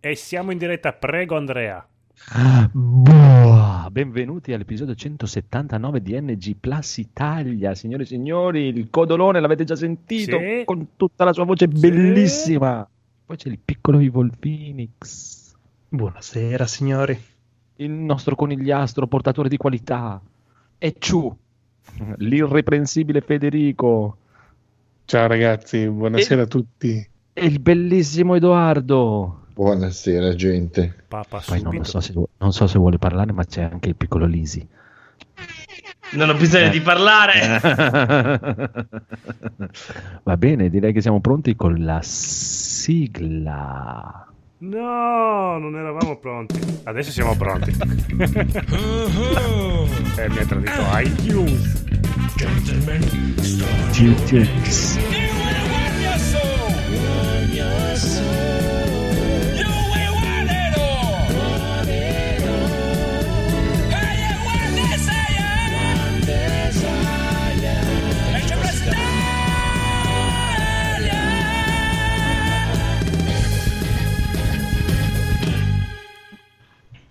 E siamo in diretta, prego Andrea. Buah, benvenuti all'episodio 179 di NG Plus Italia, signore e signori, il codolone l'avete già sentito Sì. con tutta la sua voce bellissima. Poi c'è il piccolo Evil Phoenix, Buonasera signori. il nostro conigliastro portatore di qualità, e Ciu, l'irreprensibile Federico, Ciao ragazzi, buonasera a tutti. e il bellissimo Edoardo. Buonasera gente. Papa Poi non, so se, non so se vuole parlare, ma c'è anche il piccolo Lisi. Non ho bisogno Eh. di parlare. Va bene, direi che siamo pronti con la sigla. No, non eravamo pronti. Adesso siamo pronti. eh, mi ha tradito iTunes.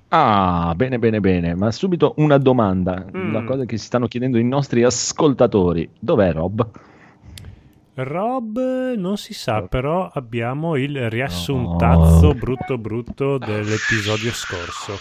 Ah, bene, bene, bene. Ma subito una domanda. Mm. Una cosa che si stanno chiedendo i nostri ascoltatori. Dov'è Rob? Rob non si sa, però abbiamo il riassuntazzo No. brutto brutto dell'episodio scorso.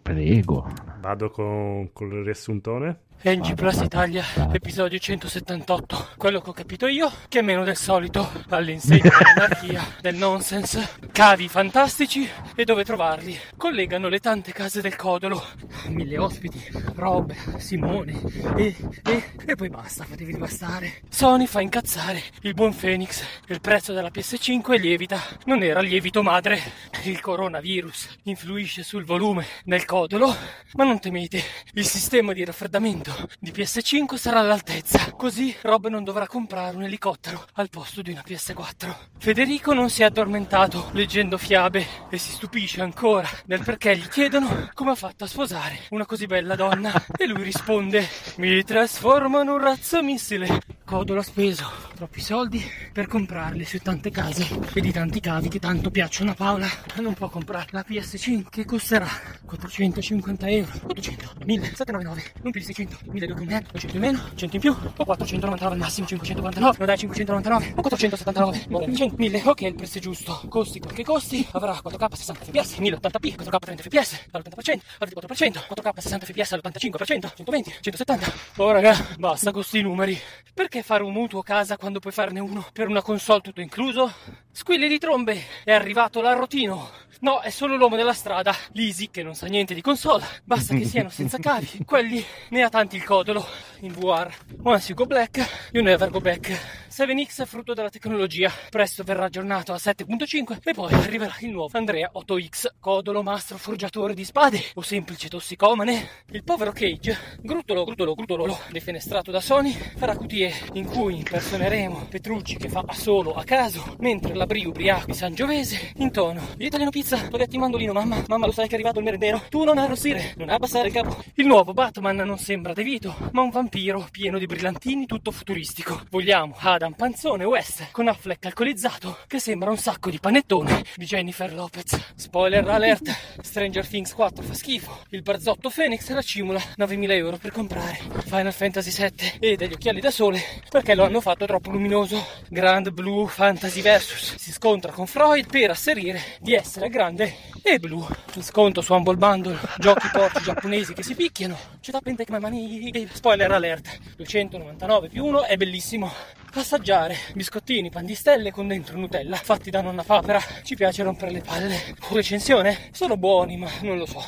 Prego. Vado con, con il riassuntone. NG Plus Italia, episodio 178. Quello che ho capito io, che è meno del solito, all'insegna dell'anarchia, del nonsense, cavi fantastici e dove trovarli. Collegano le tante case del Codolo, mille ospiti, Rob, Simone e, e, e poi basta, fatevi bastare. Sony fa incazzare il buon Phoenix, il prezzo della PS5 lievita, non era lievito madre. Il coronavirus influisce sul volume del Codolo, ma non temete, il sistema di raffreddamento di PS5 sarà all'altezza, così Rob non dovrà comprare un elicottero al posto di una PS4. Federico non si è addormentato leggendo fiabe e si stupisce ancora del perché gli chiedono come ha fatto a sposare una così bella donna. E lui risponde mi trasformo in un razzo missile. Codolo ha speso. Troppi soldi per comprarli su tante case e di tanti cavi che tanto piacciono a Paola. Non può comprare la PS5 che costerà 450 euro, 800, 1000, 799, non più di 600, 1200 in meno, 200 in meno, 100 in più, o 499 al massimo, 549, non dai 599, o 479, non dai 100, 1000, ok il prezzo è giusto, costi quel che costi, avrà 4K 60 fps, 1080p, 4K 30 fps, all'80%, al 24%, 4K 60 fps all'85%, 120, 170. Oh raga, basta con sti numeri. Perché fare un mutuo casa quando puoi farne uno per una console tutto incluso? Squilli di trombe, è arrivato l'arrotino. No, è solo l'uomo della strada, l'Easy, che non sa niente di console. Basta che siano senza cavi. Quelli ne ha tanti il codolo. In VR. Once you go black, you never go back. 7X è frutto della tecnologia. Presto verrà aggiornato a 7.5 e poi arriverà il nuovo Andrea 8X, codolo mastro forgiatore di spade o semplice tossicomane. Il povero Cage, gruttolo, gruttolo, gruttolo, defenestrato da Sony, farà QTE in cui impersoneremo Petrucci che fa solo a caso, mentre la Bri ubriaco di Sangiovese intono Italiano pizza, spaghetti mandolino, mamma, mamma lo sai che è arrivato il merendero, tu non arrossire, non abbassare il capo. Il nuovo Batman non sembra De Vito, ma un vampiro pieno di brillantini tutto futuristico. Vogliamo Adam Panzone West con Affleck alcolizzato che sembra un sacco di panettone di Jennifer Lopez. Spoiler alert, Stranger Things 4 fa schifo, il barzotto Phoenix racimula 9000 euro per comprare Final Fantasy 7 e degli occhiali da sole perché lo hanno fatto troppo luminoso. Grand Blue Fantasy Versus si scontra con Freud per asserire di essere grande e blu. In sconto su Humble Bundle, giochi porci giapponesi che si picchiano. C'è da prendere come mani. Spoiler alert, 299 più 1 è bellissimo. Assaggiare biscottini, pan di stelle con dentro Nutella, fatti da nonna papera. Ci piace rompere le palle. Recensione? Sono buoni, ma non lo so.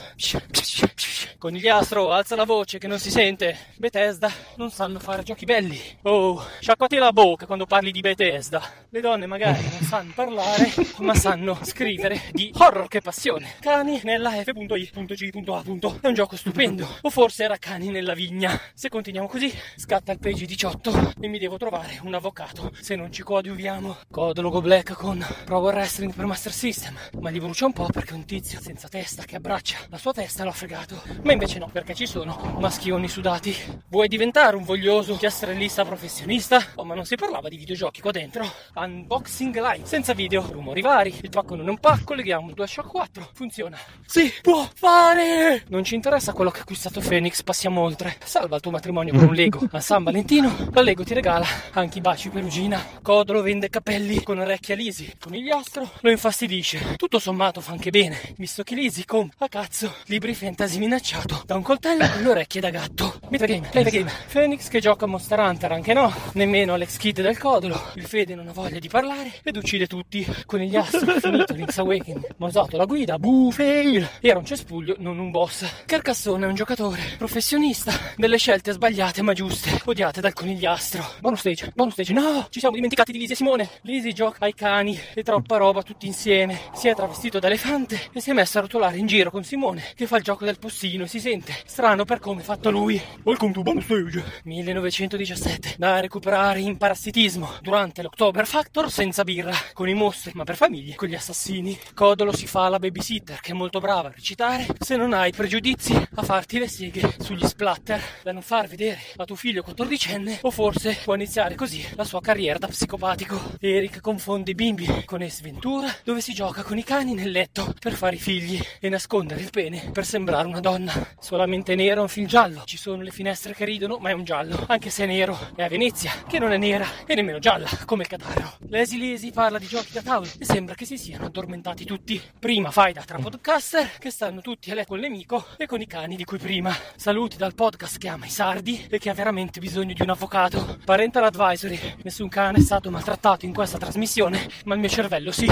Conigliastro, alza la voce che non si sente. Bethesda non sanno fare giochi belli. Oh, sciacquati la bocca quando parli di Bethesda. Le donne magari non sanno parlare, ma sanno scrivere di horror che passione. Cani nella F.I.G.A. È un gioco stupendo. O forse era cani nella vigna. Se continuiamo così, scatta il page 18 e mi devo trovare un avvocato. Se non ci coadiuviamo, codo logo black con Pro Wrestling per Master System. Ma gli brucia un po' perché un tizio senza testa che abbraccia la sua testa l'ha fregato. Ma invece no, perché ci sono maschioni sudati. Vuoi diventare un voglioso piastrellista professionista? Oh, ma non si parlava di videogiochi qua dentro. Unboxing live, senza video, rumori vari. Il pacco non è un pacco, leghiamo il DualShock 4. Funziona. Si può fare! Non ci interessa quello che ha acquistato Phoenix, passiamo oltre. Salva il tuo matrimonio con un Lego. A San Valentino, la Lego ti regala anche baci perugina. Codolo vende capelli con orecchie a Lisi. Conigliastro lo infastidisce. Tutto sommato fa anche bene, visto che Lisi compra a cazzo libri fantasy minacciato da un coltello con le orecchie da gatto. Metagame, play the game. Phoenix che gioca a Monster Hunter, anche no. Nemmeno Alex Kidd del Codolo. Il Fede non ha voglia di parlare ed uccide tutti. Conigliastro, finito Link's Awakening. Mosato la guida, boo, fail. Era un cespuglio, non un boss. Carcassone è un giocatore, professionista, delle scelte sbagliate ma giuste, odiate dal conigliastro. Bonus stage, bonus stage, no! Ci siamo dimenticati di Lisi e Simone. Lisi gioca ai cani e troppa roba tutti insieme. Si è travestito da elefante e si è messo a rotolare in giro con Simone, che fa il gioco del postino e si sente strano per come è fatto lui. Welcome to bonus stage. 1917, da recuperare in parassitismo durante l'October Factor senza birra, con i mostri, ma per famiglie, con gli assassini. Codolo si fa la babysitter, che è molto brava a recitare, se non hai pregiudizi a farti le seghe sugli splatter, da non far vedere a tuo figlio quattordicenne, o forse può iniziare così la sua carriera da psicopatico. Eric confonde i bimbi con Ace Ventura, dove si gioca con i cani nel letto per fare i figli e nascondere il pene per sembrare una donna. Solamente nero è un film giallo, ci sono le finestre che ridono, ma è un giallo, anche se è nero. È a Venezia, che non è nera e nemmeno gialla, come il catarro. Lesi Lesi parla di giochi da tavolo e sembra che si siano addormentati tutti. Prima faida tra podcaster, che stanno tutti a letto col nemico e con i cani di cui prima. Saluti dal podcast che ama i sardi e che ha veramente bisogno di un avvocato. Parental advisory, nessun cane è stato maltrattato in questa trasmissione, ma il mio cervello sì.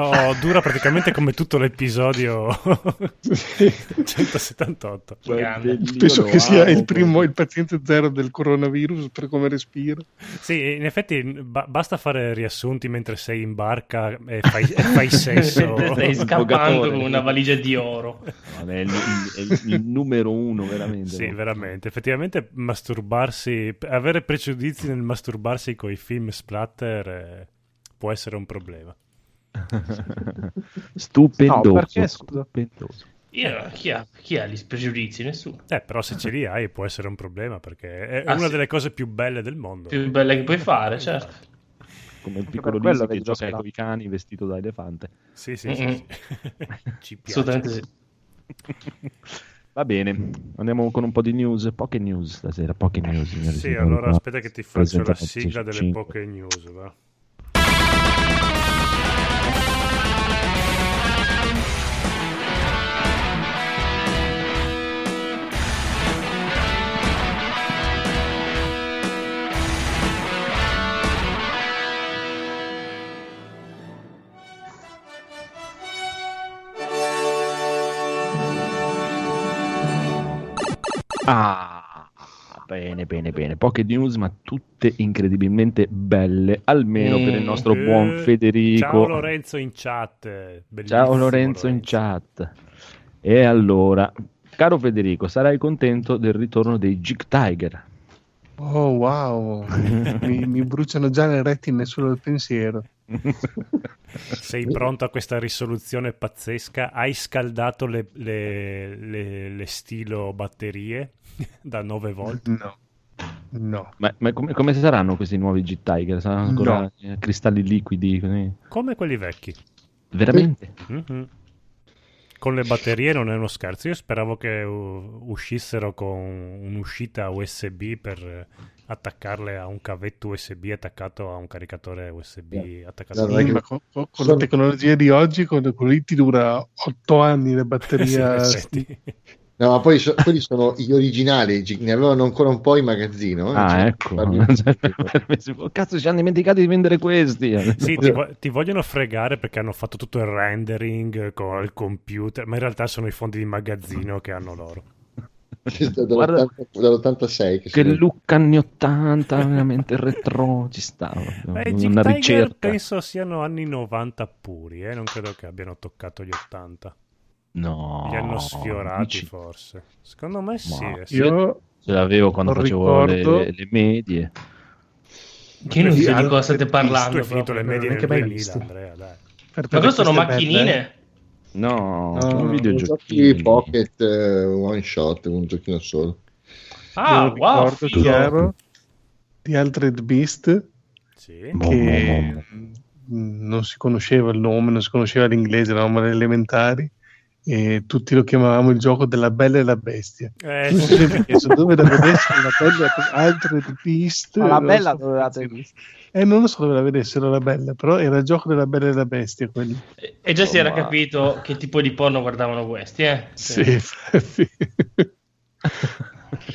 Oh, dura praticamente come tutto l'episodio 178. Grande. Penso che sia il primo, il paziente zero del coronavirus per come respira. Sì, in effetti ba- basta fare riassunti mentre sei in barca e fai, e fai sesso. Stai scappando con una valigia di oro. No, è, il, è il- il numero uno, veramente. Sì, no? veramente. Effettivamente masturbarsi, avere pregiudizi nel masturbarsi con i film splatter eh, può essere un problema. Stupendoso. No, perché, scusa? stupendoso. Io, chi, ha, chi ha gli pregiudizi? Nessuno. Eh, però se ce li hai può essere un problema perché è Ah, una sì. delle cose più belle del mondo. Più belle che puoi fare, certo. Come il piccolo Lisi che gioca con i cani vestito da elefante. Sì, sì. Mm-mm. sì. Ci piace. Assolutamente sì. Va bene, andiamo con un po' di news, poche news stasera, poche news. signori Sì, signori. allora aspetta che ti faccio la sigla delle 5. poche news. Va. Ah, bene, bene, bene. Poche news, ma tutte incredibilmente belle, almeno per il Mm. nostro buon Eh, Federico. Ciao Lorenzo in chat. eh, bellissimo Ciao Lorenzo in chat. E allora, caro Federico, sarai contento del ritorno dei Jig Tiger. Oh wow, mi, mi bruciano già le retine solo il pensiero. Sei pronto a questa risoluzione pazzesca? Hai scaldato le, le- le- le stilo batterie da 9 volt? No, no. Ma, ma come, come saranno questi nuovi Jig Tiger? Saranno ancora No. eh, cristalli liquidi? così? Come quelli vecchi. Veramente? Mhm. Con le batterie non è uno scherzo. Io speravo che uscissero con un'uscita USB per attaccarle a un cavetto USB attaccato a un caricatore USB attaccato No, a Sì, ma con, con- con sono- la tecnologia di oggi, con, con lì ti dura 8 anni la Sì, batteria. in effetti. No, ma poi so- quelli sono gli originali, gi- ne avevano ancora un po' in magazzino. eh, Ah, cioè, ecco. parli- Cazzo, ci hanno dimenticato di vendere questi. Sì, ti, vo- ti vogliono fregare perché hanno fatto tutto il rendering con il computer, ma in realtà sono i fondi di magazzino che hanno loro. Guarda- dall'80 dall'86 che Che look anni 80, veramente retro, ci stava. Beh, i una Jig Tiger ricerca. penso siano anni 90 puri, eh? non credo che abbiano toccato gli 80. No. Li hanno sfiorati dici- forse. Secondo me sì. Ma eh. Io Ce l'avevo quando facevo le, ricordo. le medie. Che non so di cosa state parlando. hai finito le medie nel è che mai 2000, visto. Andrea, dai. per- Ma per queste sono belle- macchinine? No, No, sono giochi videogiochi. Pocket eh, One Shot, un giochino solo. Ah, Io wow, ricordo di Altered Beast Sì. Boh, che boh, boh, mh, non si conosceva il nome, non si conosceva l'inglese, eravamo alle elementari e tutti lo chiamavamo il gioco della bella e la bestia. Eh, Non si è chiesto dove la vedessero la bella e Altered Beast. Ma la non bella so dove l'avete vista? Eh, non lo so dove la vedessero la bella, però era il gioco della bella e la bestia quello. E- E già si era Ma- capito che tipo di porno guardavano questi, eh? Sì.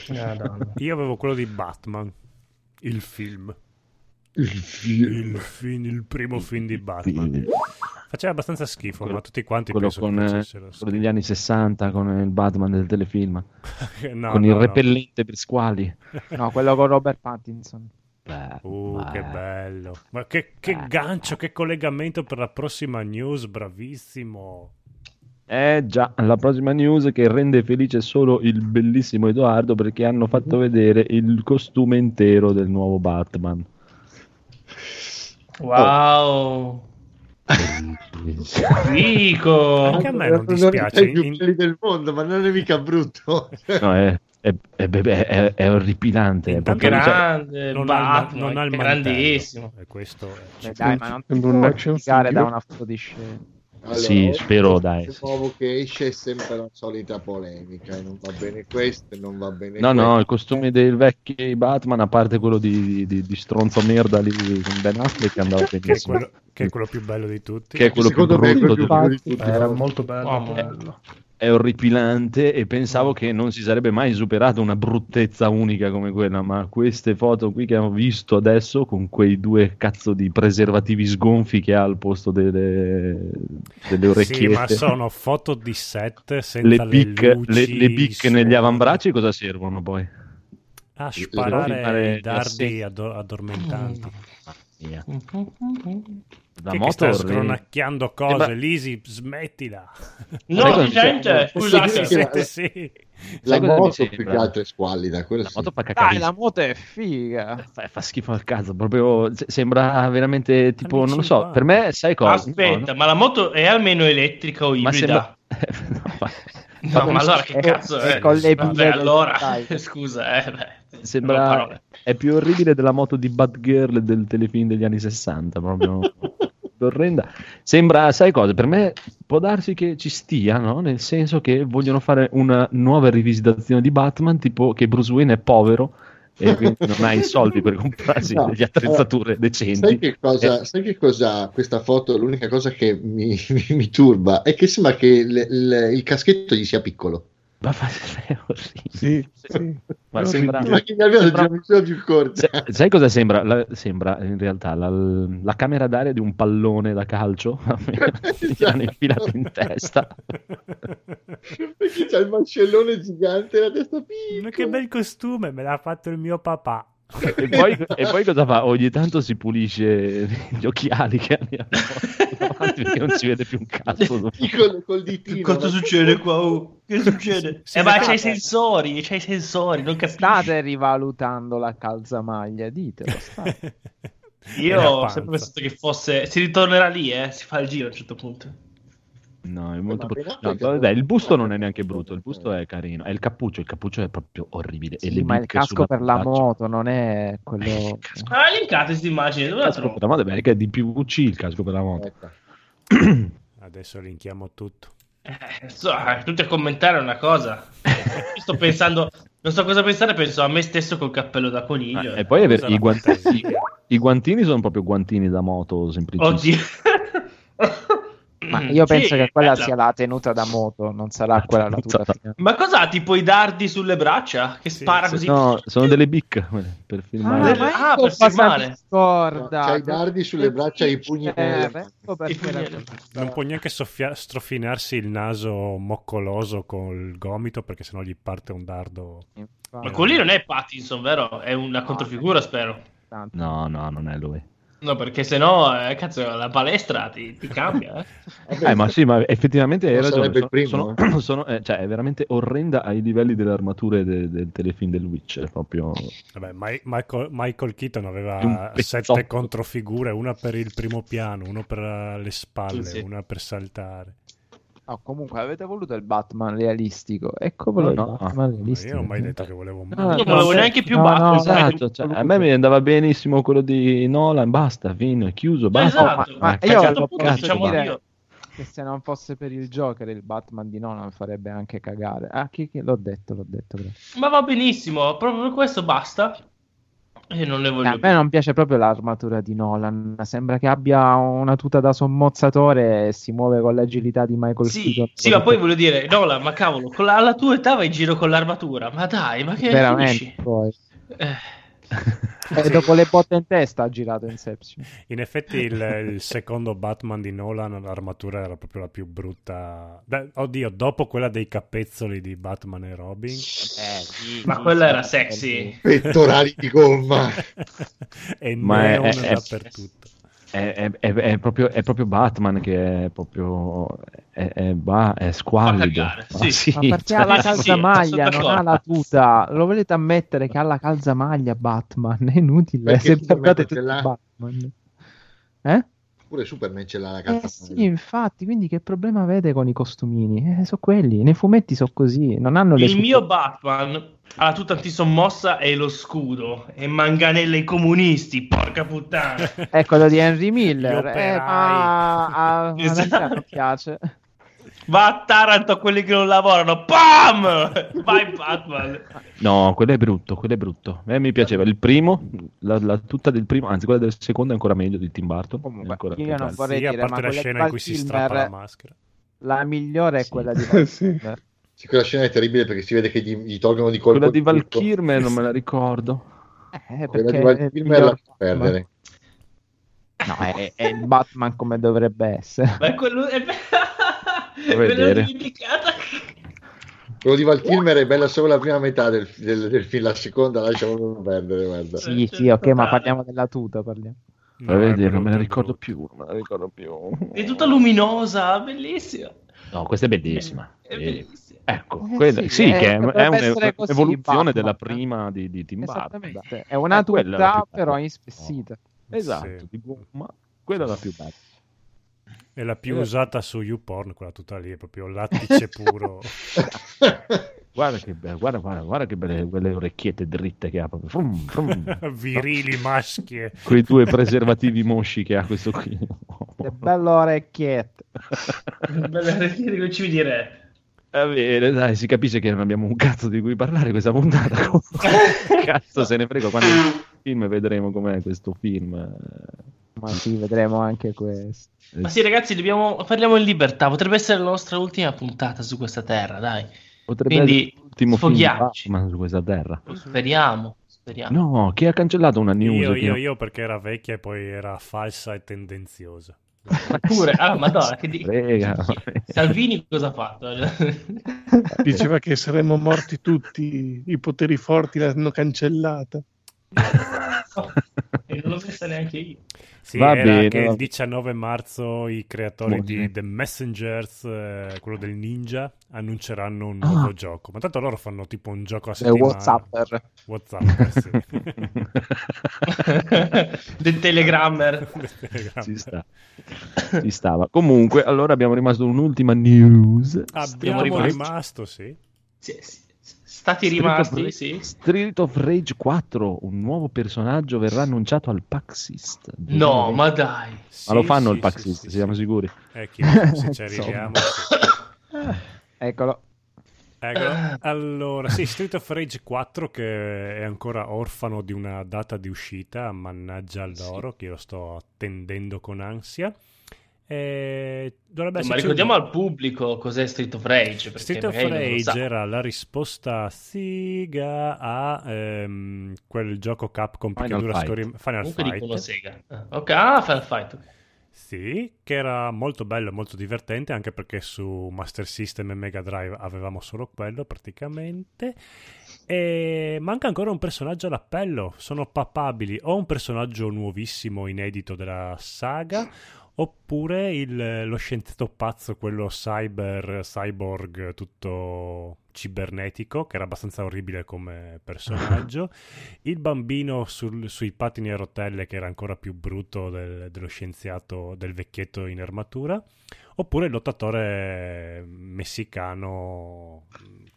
Madonna. Io avevo quello di Batman, il film. Il film. Il, film, il primo film di Batman. Faceva abbastanza schifo, Quello- ma tutti quanti quello penso con che eh, facessero quello degli anni 60 con il Batman del telefilm. No, con no, il no. repellente per squali No, quello con Robert Pattinson. Beh, Uh, beh. che bello. Ma che, che Beh. gancio, che collegamento per la prossima news, bravissimo. Eh già, la prossima news che rende felice solo il bellissimo Edoardo perché hanno fatto vedere il costume intero del nuovo Batman. Wow. Fico. Anche a me non dispiace. più in- del mondo, ma non è mica brutto. No, è, è, è, è- è- è orripilante. è cioè, Grande, non ha, Batman, non ha il grandissimo. E questo è- Beh, dai, ma non ti figure. da una foto di scena. Sì, spero, dai. Il nuovo che esce è sempre la solita polemica. e Non va bene questo, e non va bene No, quello. no, il costume dei vecchi Batman, a parte quello di, di, di stronzo merda lì con Ben Affleck, andava che, è benissimo. quello, che è quello più bello di tutti. Che è quello più Secondo me è brutto quello di più bello di tutti. Era molto bello. Mia. bello. È orripilante e pensavo che non si sarebbe mai superata una bruttezza unica come quella, ma queste foto qui che abbiamo visto adesso con quei due cazzo di preservativi sgonfi che ha al posto delle, delle Sì, orecchiette. ma sono foto di set senza le le, bicche, luci, le, le bicche negli suoni. avambracci cosa servono poi? A sparare i dardi addormentanti. Via. Che, La che moto sta orrenda. scronacchiando cose, Eh, ma- Lisi, smettila. No, cosa- gente, scusate. sì. La Sai moto più che altro è squallida. La sì. moto fa Dai, cacare. la moto è figa. Fa, fa schifo al cazzo, proprio se- sembra veramente tipo, Anni non lo so, 50. per me sai cosa? Aspetta, No, ma la moto è almeno elettrica o no, ma ibrida? sembra... no, ma- No, ma allora che È- cazzo è è? con le Vabbè, allora, scusa, eh, beh, Sembra è più orribile della moto di Batgirl del telefilm degli anni 60, proprio orrenda. Sembra, sai cosa? Per me può darsi che ci stia, no? Nel senso che vogliono fare una nuova rivisitazione di Batman, tipo che Bruce Wayne è povero e quindi non ha i soldi per comprarsi No, delle attrezzature Sai decenti. che, cosa, Eh. sai che cosa questa foto? L'unica cosa che mi, mi- mi turba è che sembra che il, il- il caschetto gli sia piccolo. Ma fa- è orribile. Sì, sì. Ma sembra-. Ma che Sembra- corta. Sai- Sai cosa sembra? La- sembra in realtà la, la camera d'aria di un pallone da calcio gli hanno infilato in testa. Perché c'ha il mascellone gigante e la testa Ma piccola. che bel costume, me l'ha fatto il mio papà. E poi, e poi cosa fa? Ogni tanto si pulisce gli occhiali che hanno davanti perché non si vede più un cazzo. Col, col ditino. Cosa succede qua? oh? Che succede? Eh, ma c'hai i sensori, c'hai i sensori, non capisci. State rivalutando la calzamaglia, ditelo. state. Io ho sempre pensato che fosse... Si ritornerà lì, eh? Si fa il giro a un certo punto. No, è molto Ma bru- Ben no, vabbè, il busto non è neanche brutto, il busto è carino. È il cappuccio, il cappuccio è proprio orribile. Sì, ma il casco per la moto non è quello... Ah, linkate questa immagine, dove Il la casco trovo? per la moto è bello, che è di PVC il casco per la moto. Adesso linkiamo tutto. Eh, so, eh, tutti a commentare una cosa. Sto pensando... Non so cosa pensare, penso a me stesso col cappello da coniglio. Ah, e poi aver- i, guantini, i guantini sono proprio guantini da moto semplicissimi. Oddio. Ma io penso Sì, che quella bella. sia la tenuta da moto, non sarà quella la tuta. Ma cos'ha? Tipo i dardi sulle braccia? Che Sì, spara sì. così? No, sono delle bic quelle, per Ah, filmare. ma- ma Ah, per ecco cosa filmare. scorda. C'hai i dardi sulle braccia e i pugni Eh, ecco I pugni- Non può neanche soffia- strofinarsi il naso moccoloso col gomito perché sennò gli parte un dardo. Ma quello lì non è Pattinson, vero? È una controfigura, spero. Tanto. No, no, non è lui. No, perché sennò, eh, cazzo, la palestra ti, ti cambia, eh. Eh, ma sì, ma effettivamente hai Non ragione. il primo, sono, eh. sono- sono- eh, cioè, è veramente orrenda ai livelli delle armature de- del telefilm del Witcher. Proprio Vabbè, Michael, Michael Keaton aveva sette controfigure, una per il primo piano, una per eh, le spalle, Sì, sì. una per saltare. No, comunque avete voluto il Batman realistico. Eccolo il No. Batman Ma realistico. io non ho mai detto che volevo un No, Batman. Io non volevo neanche più no, Batman. no, Esatto, cioè, a me mi andava benissimo quello di Nolan, basta, fine, chiuso, basta. Esatto, ma Ma io a un cazzo, certo punto diciamo dire- io. Che se non fosse per il Joker, il Batman di Nolan farebbe anche cagare. Ah, chi, chi- l'ho detto, l'ho detto. grazie. Ma va benissimo, proprio per questo basta. Eh, a me non piace proprio l'armatura di Nolan. Sembra che abbia una tuta da sommozzatore e si muove con l'agilità di Michael Sì, Keaton. sì, ma poi voglio dire, Nola, ma cavolo, la, alla tua età vai in giro con l'armatura, ma dai, ma che veramente finisci? poi. Eh, E dopo le botte in testa ha girato Inception. In effetti il, il secondo Batman di Nolan, l'armatura era proprio la più brutta. Da- oddio, dopo quella dei capezzoli di Batman e Robin. ma quella era sexy. Pettorali di gomma. e Ma è- neon è- è- dappertutto. È, è- è- è proprio, è proprio Batman che è proprio è, è, ba- è squallido. Sì. Ma perché ha la Sì, sì, calzamaglia, sono non ha la tuta? Lo volete ammettere che ha la calzamaglia Batman? È inutile. Perché Se Superman guardate tutti. Batman. Eh? Pure Superman ce l'ha la Eh carta. sì, infatti, quindi che problema avete con i costumini? Eh, sono quelli, nei fumetti sono così, non hanno le Il mio super- Batman ha la tuta antisommossa e lo scudo e manganella i comunisti, porca puttana. È quello di Henry Miller, eh, ma a, a Esatto. Piace. Va a Taranto a quelli che non lavorano, PAM! Vai Batman! No, quello è brutto, quello è brutto. A me mi piaceva il primo, la, la tuta del primo, anzi quella del secondo è ancora meglio di Tim Burton. Comunque, ancora io non vorrei Sì, a dire, parte ma la scena in cui si strappa la maschera. la migliore è Sì. quella di Val Sì. Quella scena è terribile perché si vede che gli, gli tolgono di colpo Quella di il Val tutto. Kilmer non me la ricordo. Eh, Quella perché di Val è il Kilmer miglior la fa perdere. No, è, è il Batman come dovrebbe essere. Ma è quello... È... A Me l'ho vedere. dimenticata. Quello di Val Kilmer è bella solo la prima metà del, del- del film, la seconda lasciamolo perdere, guarda. Sì, sì, ok, ma parliamo della tuta, parliamo. No, è vedere, non me la ricordo più, non me la ricordo più. È tutta luminosa, bellissima. No, questa è bellissima. È Sì. bellissima. Ecco, Eh, quella- sì, sì, eh, che è, è un'evoluzione della prima di, di Tim Burton. Esattamente. È una Eh, quella è bella. però inspessita. Esatto, Sì. di gomma. Quella è la più bella. È la più usata su YouPorn, quella tutta lì, è proprio lattice puro. Guarda che, be- guarda, guarda, guarda che belle quelle orecchiette dritte che ha. Proprio. Frum, frum. Virili maschie. Quei due preservativi mosci che ha questo qui. Che bello orecchiette. Bella rettifica con CV di re. Va bene, dai, si capisce che non abbiamo un cazzo di cui parlare questa puntata. cazzo se ne frega quando il film vedremo com'è questo film. Ma sì, vedremo anche questo. Ma sì, ragazzi, dobbiamo... parliamo in libertà. Potrebbe essere la nostra ultima puntata su questa terra, dai. Potrebbe Quindi, essere l'ultimo film sfoghiamoci. Su questa terra. Speriamo, speriamo. No, chi ha cancellato una news? Io, io, io perché era vecchia e poi era falsa e tendenziosa. Pure, ah, madonna, che di... Frega. Salvini cosa ha fatto? Diceva che saremmo morti tutti, i poteri forti l'hanno cancellata. e non l'ho messa neanche io. Sì, Va era bene, che il bene. 19 marzo i creatori Boh, di. The Messengers, eh, quello del ninja, annunceranno un Ah. nuovo gioco. Ma tanto loro fanno tipo un gioco a È settimana. Whatsapper. Whatsapper, sì. Del telegrammer. Ci sta. Ci stava. Comunque, allora abbiamo rimasto un'ultima news. Abbiamo rimasti. rimasto, sì. Sì, sì, Stati Street of rimasti, Rage- sì. Street of Rage 4, un nuovo personaggio verrà annunciato al PAX East. No, ma dai. Ma lo Sì, fanno sì, il PAX sì, East, sì, siamo sì. sicuri? Eh, chi- se ci arriviamo. sì. Eccolo. Ecco, allora, sì, Street of Rage 4 che è ancora orfano di una data di uscita, mannaggia loro, che io lo sto attendendo con ansia. E dovrebbe Ma esserci ricordiamo un- al pubblico cos'è Street of Rage. Street of Rage era la risposta Siga a ehm, quel gioco Capcom che Final dura Fight. scorri- Final Comunque dicono Fight. Sega. Ah, Ok, ah, Final Fight. Sì, che era molto bello e molto divertente anche perché su Master System e Mega Drive avevamo solo quello praticamente. E manca ancora un personaggio all'appello. Sono papabili o un personaggio nuovissimo, inedito della saga, oppure il- lo scienziato pazzo, quello cyber, cyborg tutto cibernetico, che era abbastanza orribile come personaggio. Il bambino sul- sui pattini a rotelle, che era ancora più brutto del- dello scienziato, del vecchietto in armatura. Oppure il lottatore messicano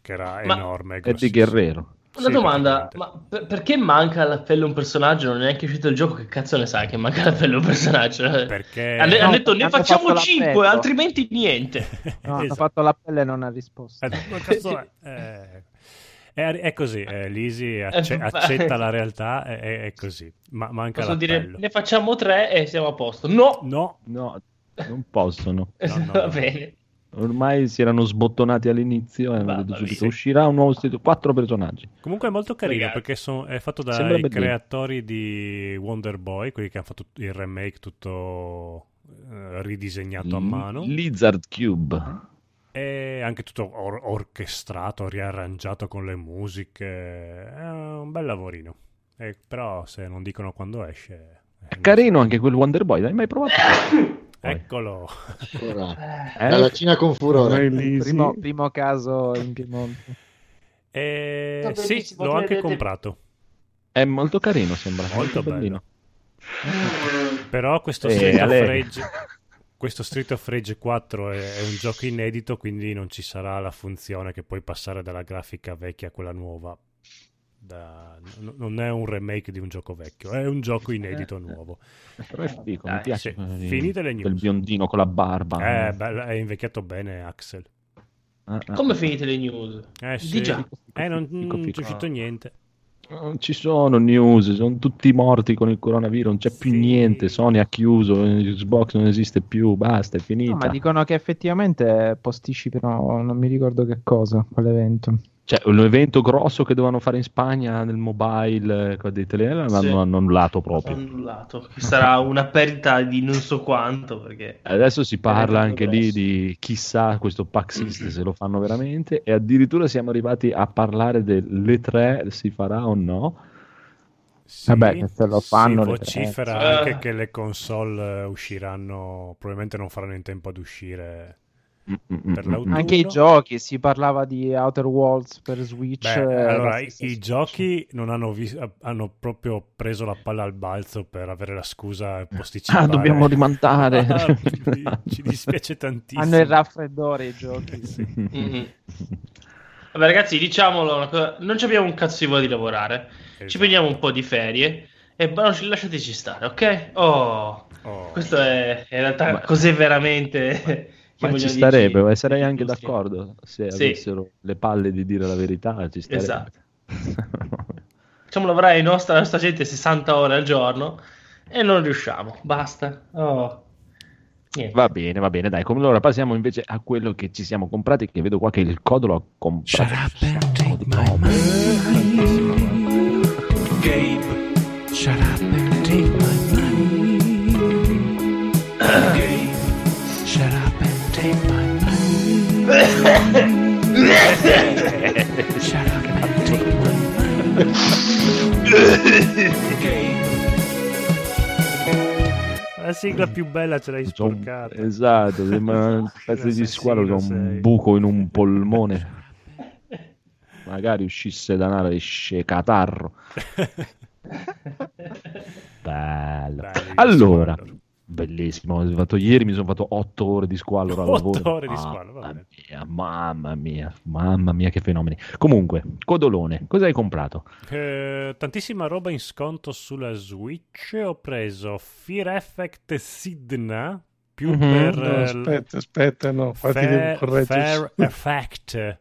che era Ma- enorme. Eddie. Guerrero. Una Sì, domanda, ma per- perché manca all'appello un personaggio? Non è neanche uscito il gioco, che cazzo ne sai che manca all'appello un personaggio? Perché... Hanno, No, hanno detto ne hanno facciamo fatto 5, l'appello. altrimenti niente. No, hanno Esatto. fatto l'appello e non ha risposto. Eh, cazzo è? Eh, è, è così, eh, Lisi acce- Eh, accetta la realtà, è, è- così. Ma manca Posso dire l'appello. ne facciamo 3 e siamo a posto. No! No, No, non possono. no, no, Va no. bene. Ormai si erano sbottonati all'inizio e hanno detto subito uscirà un nuovo sito, quattro personaggi. Comunque è molto carino Ragazzi. perché son- è fatto dai creatori di Wonder Boy, quelli che hanno fatto il remake tutto eh, ridisegnato a mano. Lizard Cube. E anche tutto or- orchestrato, riarrangiato con le musiche. È un bel lavorino. Eh, però se non dicono quando esce... eh, È non carino anche quel Wonder Boy, l'hai mai provato? so. Eccolo. Eh? dalla Cina con furore. Primo, primo caso in Piemonte. E... Va Sì, l'ho anche comprato. È molto carino, sembra. Molto bellino. Però questo Eh, Street, of Ale. Rage, questo Street of Rage 4 è, è un gioco inedito, quindi non ci sarà la funzione che puoi passare dalla grafica vecchia a quella nuova. Da- n- non è un remake di un gioco vecchio, è un gioco inedito nuovo. Però è figo, mi piace. sì. Finite le Quel news. biondino con la barba. Eh, bello, è invecchiato bene Axel. Ah, ah. Come finite le news? Eh Di sì, già. eh, non, non c'è uscito niente. Non ci sono news, sono tutti morti con il coronavirus, non c'è più Sì. niente. Sony ha chiuso, Xbox non esiste più, basta, è finita. No, ma dicono che effettivamente posticipano, non mi ricordo che cosa, quell'evento. Cioè, un evento grosso che dovevano fare in Spagna nel mobile eh, con dei telefoni l'hanno Sì. annullato proprio. Annullato. Sarà una perdita di non so quanto, perché... Adesso si parla anche lì grosso. di chissà questo PAX East se lo fanno veramente e addirittura siamo arrivati a parlare delle tre si farà o no. Sì, Vabbè, che se lo fanno si vocifera anche Eh. che le console usciranno, probabilmente non faranno in tempo ad uscire. Per l'autunno. Anche i giochi, si parlava di Outer Worlds per Switch. Beh, eh, allora, i, Switch. giochi non hanno, vis- hanno proprio preso la palla al balzo per avere la scusa posticipare. Ah, dobbiamo rimandare. Ah, ci dispiace tantissimo. Hanno il raffreddore i giochi. Mm-mm. Vabbè, ragazzi, diciamolo cosa: non ci abbiamo un cazzo di voglia di lavorare. Ci Esatto. prendiamo un po' di ferie e lasciateci stare, ok? Oh, Oh. questo è in realtà Ma- cos'è veramente. Ma ci starebbe, dirci eh, sarei anche l'industria. d'accordo se Sì. avessero le palle di dire la verità, ci starebbe. Esatto. Facciamo lavorare i nostri- la nostra gente 60 ore al giorno e non riusciamo. Basta. Oh. Niente. Va bene, va bene, dai. Come allora passiamo invece a quello che ci siamo comprati, che vedo qua che il Codolo ha comprato. un sacco di robe. Gabe, shut up shut up and take my money. Gabe, La sigla più bella ce l'hai sporcata. Esatto, sembra un pezzo di squalo Assassino un buco in un polmone. Magari uscisse da nave esce catarro. Bello. Dai, Allora. Bellissimo. Ho fatto- ieri mi sono fatto otto ore di squallor al Otto lavoro. ore di Mamma va bene. mia, mamma mia, mamma mia, che fenomeni. Comunque, Codolone, cosa hai comprato? Eh, tantissima roba in sconto sulla Switch. Ho preso Fear Effect Sidna più Mhm. per No, eh, aspetta, aspetta, no, Fair, correggere. Fair Effect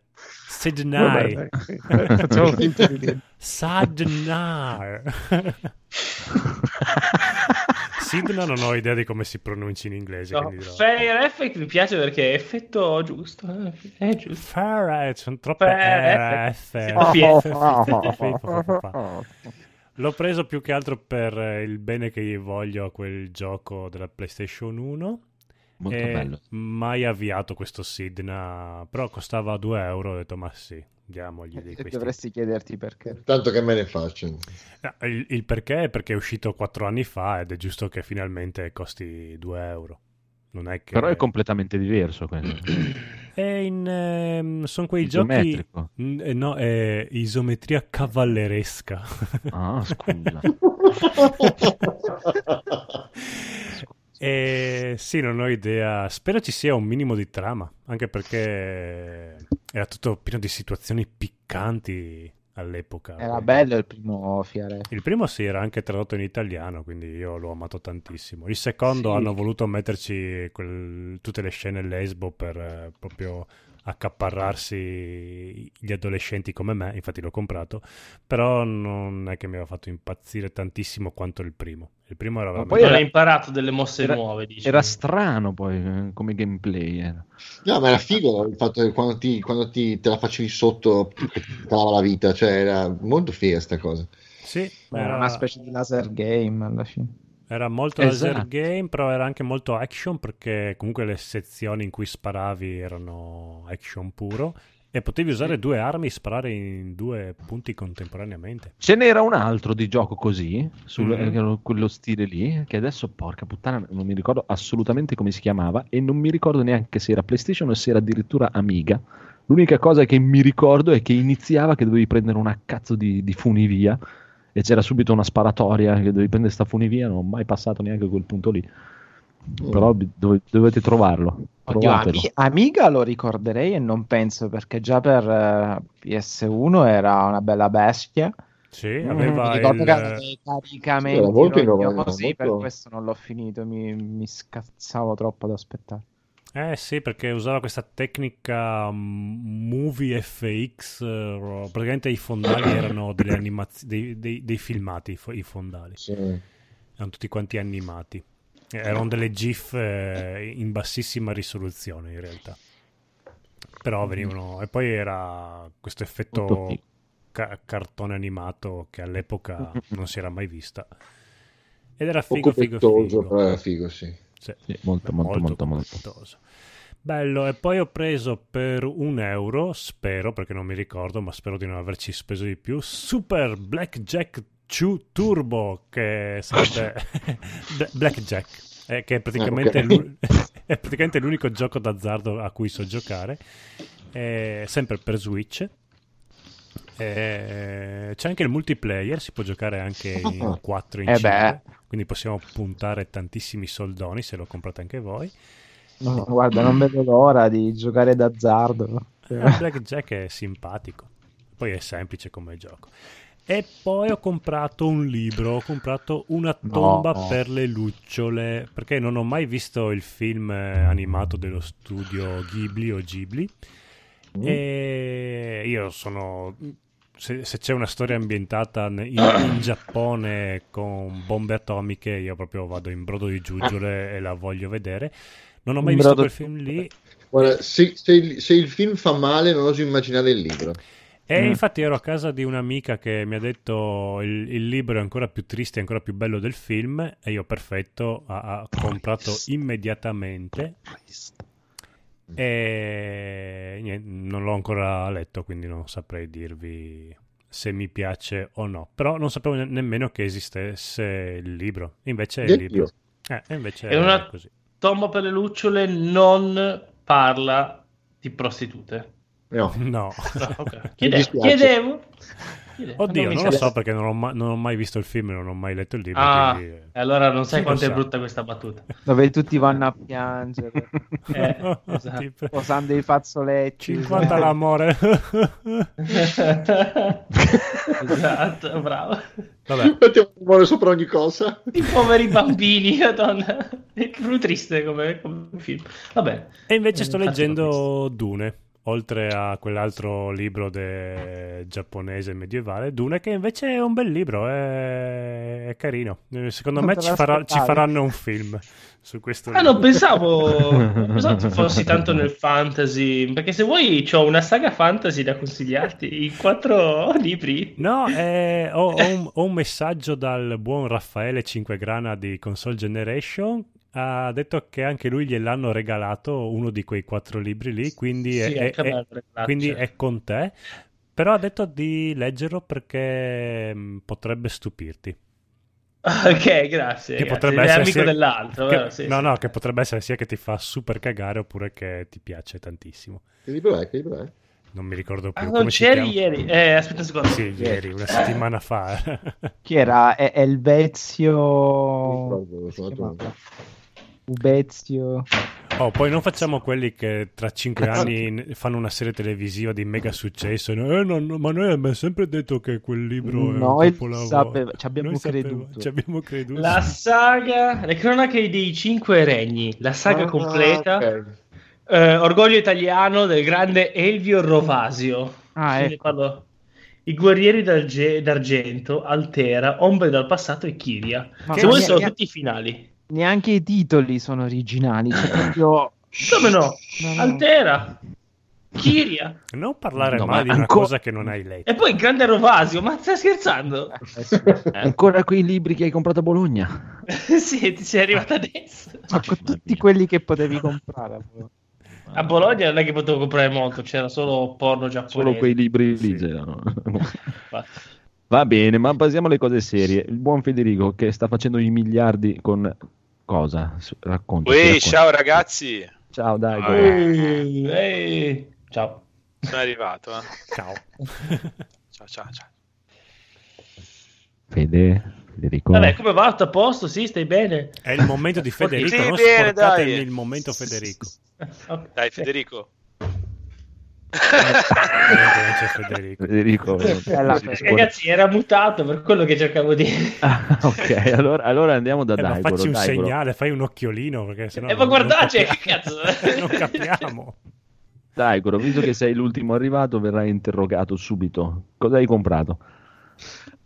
Sidnai dai, facciamo finta di niente. Sadnar Sidna non ho idea di come si pronunci in inglese No, Fair Effect mi piace perché è effetto giusto. eh, È giusto. Fair, eh, sono troppe Fair F. Effect. L'ho preso più che altro per eh, il bene che gli voglio a quel gioco della PlayStation 1. Molto e bello. Mai avviato questo Sidna, però costava 2 euro. Ho detto, ma sì, diamogli di E questi. dovresti chiederti perché. Tanto che me ne faccio. No, il, il perché è perché è uscito 4 anni fa ed è giusto che finalmente costi 2 euro. Non è che... Però è completamente diverso quello. È in... sono quei giochi... Isometrico. Mm, eh, No, è isometria cavalleresca. Ah, scusa. E sì, non ho idea. Spero ci sia un minimo di trama, anche perché era tutto pieno di situazioni piccanti all'epoca. Era bello il primo Fiare. Il primo sì, era anche tradotto in italiano, quindi io l'ho amato tantissimo. Il secondo Sì. hanno voluto metterci quel- tutte le scene lesbo per eh, proprio accaparrarsi gli adolescenti come me, infatti l'ho comprato, però non è che mi aveva fatto impazzire tantissimo quanto il primo. Il primo era Ma veramente... poi non era- hai imparato delle mosse era- nuove, dici. Era strano poi eh, come gameplay. era. No, ma era figo il fatto che quando, ti, quando ti- te la facevi sotto ti calava la vita, cioè era molto figa sta cosa. Sì, Era era, una specie di laser game alla fine. Era molto Esatto. laser game, però era anche molto action perché comunque le sezioni in cui sparavi erano action puro e potevi usare due armi e sparare in due punti contemporaneamente. Ce n'era un altro di gioco così, sul, Mhm. che era quello stile lì, che adesso, porca puttana, non mi ricordo assolutamente come si chiamava e non mi ricordo neanche se era PlayStation o se era addirittura Amiga. L'unica cosa che mi ricordo è che iniziava che dovevi prendere una cazzo di, di funivia e c'era subito una sparatoria che dovevi prendere sta funivia, non ho mai passato neanche quel punto lì. Però bi- dove- dovete trovarlo. Oddio. Ami- Amiga lo ricorderei e non penso perché già per eh, PS1 era una bella bestia. Sì, Mm, aveva Mi ricordo il- che aveva dei caricamenti Era molto innovativo, rognosi, per molto- questo non l'ho finito, mi, mi scazzavo troppo ad aspettare. Eh sì, perché usava questa tecnica mm, Movie FX, eh, praticamente i fondali erano delle animaz- dei, dei- dei filmati, i fo- i fondali, Sì. erano tutti quanti animati. Eh, Erano delle GIF eh, in bassissima risoluzione in realtà. Però venivano... E poi era questo effetto figo. ca- cartone animato che all'epoca non si era mai vista. Ed era Poco figo, figo, pettoso, figo. però era figo, sì. Sì. Sì, molto, molto, molto, molto. gustoso. Bello, e poi ho preso per un euro, spero, perché non mi ricordo, ma spero di non averci speso di più, Super Blackjack 2 Turbo, che sarebbe Bla- Blackjack, eh, che è praticamente, Ah, ok. l'u- è praticamente l'unico gioco d'azzardo a cui so giocare, eh, sempre per Switch. Eh, c'è anche il multiplayer, si può giocare anche in Ah. 4 in Eh 5, quindi possiamo puntare tantissimi soldoni se lo comprate anche voi. No, guarda, non vedo l'ora di giocare d'azzardo. Eh, Blackjack è simpatico, poi è semplice come gioco. E poi ho comprato un libro, ho comprato Una tomba No. per le lucciole, perché non ho mai visto il film eh, animato dello studio Ghibli o Ghibli. E io sono. Se, se c'è una storia ambientata in, in Giappone con bombe atomiche, io proprio vado in brodo di giuggiole e la voglio vedere. Non ho mai In visto brodo quel film lì. Guarda, se, se il, se il film fa male, non oso immaginare il libro. E Mm. infatti ero a casa di un'amica che mi ha detto il, il libro è ancora più triste e ancora più bello del film e io perfetto, ha, ha comprato immediatamente e niente, non l'ho ancora letto quindi non saprei dirvi se mi piace o no, però non sapevo ne- nemmeno che esistesse il libro, invece è il libro. Eh, invece è una- così. Tomba per le lucciole non parla di prostitute. No. No. No, ok. Mi Chiede- chiedevo. Oddio, non lo so perché non ho, ma- non ho mai visto il film e non ho mai letto il libro. Ah, quindi, eh. e allora non sai quanto è sa? brutta questa battuta. Dove tutti vanno a piangere, Eh, esatto. Tipo, posando i fazzoletti. 50 l'amore. esatto, bravo. Vabbè, Mettiamo un amore sopra ogni cosa. I poveri bambini, madonna. È più triste come, come film. Vabbè. e invece sto Eh, infatti leggendo Dune, oltre a quell'altro libro de- giapponese medievale, Dune che invece è un bel libro, è, è carino. Eh, Secondo Non me ci, farà- ci faranno un film su questo Ah, libro. non pensavo, non pensavo fossi tanto nel fantasy. Perché se vuoi, ho una saga fantasy da consigliarti in quattro libri. No, eh, ho, ho un, ho un messaggio dal buon Raffaele Cinquegrana di Console Generation. Ha detto che anche lui gliel'hanno regalato uno di quei quattro libri lì, quindi, Sì, è, è- regalato, quindi certo. è con te. Però ha detto di leggerlo perché mh, potrebbe stupirti. Ok, grazie. Che grazie. potrebbe È essere amico sia- dell'altro, che-? Sì, no, sì. no, che potrebbe essere sia che ti fa super cagare oppure che ti piace tantissimo. Che libro è? Che libro è? Non mi ricordo più Ah, come non c'eri ieri. Eh, aspetta un secondo. Sì, ieri, una settimana fa. Chi era? È, è il Non Vezio... Ubezio. Oh, poi non facciamo quelli che tra cinque anni fanno una serie televisiva di mega successo. Eh, no, no, ma noi abbiamo sempre detto che quel libro è un capolavoro. sapeva- ci abbiamo Noi sapeva- creduto. ci abbiamo creduto. La saga, le cronache dei cinque regni, la saga Ah, completa, ok. eh, orgoglio italiano del grande Elvio Rovasio. Ah, ecco. I guerrieri d'arge- d'argento, Altera, Ombre dal passato e Kiria. Ma Se vuoi sono tutti i finali. Neanche i titoli sono originali. Cioè, proprio... Come no? Altera, Kiria. Non parlare No, mai ma di una ancora- cosa che non hai letto. E poi il grande Rovasio, ma stai scherzando? Ancora quei libri che hai comprato a Bologna. sì, ti sei arrivata adesso. Ma con tutti quelli che potevi comprare. A Bologna non è che potevo comprare molto, c'era solo porno giapponese. Solo quei libri lì c'erano. Va bene, ma passiamo alle cose serie. Il buon Federico che sta facendo i miliardi con cosa? Racconta. Uè, ciao ragazzi, Ciao, dai. Ah, dai. Eh, eh, Ciao. sono arrivato. eh. Ciao. Ciao, ciao, ciao. Fede, Federico. Vabbè, come va? Tutto a posto? Sì, stai bene? È il momento di Federico, Sì, non bene, il momento Federico. Dai, Federico. Federico. Federico. Ragazzi, era mutato per quello che cercavo di dire. Ah, ok, allora, allora andiamo da Eh, Daigoro. facci un Daigoro. segnale, fai un occhiolino perché sennò Eh, ma non- guardate, che cazzo. non capiamo. Daigoro, visto che sei l'ultimo arrivato, verrai interrogato subito. Cosa hai comprato?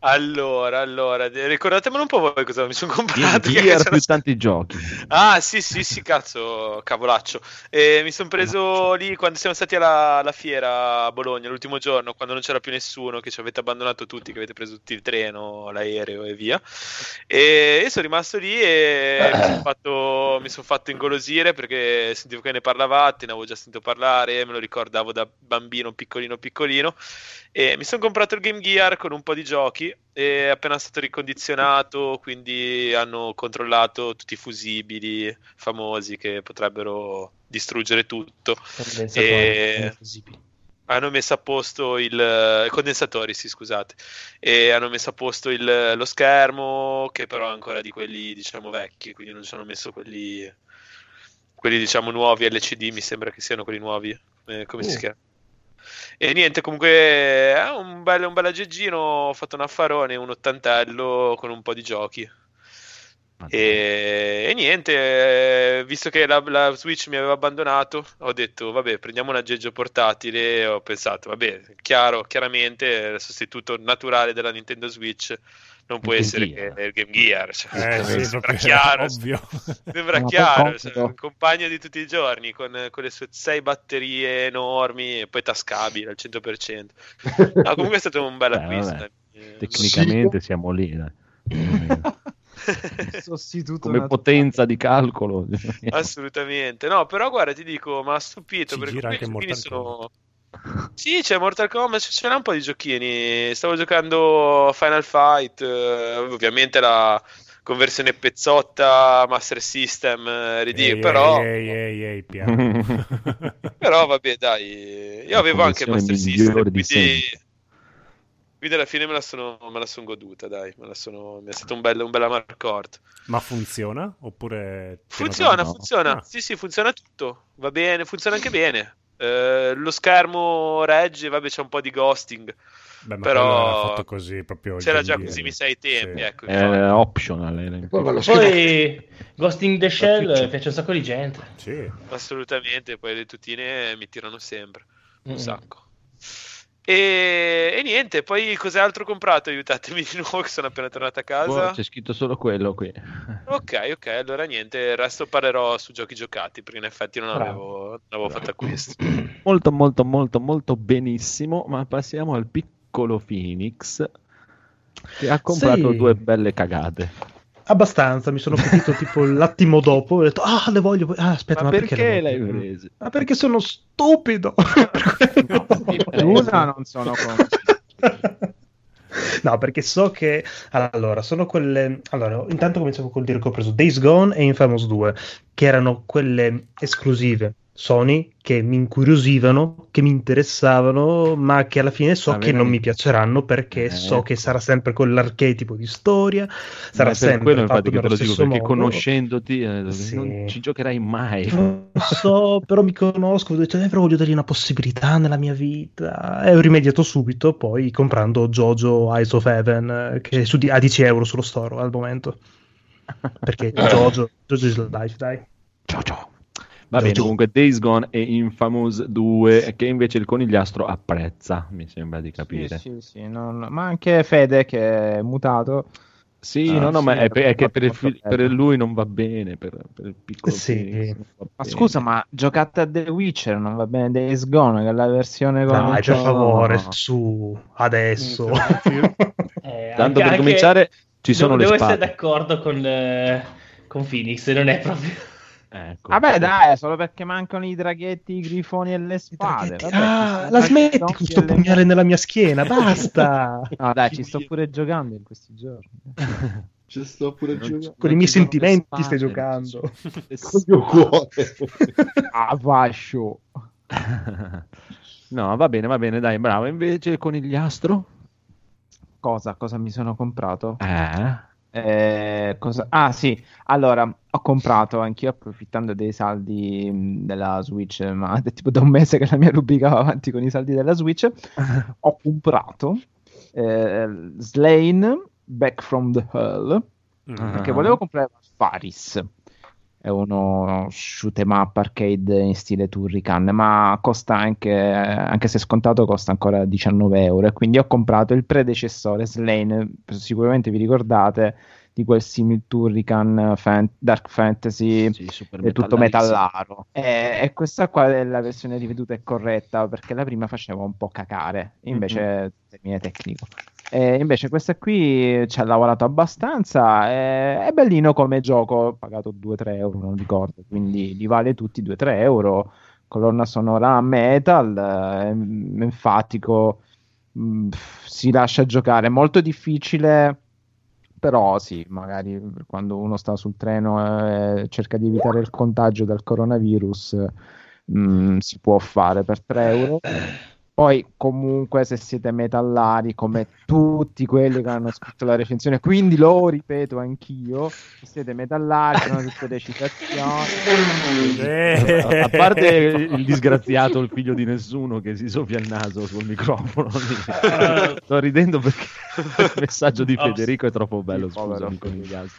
Allora, allora, ricordatemelo un po' voi cosa mi sono comprato. Gear più tanti giochi. Ah, sì, sì, sì, cazzo, cavolaccio. E mi sono preso lì quando siamo stati alla, alla fiera a Bologna l'ultimo giorno, quando non c'era più nessuno, che ci avete abbandonato tutti, che avete preso tutti il treno, l'aereo e via. E io sono rimasto lì e mi sono fatto, mi son fatto ingolosire perché sentivo che ne parlavate, ne avevo già sentito parlare, me lo ricordavo da bambino piccolino piccolino. E mi sono comprato il Game Gear con un po' di giochi e è appena stato ricondizionato, quindi hanno controllato tutti i fusibili famosi che potrebbero distruggere tutto. E hanno messo a posto il condensatori, sì, scusate. E hanno messo a posto il- lo schermo, che però è ancora di quelli, diciamo, vecchi, quindi non ci hanno messo quelli quelli diciamo nuovi LCD, mi sembra che siano quelli nuovi. Eh, come si Uh. chiama? E niente, comunque è un bel, un bel aggeggino. Ho fatto un affarone, un ottantello con un po' di giochi. E, e niente, eh, visto che la, la Switch mi aveva abbandonato, ho detto vabbè, prendiamo un aggeggio portatile. Ho pensato, vabbè, chiaro, chiaramente il sostituto naturale della Nintendo Switch non può Game essere Gear. che il Game Gear. Cioè, Eh, sì, sembra chiaro. ovvio. Sembra Ma chiaro, cioè, compagno di tutti i giorni con, con le sue sei batterie enormi e poi tascabile al 100%. No, comunque è stato un bel acquisto. eh. Tecnicamente siamo lì. dai. Sostituto Come potenza di calcolo. Assolutamente. No, però guarda, ti dico, mi ha stupito Ci perché Mortal sono... Sì, c'è Mortal Kombat, c- c'era un po' di giochini. Stavo giocando Final Fight, eh, ovviamente la conversione pezzotta Master System, eh, ridicolo, Ehi, però... ehi, ehi, ehi, piano. Però vabbè, dai, io avevo anche il Master System, quindi, quindi alla fine me la sono, me la son goduta, dai, me la sono, mi è stato un bel, un bel amarcord. Ma funziona? Oppure... Funziona, funziona, Ah, sì sì, funziona tutto, va bene, funziona anche bene. Eh, lo schermo regge, vabbè c'è un po' di ghosting, beh, ma però- era fatto così proprio. c'era già così mi sai i tempi, Sì. ecco. È infatti. optional. eh. Poi Poi Ghost in the Shell piace un sacco di gente. Sì. Assolutamente, poi le tutine mi tirano sempre, un Mm. sacco. E, e niente, poi cos'altro ho comprato? Aiutatemi di nuovo che sono appena tornato a casa. Oh, c'è scritto solo quello qui. Ok, ok, allora niente, il resto parlerò su giochi giocati perché in effetti non Bravo. avevo, non avevo fatto acquisti. Molto, molto, molto, molto benissimo. Ma passiamo al piccolo Phoenix che ha comprato Sì. due belle cagate. Abbastanza, mi sono capito tipo l'attimo dopo, ho detto, ah, le voglio, ah, aspetta, ma, ma, perché, le l'hai prese? Ma perché sono stupido. Una non sono con... No, perché so che allora sono quelle. Allora, intanto cominciamo col dire che ho preso Days Gone e Infamous 2, che erano quelle esclusive Sony che mi incuriosivano, che mi interessavano, ma che alla fine so che non mi piaceranno perché Eh. so che sarà sempre quell'archetipo di storia, sarà sempre quello infatti che te lo dico, stesso perché modo. conoscendoti eh, Sì. non ci giocherai mai. Non so, però mi conosco, ho detto, eh, però voglio dargli una possibilità nella mia vita. E ho rimediato subito, poi comprando Jojo Eyes of Heaven, eh, che è su a 10 euro sullo store al momento. Perché Jojo, Jojo is life, dai. Va bene, Jojo. comunque Days Gone e Infamous 2 che invece il conigliastro apprezza, mi sembra di capire. Sì, sì, sì, non- ma anche Fede che è mutato. Sì, Ah, no, no, sì, ma è, per- è che per, il per lui non va bene, per, per il piccolo Sì. Ma scusa, ma giocate a The Witcher, non va bene Days Gone, che è la versione con... Dai, per favore, su, adesso. Eh, Tanto anche- per cominciare ci sono devo, le devo essere spade. d'accordo con, eh, con Phoenix, non è proprio... Ecco. Vabbè, dai, solo perché mancano i draghetti, i grifoni e le spade. Vabbè, Ah, la smetti con questo e le- pugnale nella mia schiena, basta. No, dai, ci sto pure giocando in questi giorni. Ci sto pure giocando. Con i Non miei sentimenti spade, stai non giocando. Con il mio cuore. Ah, fascio. No, va bene, va bene, dai, bravo. Invece il conigliastro? Cosa? Cosa mi sono comprato? Eh? Eh, cosa- Ah, sì. Allora, ho comprato anch'io approfittando dei saldi mh, della Switch, ma è tipo da un mese che la mia rubrica va avanti con i saldi della Switch. ho comprato eh, Slain Back from the Hell perché Ah. volevo comprare Faris. È uno shoot 'em up arcade in stile Turrican, ma costa anche, anche se scontato, costa ancora 19 euro. E quindi ho comprato il predecessore Slain. Sicuramente vi ricordate di quel simil Turrican fan- Dark Fantasy Sì, è tutto metallaro. E, e questa qua è la versione riveduta e corretta perché la prima faceva un po' cacare, invece termine tecnico. E invece questa qui ci ha lavorato abbastanza, è, è bellino come gioco, ho pagato 2-3 euro, non ricordo, quindi li vale tutti 2-3 euro, colonna sonora metal, eh, enfatico, mh, si lascia giocare, molto difficile però sì, magari quando uno sta sul treno e cerca di evitare il contagio dal coronavirus, mh, si può fare per 3 euro. Poi comunque se siete metallari come tutti quelli che hanno scritto la recensione, quindi lo ripeto anch'io, se siete metallari, sono tutte le citazioni. Eh. A parte il disgraziato, il figlio di nessuno che si soffia il naso sul microfono. Sto ridendo perché il messaggio di. Federico è troppo bello. Scusami con gli altri.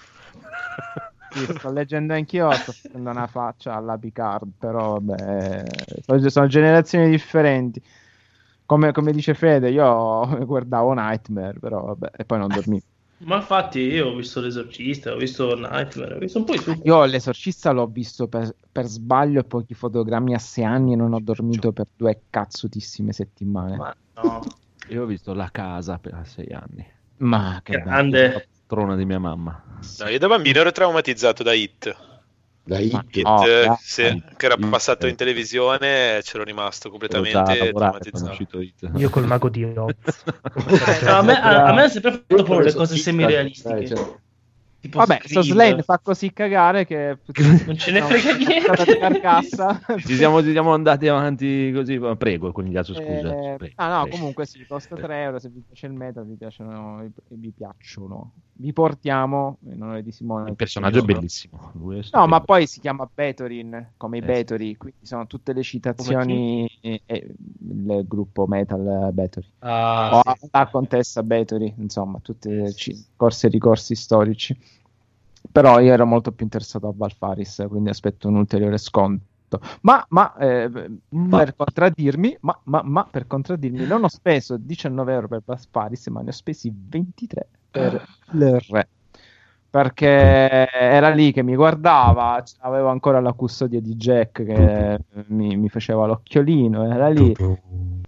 Sì, sto leggendo anch'io, sto facendo una faccia alla Picard, però vabbè, sono generazioni differenti. Come, come dice Fede, io guardavo Nightmare, però vabbè, e poi non dormivo. Ma infatti io ho visto l'esorcista, ho visto Nightmare, ho visto un po' di tutto. Io l'esorcista l'ho visto per, per sbaglio e pochi fotogrammi a sei anni e non ho dormito per due cazzutissime settimane. Ma no, Io ho visto La Casa per sei anni. Ma che bello. grande. Trona di mia mamma. No, io da bambino ero traumatizzato da Hit. Da Hit. No, eh, dai. sì, che era passato eh. in televisione, c'ero rimasto completamente è traumatizzato. Io col mago di Oz. No, a, me, a, a me hanno sempre fatto paura le cose semi-realistiche. dai, cioè, Tipo Vabbè, sto. Slane fa così cagare che Non ce ne frega niente. Ci siamo, ci siamo andati avanti così. ma Prego, con gli altri, scusa. Eh, prego, ah no, prego. comunque sì, costa 3 euro. Se vi piace il metal, vi piacciono, vi piacciono. Vi portiamo in onore di Simone. Il personaggio è bellissimo. Lui è No, ma poi si chiama Betorin come i Eh, Betori, quindi sono tutte le citazioni il gruppo metal Betori. Ah, o sì. la contessa Betori, insomma, tutte ci- corsi e ricorsi storici. Però io ero molto più interessato a Valfaris, quindi aspetto un ulteriore sconto. Ma, ma, eh, per contraddirmi, ma, ma, ma per contraddirmi, non ho speso 19 euro per Valfaris, ma ne ho spesi 23 per il re. Perché era lì che mi guardava, avevo ancora la custodia di Jack che mi, mi faceva l'occhiolino, era lì.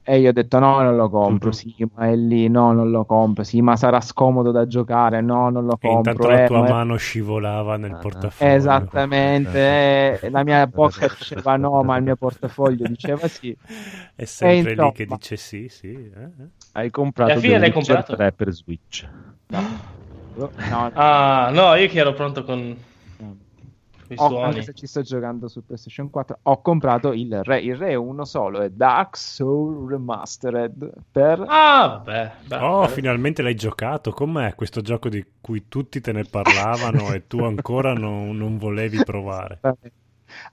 E io ho detto no, non lo compro, sì, ma è lì, no, non lo compro, sì, ma sarà scomodo da giocare, no, non lo E intanto compro. la eh, tua ma è- mano scivolava nel Ah, portafoglio. Esattamente, eh, la mia bocca diceva no, ma il mio portafoglio diceva sì. È sempre E lì insomma. che dice sì, sì. eh, eh. Hai comprato Alla fine l'hai comprato? 3 per Switch. No, no, Ah, no, io che ero pronto con... i ho- suoni. anche se ci sto giocando su PlayStation 4, ho comprato il Re. Il Re è uno solo, è Dark Soul Remastered per... Ah, vabbè. beh, Oh, finalmente l'hai giocato. Com'è questo gioco di cui tutti te ne parlavano e tu ancora non, non volevi provare?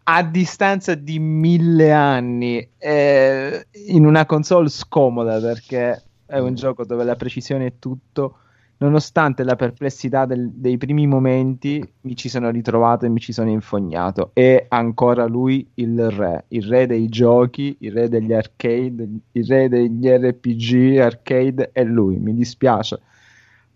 a distanza di mille anni eh, in una console scomoda perché è un gioco dove la precisione è tutto nonostante la perplessità del- dei primi momenti mi ci sono ritrovato e mi ci sono infognato. È ancora lui il re il re dei giochi il re degli arcade il re degli RPG arcade è lui mi dispiace.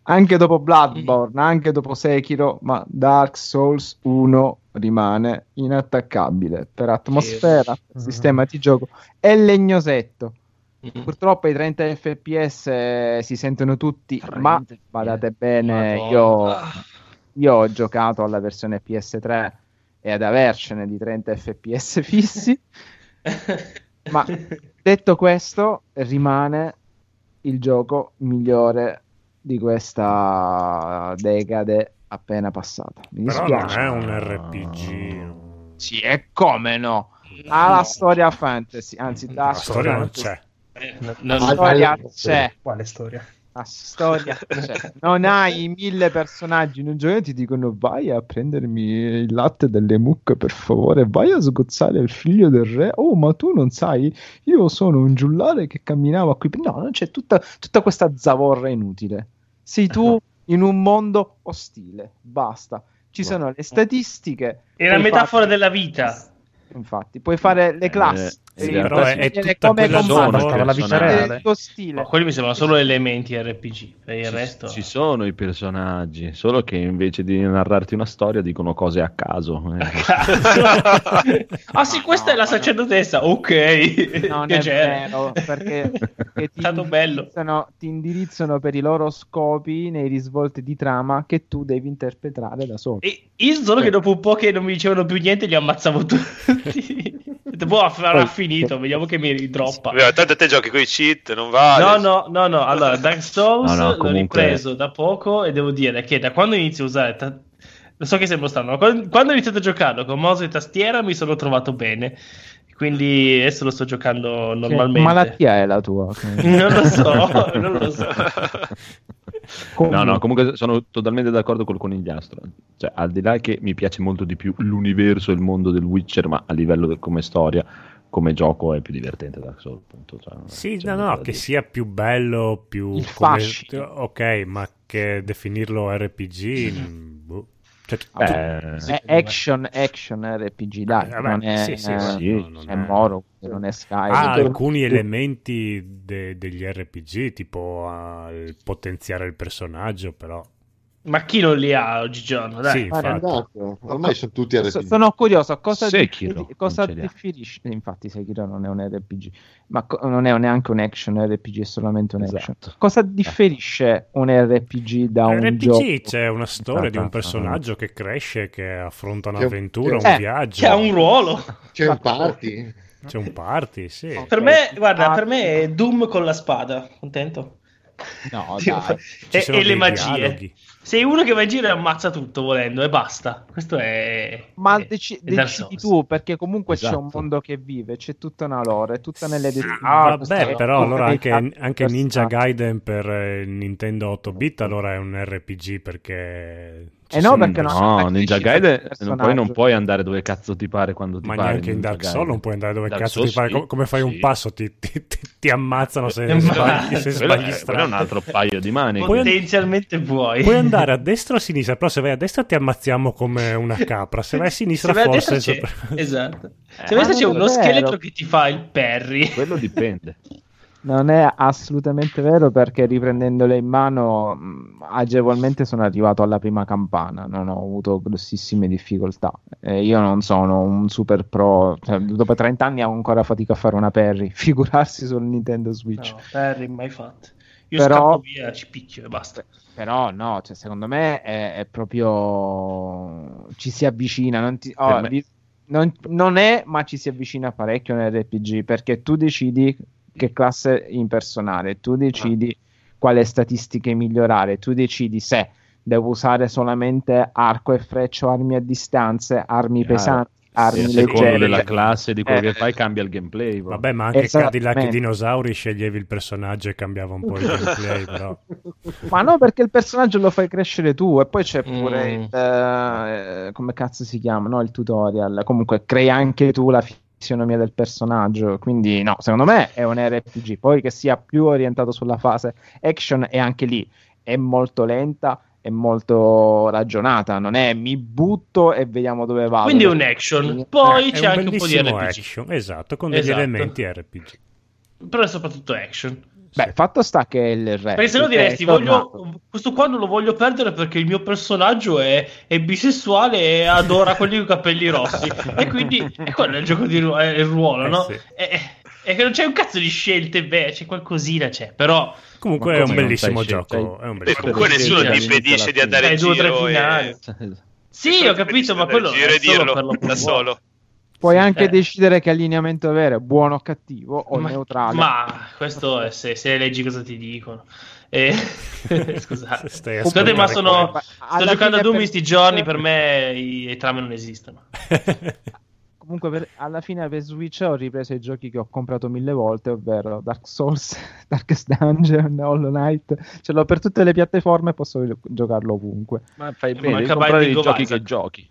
Anche dopo Bloodborne, anche dopo Sekiro, ma Dark Souls 1 rimane inattaccabile per atmosfera, per sistema di gioco. E legnosetto. Purtroppo i 30 fps eh, si sentono tutti, ma badate bene, io, io ho giocato alla versione PS3 e ad avercene di 30 fps fissi, ma detto questo rimane il gioco migliore di questa decade appena passata. Mi Però non dispiace. è un RPG. Sì, e come no? Ha la storia fantasy, anzi, La Dark storia non Fantasy. C'è. Non- non- storia c'è. Quale storia? La storia c'è. Non hai mille personaggi in un gioco e ti dicono vai a prendermi il latte delle mucche per favore, vai a sgozzare il figlio del re. Oh, ma tu non sai, io sono un giullare che camminava qui. No, non c'è tutta, tutta questa zavorra inutile. Sei tu in un mondo ostile, basta. Ci sono le statistiche. È la metafora fare- della vita. Infatti, puoi fare le classi. Eh, sì, però è- è tutta come combattere, stava la vita reale. il tuo stile. Ma quelli mi sembrano solo elementi RPG. Per il Ci- resto. Ci sono i personaggi, solo che invece di narrarti una storia dicono cose a caso. eh. ah sì, questa è la sacerdotessa. Ok. Non è vero, perché, perché ti, Stato bello. indirizzano, ti indirizzano per i loro scopi nei risvolti di trama che tu devi interpretare da solo. E io solo che dopo un po' che non mi dicevano più niente, li ammazzavo tutti. Boh, avrà finito, vediamo che mi ridroppa. Tanto te giochi con i cheat, non vale. No, no, no, no. Allora, Dark Souls No, no, l'ho comunque- ripreso da poco e devo dire che da quando inizio a usare. ta- Lo so che sembra strano, ma quando, quando ho iniziato a giocarlo con mouse e tastiera mi sono trovato bene. Quindi adesso lo sto giocando Che normalmente. malattia è la tua? Non lo so, non lo so. No, no, comunque sono totalmente d'accordo col conigliastro. Cioè, al di là che mi piace molto di più l'universo e il mondo del Witcher, ma a livello de- come storia, come gioco è più divertente Dark Souls. Appunto. Cioè, Sì, c'è no, no, che dire. sia più bello, più... Il come-. Ok, ma che definirlo RPG... Cioè, tu- Eh, È action, action RPG, dai, Eh, non è, sì, sì, eh, sì, no, non è Moro, non è Sky. ha alcuni elementi de- degli RPG, tipo ah, il potenziare il personaggio, però... Ma chi non li ha oggigiorno? Dai. Sì, andato. Ormai sono tutti RPG. sono curioso cosa, Sekiro differi- cosa differisce infatti Sekiro non è un RPG ma co- non è neanche un action RPG è solamente un action Esatto. cosa differisce un RPG da un RPG gioco c'è una storia di un Ah, ah, personaggio che cresce, che affronta un'avventura, un Eh, viaggio. Che ha un ruolo. C'è un party. C'è un party, sì. Per me, guarda, per me è Doom con la spada. Contento? no dai Ci E, sono e le magie. dialoghi. Sei uno che va in giro e ammazza tutto volendo e basta. Questo è. ma è- deci- è decidi tu perché comunque c'è un Esatto. mondo che vive c'è tutta una lore è tutta nelle Sì, descrizioni Ah, questo vabbè, però allora anche, anche Ninja Gaiden per eh, Nintendo 8 bit allora è un RPG perché... Eh no, perché No, attacchi Ninja Gaiden non puoi, non puoi andare dove cazzo ti pare quando ti Ma pare. neanche in Dark Souls non puoi andare dove Dark cazzo Souls ti pare. sì, Com- come fai un sì. passo ti, ti- ti- ti ammazzano se Eh, sbagli, se Quello sbagli è, quello è strada. un altro paio di. Puoi- Potenzialmente puoi. Puoi andare a destra o a sinistra, però se vai a destra ti ammazziamo come una capra, se vai a sinistra Se vai a forse... c'è- sopra- Esatto. Eh, Se a destra ma c'è uno vero. scheletro che ti fa il parry. Quello dipende. Non è assolutamente vero perché riprendendole in mano agevolmente sono arrivato alla prima campana, non ho avuto grossissime difficoltà. Eh, io non sono un super pro, cioè, dopo 30 anni ho ancora fatica a fare una parry, figurarsi sul Nintendo Switch. No, parry mai fatto. Io Però- via, ci picchio e basta. Però no, cioè, secondo me è, è proprio ci si avvicina, non, ti- oh, non- non è, ma ci si avvicina parecchio nell'RPG perché tu decidi che classe impersonare, tu decidi quale statistiche migliorare, tu decidi se devo usare solamente arco e freccio, armi a distanze, armi Chiaro. pesanti, E a armi seconda leggere. della classe di quello Eh, che fai cambia il gameplay. bro. Vabbè, ma anche. Cadillac e Dinosauri sceglievi il personaggio e cambiava un po' il gameplay, però. Ma no, perché il personaggio lo fai crescere tu e poi c'è pure Mm. il... eh, come cazzo si chiama? No, il tutorial. Comunque crei anche tu la fisionomia del personaggio. Quindi no, secondo me è un RPG. Poi che sia più orientato sulla fase action e anche lì è molto lenta è molto ragionata, non è mi butto e vediamo dove vado. Quindi è un action. Poi Eh, c'è anche un po' di RPG. action, esatto, con degli Esatto. elementi RPG. Però è soprattutto action. Beh, fatto sta che il re. Perché se no diresti, voglio, questo qua non lo voglio perdere perché il mio personaggio è, è bisessuale e adora quelli con i capelli rossi. e quindi è quello è il gioco di ru- è il ruolo, Eh, no? sì. E, e che non c'è un cazzo di scelte, beh, c'è qualcosina, c'è, però... Comunque è un bellissimo gioco. È un bellissimo comunque nessuno ti impedisce di andare in due o tre giro finali. e... Sì, ho capito, ma quello è solo dirlo per lo da solo. Puoi anche Eh. decidere che allineamento avere, buono o cattivo o ma, neutrale. ma questo è se, se leggi cosa ti dicono. Eh, scusate. Stai Scusate, ma sono. Sto giocando a Doom per- in sti giorni. Per me i, i trame non esistono. Comunque, per- alla fine per Switch ho ripreso i giochi che ho comprato mille volte, ovvero Dark Souls, Darkest Dungeon, Hollow Knight. Ce l'ho per tutte le piattaforme e posso gio- giocarlo ovunque. Ma fai Eh, bene comprare i giochi Isaac. che giochi.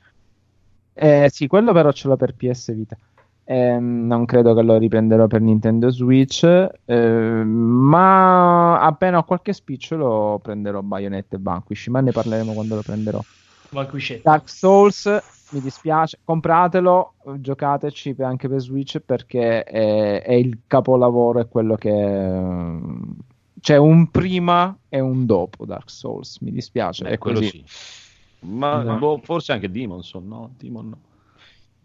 Eh, sì, quello però ce l'ho per PS Vita. Ehm, non credo che lo riprenderò per Nintendo Switch, ehm, ma appena ho qualche spicciolo prenderò Bayonetta e Vanquish, ma ne parleremo quando lo prenderò. Vanquishetto. Dark Souls, mi dispiace, compratelo, giocateci anche per Switch perché è, è il capolavoro, è quello che... C'è un prima e un dopo Dark Souls, mi dispiace. Eh, quello così. sì. Ma No. boh, forse anche Demon Soul, no? Demon no.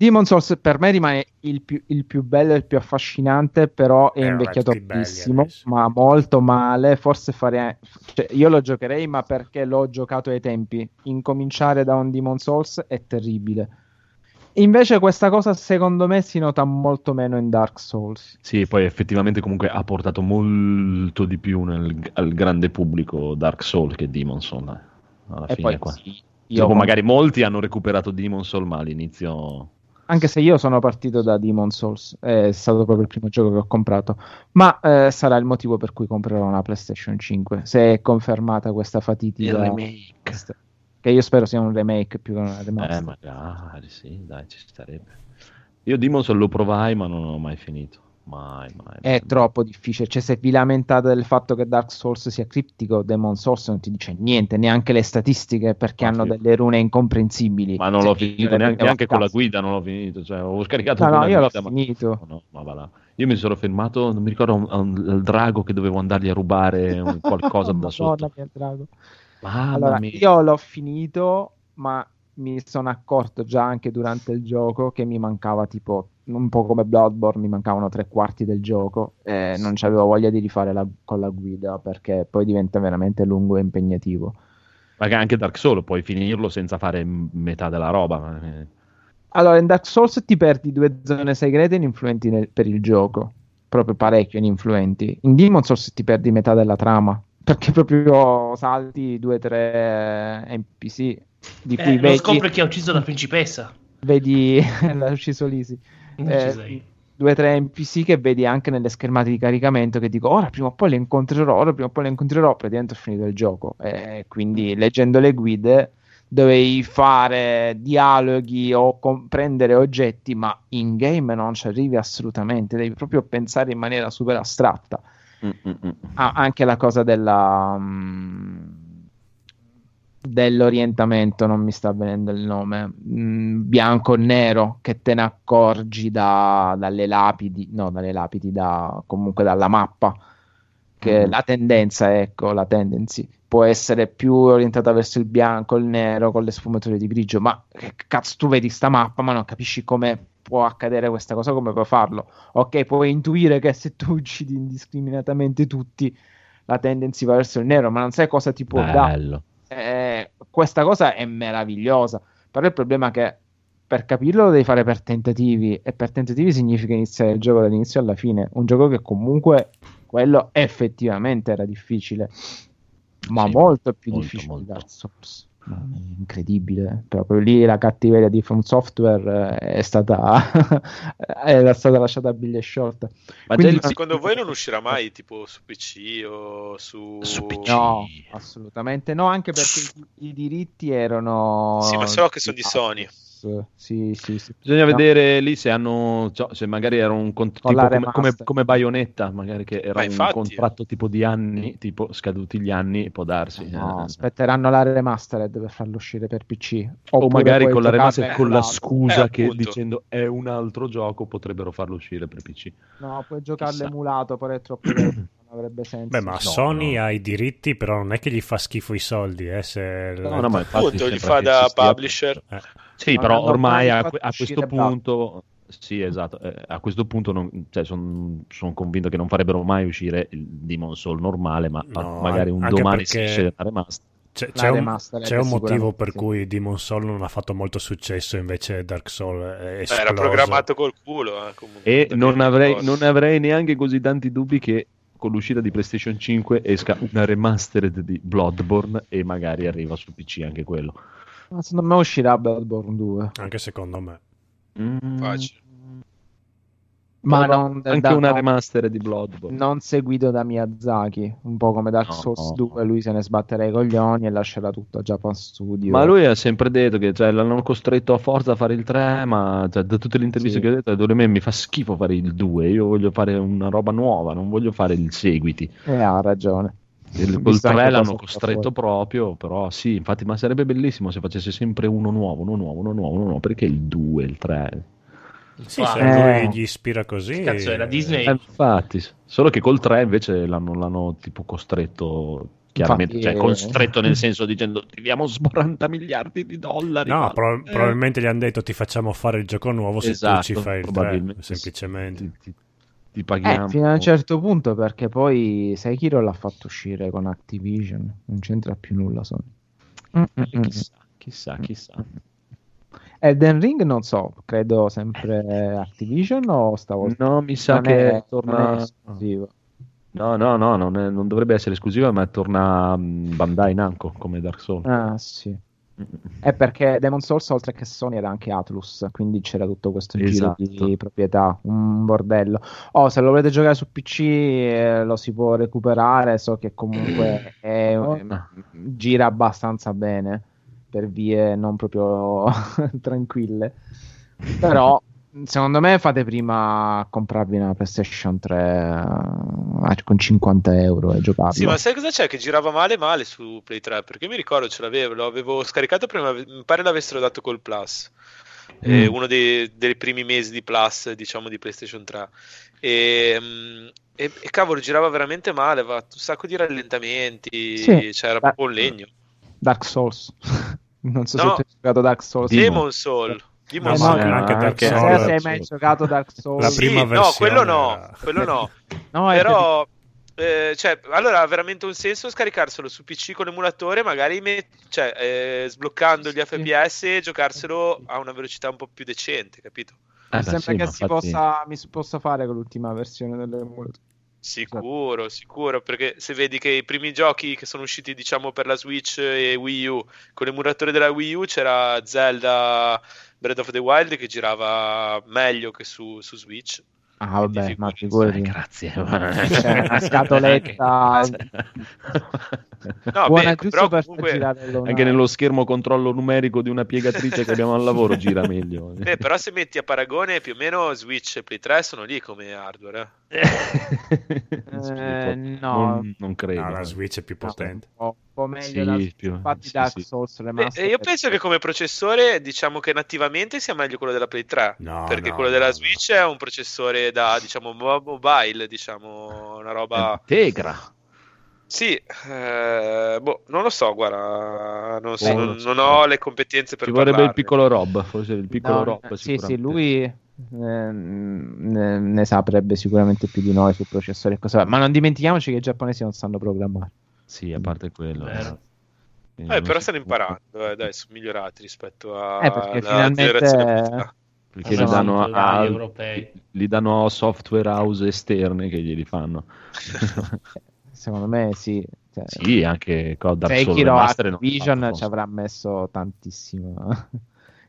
Demon Souls per me rimane il più, il più bello e il più affascinante, però è Eh, invecchiato pochissimo, adesso. ma molto male. Forse fare... cioè, io lo giocherei, ma perché l'ho giocato ai tempi. Incominciare da un Demon Souls è terribile. Invece questa cosa secondo me si nota molto meno in Dark Souls. Sì, poi effettivamente comunque ha portato molto di più nel- al grande pubblico Dark Soul che Demon Soul. eh. Alla E fine poi qua. sì, io con- magari molti hanno recuperato Demon Soul, ma all'inizio... Anche se io sono partito da Demon Souls, è stato proprio il primo gioco che ho comprato, ma eh, sarà il motivo per cui comprerò una PlayStation 5, se è confermata questa fatidica... remake. Che io spero sia un remake più che una Eh, remaster. magari sì, dai, ci starebbe. Io Demon Soul lo provai, ma non ho mai finito. Mai, mai. È mai. troppo difficile, cioè se vi lamentate del fatto che Dark Souls sia criptico, Demon Souls non ti dice niente, neanche le statistiche perché Ah, hanno sì. delle rune incomprensibili. Ma non Cioè, l'ho finito neanche, neanche con la guida, non l'ho finito. Cioè, ho scaricato No, no, io l'ho ma- finito. No, ma va là. Io mi sono fermato, non mi ricordo, un- un- al drago che dovevo andargli a rubare qualcosa da sotto. mia, drago. Mamma Allora, mia. io l'ho finito, ma mi sono accorto già anche durante il gioco che mi mancava tipo un po' come Bloodborne, mi mancavano tre quarti del gioco e non avevo voglia di rifare la- con la guida perché poi diventa veramente lungo e impegnativo. Ma che anche Dark Souls puoi finirlo senza fare metà della roba. eh. Allora, in Dark Souls ti perdi due zone segrete ininfluenti nel- per il gioco, proprio parecchio ininfluenti. In Demon Souls ti perdi metà della trama perché proprio salti due o tre NPC di cui Eh, vedi, scopre chi ha ucciso la principessa. vedi l'ha ucciso Lisi. Eh, due o tre NPC che vedi anche nelle schermate di caricamento che dico ora prima o poi le incontrerò, ora prima o poi le incontrerò, praticamente ho finito il gioco. E quindi leggendo le guide dovevi fare dialoghi o comprendere oggetti, ma in game non ci arrivi assolutamente, devi proprio pensare in maniera super astratta. Mm, mm, mm. Ah, anche la cosa della mm, dell'orientamento non mi sta venendo il nome Mm, bianco e nero che te ne accorgi da- dalle lapidi no dalle lapidi da, comunque dalla mappa che Mhm. la tendenza ecco la tendency può essere più orientata verso il bianco il nero con le sfumature di grigio ma che cazzo tu vedi sta mappa ma non capisci come può accadere questa cosa come puoi farlo ok puoi intuire che se tu uccidi indiscriminatamente tutti la tendency va verso il nero ma non sai cosa ti può dare Bello. Questa cosa è meravigliosa, però il problema è che per capirlo lo devi fare per tentativi e per tentativi significa iniziare il gioco dall'inizio alla fine, un gioco che comunque quello effettivamente era difficile. ma Sì, molto più molto, difficile molto. di Dark Souls. È incredibile, proprio lì la cattiveria di From Software eh, è stata, era stata lasciata a biglia sciolta. Ma Quindi- Secondo voi non uscirà mai tipo su PC o su... Su PC? No, assolutamente no, anche perché i, i diritti erano... Sì, ma so che sono di Sony. Sì, sì, sì. Bisogna No. vedere lì se hanno, cioè, se magari era un cont- Con tipo la come, come, come Bayonetta, magari che era Ma un infatti. contratto tipo di anni, tipo scaduti gli anni, può darsi. No, eh. aspetteranno la remastered per farlo uscire per PC. o magari con la giocarlo remaster con la scusa Eh, che appunto. dicendo è un altro gioco potrebbero farlo uscire per PC. No, puoi giocarlo Chissà. emulato, però è troppo non avrebbe senso. Beh, ma No, Sony no. ha i diritti, però non è che gli fa schifo i soldi, eh, se... No, no, ma infatti Appunto, gli fa da publisher. Eh. Sì, però ormai ormai a, a questo punto, sì, esatto, eh, a questo punto sono convinto che non farebbero mai uscire il Demon Soul normale, ma No, magari un domani si esce la remaster. C'è, La c'è un, remastered c'è un motivo per sì. cui Demon Soul non ha fatto molto successo, invece Dark Soul è Beh, esploso. era programmato col culo. eh, comunque, E non avrei, non avrei neanche così tanti dubbi che con l'uscita di PlayStation 5 esca una remastered di Bloodborne e magari arriva su PC anche quello. Ma secondo me uscirà Bloodborne 2. Anche secondo me. Mm. Facile. Ma No, non, anche da- una no, remastered di Bloodborne. non seguito da Miyazaki, un po' come Dark No, Souls no. 2, lui se ne sbatterà i coglioni e lascerà tutto a Japan Studio. Ma lui ha sempre detto che cioè, l'hanno costretto a forza a fare il 3, ma cioè, da tutte le interviste Sì. che ho detto, a me mi fa schifo fare il 2, io voglio fare una roba nuova, non voglio fare il seguiti. E Eh, ha ragione. Il, col Visto anche 3 cosa l'hanno costretto proprio, però sì, infatti, ma sarebbe bellissimo se facesse sempre uno nuovo, uno nuovo, uno nuovo, uno nuovo, perché il 2, il 3? Sì, se eh. lui gli ispira così... Cazzo, era Disney. Eh, infatti, solo che col 3 invece l'hanno, l'hanno tipo costretto, chiaramente, Infatti, cioè eh, costretto nel senso dicendo ti diamo 40 miliardi di dollari. No, pro- eh. probabilmente gli hanno detto ti facciamo fare il gioco nuovo se Esatto, tu ci fai il 3, probabilmente. semplicemente. Ti, ti- ti Eh, paghiamo. fino a un certo punto, perché poi Sekiro l'ha fatto uscire con Activision, non c'entra più nulla Sony. Mm, mm, Eh, mm. chissà, chissà, chissà. Elden Ring non so, credo sempre Activision o stavolta No, mi sa non che è- non torna. esclusivo. No, no, no, non, è- non dovrebbe essere esclusiva, ma torna Bandai Namco come Dark Souls. Ah, sì. È perché Demon Souls, oltre che Sony, era anche Atlus, quindi c'era tutto questo Esatto. giro di proprietà, un bordello. Oh, se lo volete giocare su PC eh, lo si può recuperare, so che comunque è- Madonna. gira abbastanza bene per vie non proprio tranquille. Però secondo me fate prima a comprarvi una PlayStation 3 eh, con 50 euro e giocarlo. Sì, ma sai cosa c'è? Che girava male male su Play 3, perché io mi ricordo ce l'avevo, lo avevo scaricato prima, mi pare l'avessero dato col Plus. Eh, Mm. uno dei, dei primi mesi di Plus, diciamo, di PlayStation 3. E, mm, e- e cavolo, girava veramente male, aveva un sacco di rallentamenti, Sì. cioè era Beh, proprio un legno. Dark Souls. non so No. se tu hai giocato Dark Souls. Demon. Demon Soul. Demon No, Eh, no, anche no, Dark Souls. Non se hai mai giocato Dark Souls. La Sì, prima no, versione quello no, quello no. No, Però, eh, cioè, allora ha veramente un senso scaricarselo su PC con l'emulatore, magari met- cioè, eh, sbloccando gli Sì. FPS e giocarselo a una velocità un po' più decente, capito? Eh, sembra sì, che si infatti- possa, mi si possa fare con l'ultima versione dell'emulatore. Sicuro, sicuro, perché se vedi che i primi giochi che sono usciti, diciamo, per la Switch e Wii U, con l'emulatore della Wii U c'era Zelda Breath of the Wild che girava meglio che su, su Switch. Ah, vabbè, Quindi ma figurati. Eh, grazie. C'è una scatoletta. No, Buona beh, giusto però per comunque-. Anche nello schermo controllo numerico di una piegatrice che abbiamo al lavoro gira meglio. Beh, però se metti a paragone più o meno Switch e Play 3 sono lì come hardware. eh. Eh, no. non, non credo. No, la Switch è più No, potente. un po', un po' meglio Sì, da più- infatti sì, Dark sì. Souls Beh, Remastered io penso che come processore diciamo che nativamente sia meglio quello della Play 3 No, perché no, quello della no, Switch è un processore da diciamo mo- mobile diciamo una roba Integra. sì eh, boh, non lo so guarda non, so, Beh, non- non ho le competenze per Ci vorrebbe il parlarne. piccolo Rob, forse il piccolo No, Rob. sì, sì, lui ne, ne saprebbe sicuramente più di noi sul processore e cosa. Ma non dimentichiamoci che i giapponesi non sanno programmare. Sì, a parte quello. Eh. Eh, però stanno imparando eh, dai sono migliorati rispetto a Eh, perché alla finalmente- generazione prima. Perché li Esatto, danno, a, vari a- europei. li danno a software house esterne che glieli fanno. Secondo me sì. Cioè, Sì, anche con Dark Souls Sekiro Remastered non Activision ci avrà messo tantissima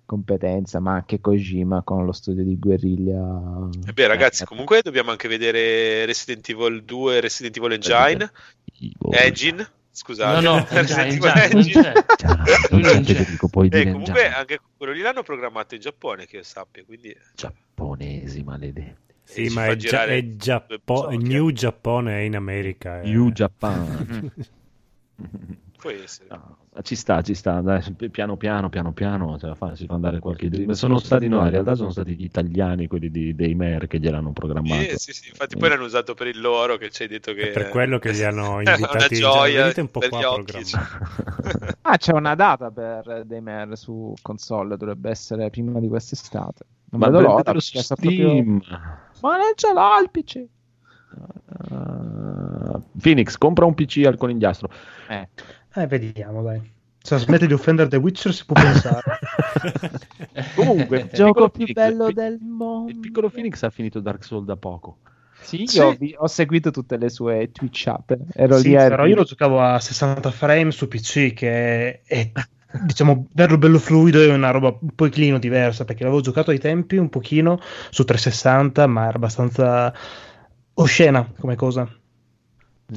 competenza, ma anche Kojima con lo studio di guerriglia. E beh, ragazzi, Eh, comunque dobbiamo anche vedere Resident Evil 2 Resident Evil Engine. Engine, scusate. No, no, Resident Evil Engine, E dire comunque già- anche quello lì l'hanno programmato in Giappone, che io sappia, quindi giapponesi maledetti. Sì, ma è, Gia- è Giappo- New Giappone è in America. eh. New Japan. Può essere. No, ci sta, ci sta, dai, piano piano, piano piano, ce la fa, si fa andare qualche dritto. Sono stati, no, in realtà sono stati gli italiani, quelli di, dei MER che gliel'hanno programmato. Sì, sì, sì, infatti poi l'hanno usato per il loro che ci hai detto che È per quello che li hanno invitati in una gioia Venite un po' qua gli occhi. programmare. Ah, c'è una data per Daymer su console, dovrebbe essere prima di quest'estate. Non Ma vedo l'ora. perché sta proprio- Steam. Ma non ce l'ha il PC. Uh, Phoenix, compra un PC al conigliastro. Eh. Eh, vediamo, dai. Se smette di offendere The Witcher si può pensare. Comunque, Il gioco più Phoenix, bello il- del mondo. Il piccolo Phoenix ha finito Dark Souls da poco. Sì, Sì. io ho, vi- ho seguito tutte le sue Twitch app. Ero Sì, lì però io lo giocavo a 60 frame su PC, che è, diciamo, bello bello fluido e una roba un pochino diversa, perché l'avevo giocato ai tempi un pochino su 360, ma era abbastanza oscena come cosa.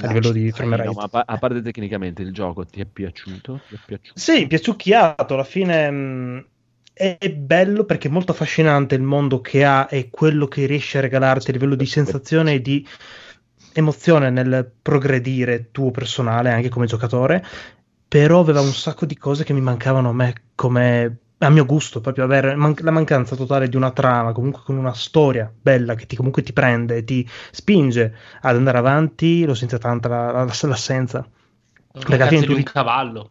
A livello di frame No, rate. ma a, pa- a parte tecnicamente, il gioco ti è piaciuto? Ti è piaciuto? Sì, piaciucchiato, alla fine mh, è, è bello perché è molto affascinante il mondo che ha e quello che riesce a regalarti a livello di sensazione e di emozione nel progredire tuo personale anche come giocatore, però aveva un sacco di cose che mi mancavano a me come a mio gusto, proprio avere man- la mancanza totale di una trama, comunque con una storia bella che ti, comunque ti prende, ti spinge ad andare avanti, lo sento tanta la- la- l'assenza. Un Perché di tu- un cavallo.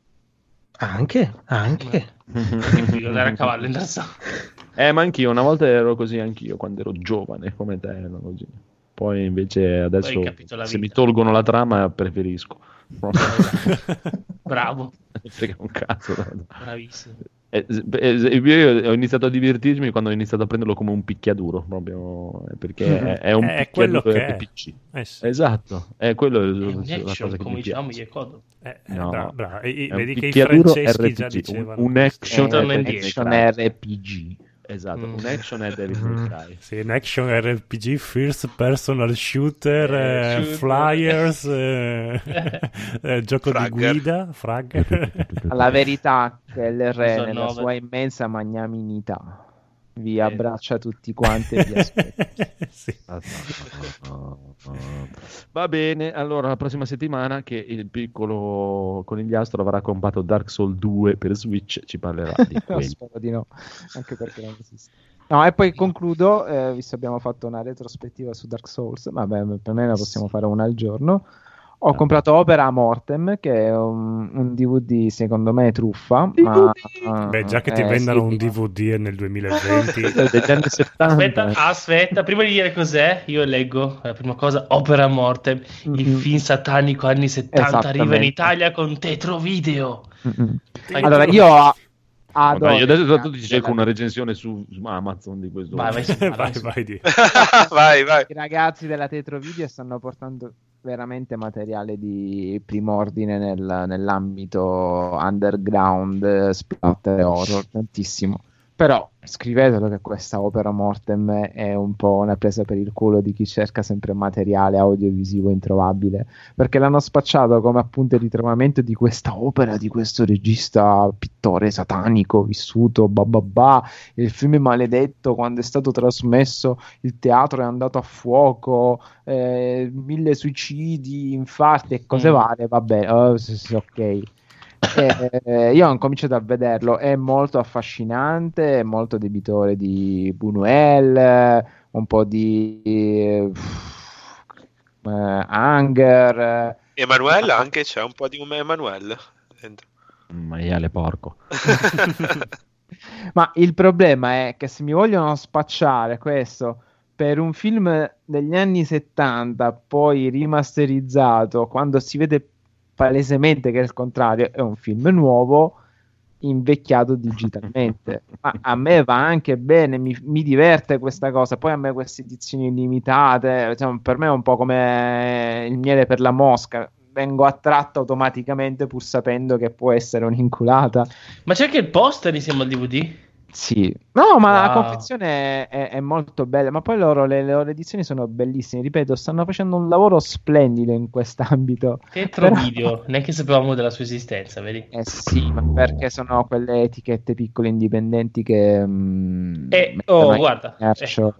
Anche, anche. Andare a cavallo in realtà. Eh, ma anch'io, una volta ero così anch'io, quando ero giovane, come te. Poi invece adesso, se mi tolgono la trama, preferisco. Bravo, frega un cazzo. bravissimo. Eh, eh, io ho iniziato a divertirmi quando ho iniziato a prenderlo come un picchiaduro, proprio eh, perché è, è un È quello picchiaduro che è. RPG. Eh sì. Esatto, è quello È un la action, cosa che come mi diciamo piace. gli Ecodo. Eh, No, bravo, bravo. E- e un vedi che i picchiaduro franceschi già RPG, dicevano un, un action, action Devil RPG. Esatto, Mm. un action è Devil May Cry. Sì, un action RPG, first personal shooter, Eh, eh, shooter. flyers, eh, eh, gioco Fragger. di guida, fragger. La verità che l'R nella sua immensa magnaminità vi Eh. abbraccia tutti quanti e vi aspetta. sì. Va bene, allora la prossima settimana che il piccolo conigliastro avrà comprato Dark Souls 2 per Switch ci parlerà di quello. spero di no, anche perché non esiste. No, e poi concludo, eh, visto che abbiamo fatto una retrospettiva su Dark Souls, vabbè, per me ne possiamo fare una al giorno. Ho comprato Opera Mortem, che è un, un DVD secondo me truffa. Ma, Beh, già che ti eh, vendano sì, un DVD nel 2020, degli anni 70. Aspetta, aspetta, prima di dire cos'è, io leggo la prima cosa: Opera Mortem, il Mhm. film satanico anni 70 arriva in. Italia con Tetro Video. Vai, Allora, io a- Vabbè, adoro io adesso il tanto ti cerco della- una recensione su, su Amazon di questo. Vai, vai, vai, vai, vai, di. vai, vai. I ragazzi della Tetro Video stanno portando veramente materiale di prim'ordine nel- nell'ambito underground, eh, splatter horror, tantissimo. Però scrivetelo che questa opera mortem è un po' una presa per il culo di chi cerca sempre materiale audiovisivo introvabile, perché l'hanno spacciato come appunto il ritrovamento di questa opera di questo regista pittore satanico vissuto, bababà, il film è maledetto quando è stato trasmesso il teatro è andato a fuoco, eh, mille suicidi, infarti e cose Mm. varie, vabbè, oh, ok. Eh, io ho cominciato a vederlo, è molto affascinante, è molto debitore di Buñuel, un po' di Hunger, eh, Emanuele anche c'è un po' di un Emanuele dentro. Maiale porco. Ma il problema è che se mi vogliono spacciare questo per un film degli anni 70, poi rimasterizzato, quando si vede palesemente che è il contrario, è un film nuovo invecchiato digitalmente. Ma a me va anche bene, mi, mi diverte questa cosa. Poi a me queste edizioni limitate, diciamo, per me è un po' come il miele per la mosca. vengo attratto automaticamente pur sapendo che può essere un'inculata. Ma c'è anche il poster insieme al DVD? Sì, no, ma la Wow. confezione è, è molto bella. Ma poi loro, le, le loro edizioni sono bellissime. Ripeto, stanno facendo un lavoro splendido in quest'ambito. Dentro Però- video, neanche sapevamo della sua esistenza, vedi? Eh sì, ma perché sono quelle etichette piccole indipendenti che. mm, Eh, oh, guarda, commercio-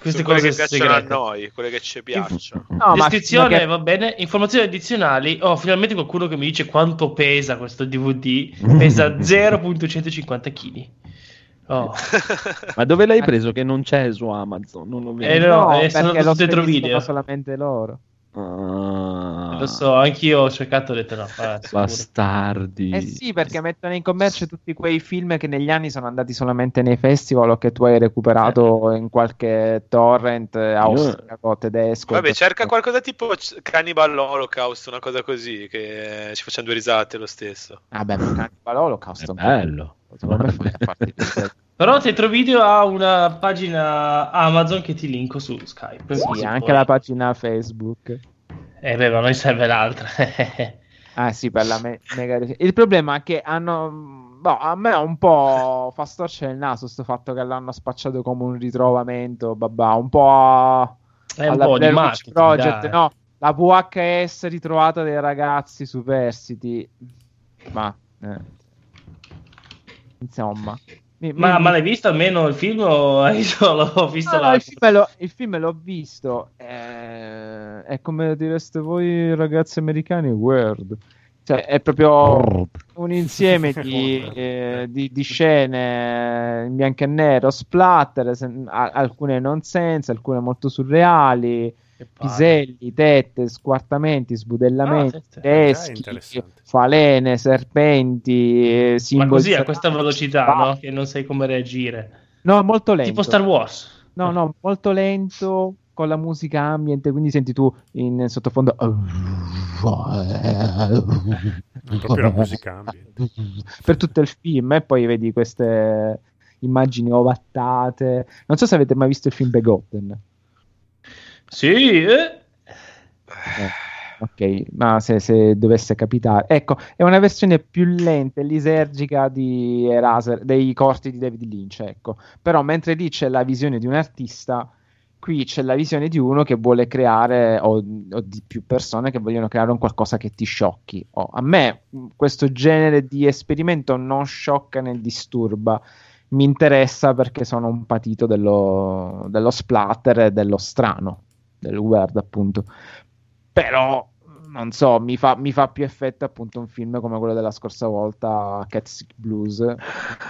Queste Sono quelle cose che piacciono segrete. a noi, quelle che ci piacciono. No, Descrizione che- va bene, informazioni addizionali. Oh, finalmente qualcuno che mi dice quanto pesa questo DVD. Pesa 0.150 kg. Oh. Ma dove l'hai preso che non c'è su Amazon? Non lo vedo. Eh, no, No, eh, sono perché lo dentro video. solamente loro. Ah, Lo so, anch'io ho cercato e ho detto no. sicuro. bastardi. Eh sì, perché mettono in commercio tutti quei film che negli anni sono andati solamente nei festival o che tu hai recuperato in qualche torrent eh, austriaco, tedesco. Vabbè, cerca qualcosa tipo Cannibal Holocaust, una cosa così, che ci facciamo due risate lo stesso. Vabbè, ma Cannibal Holocaust È bello. Di. Però Tetro Video ha una pagina Amazon che ti linko su Skype. Sì, anche puoi- la pagina Facebook. Eh beh, ma a noi serve l'altra. Ah sì, per la me- mega Il problema è che hanno... boh, a me un po' fa storcere il naso sto fatto che l'hanno spacciato come un ritrovamento, babà, un po' a... È un alla po' di Blair Witch marketing, Project, dai. no, la VHS ritrovata dei ragazzi superstiti. Ma... eh. Insomma... mi- ma, mi- ma l'hai visto almeno il film o hai solo visto No, no, il, film l'ho, il film l'ho visto. eh, è come direste voi, ragazzi americani, weird. Cioè, è proprio un insieme di, eh, di- di scene in bianco e nero, splatter, se- a- alcune nonsense, alcune molto surreali. Piselli, tette, squartamenti, sbudellamenti, Ah, sì. teschi, falene, serpenti, eh, Ma simboli così a questa velocità, ah, no? Che non sai come reagire. No, molto lento. Tipo Star Wars. No, no, molto lento con la musica ambient, quindi senti tu in sottofondo Proprio la musica ambient. per tutto il film e poi vedi queste immagini ovattate. Non so se avete mai visto il film Begotten. Sì, eh. Ok, ma se, se dovesse capitare, ecco, è una versione più lenta e lisergica di Eraser, dei corti di David Lynch, ecco. Però mentre lì c'è la visione di un artista, qui c'è la visione di uno che vuole creare, o, o di più persone che vogliono creare un qualcosa che ti sciocchi. Oh, a me mh, questo genere di esperimento non sciocca né disturba. Mi interessa perché sono un patito dello, dello splatter e dello strano, del weird appunto. Però non so, mi fa, mi fa più effetto appunto un film come quello della scorsa volta, Cat Sick Blues.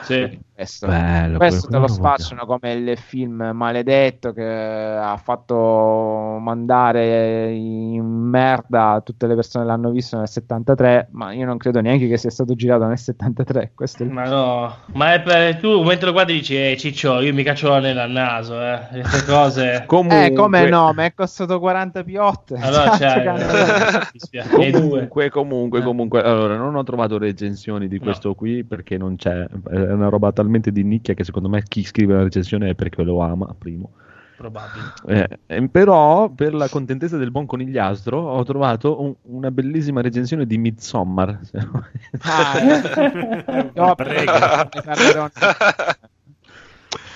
Sì. Questo, Bello, questo te lo spacciano come il film maledetto che ha fatto mandare in merda tutte le persone che l'hanno visto nel 73, ma io non credo neanche che sia stato girato nel 73. Questo è il Ma no, ma è per tu mentre lo guardi dici, eh, Ciccio, io mi caccio la nella al naso, eh. Queste cose. Comunque, Eh, come no, ma è costato 40 piotte. Allora, Cazzo, cioè, cane. mi spiace. E due. Comunque, comunque, comunque, allora non ho trovato recensioni di questo qui perché non c'è, è una roba talmente di nicchia che secondo me chi scrive la recensione è perché lo ama, primo. Probabile. Eh, eh, però per la contentezza del buon conigliastro ho trovato un- una bellissima recensione di Midsommar. Ah, eh. No, Prego.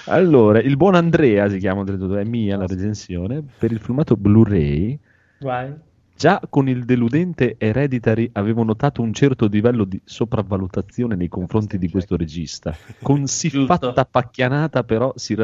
allora, il buon Andrea si chiama è mia la recensione per il filmato Blu-ray. Vai. Già con il deludente Hereditary avevo notato un certo livello di sopravvalutazione nei confronti di questo regista. Con siffatta pacchianata però si,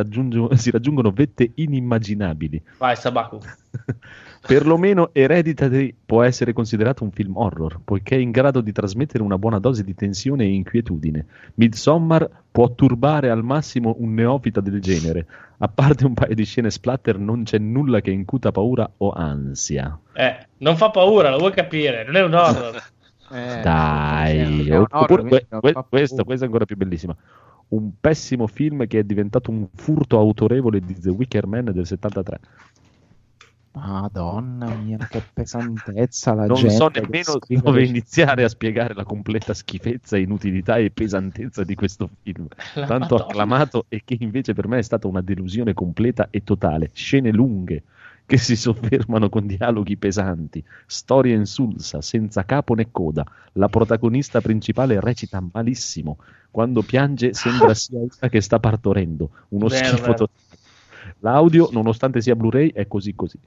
si raggiungono vette inimmaginabili. Vai, Sabaku. Perlomeno Hereditary può essere considerato un film horror, poiché è in grado di trasmettere una buona dose di tensione e inquietudine. Midsommar può turbare al massimo un neofita del genere. A parte un paio di scene splatter non c'è nulla che incuta paura o ansia. Eh, non fa paura, lo vuoi capire, non è un horror. Eh, Dai, è un horror, que- que- paura. questa è ancora più bellissima. Un pessimo film che è diventato un furto autorevole di The Wicker Man del 73. Madonna mia, che pesantezza la non gente so che nemmeno scrive dove iniziare a spiegare la completa schifezza, inutilità e pesantezza di questo film, La tanto Madonna. acclamato e che invece per me è stata una delusione completa e totale. Scene lunghe, che si soffermano con dialoghi pesanti, storia insulsa, senza capo né coda. La protagonista principale recita malissimo. Quando piange sembra sia una che sta partorendo. Uno Vero, schifo vero. totale. L'audio, nonostante sia Blu-ray, è così così.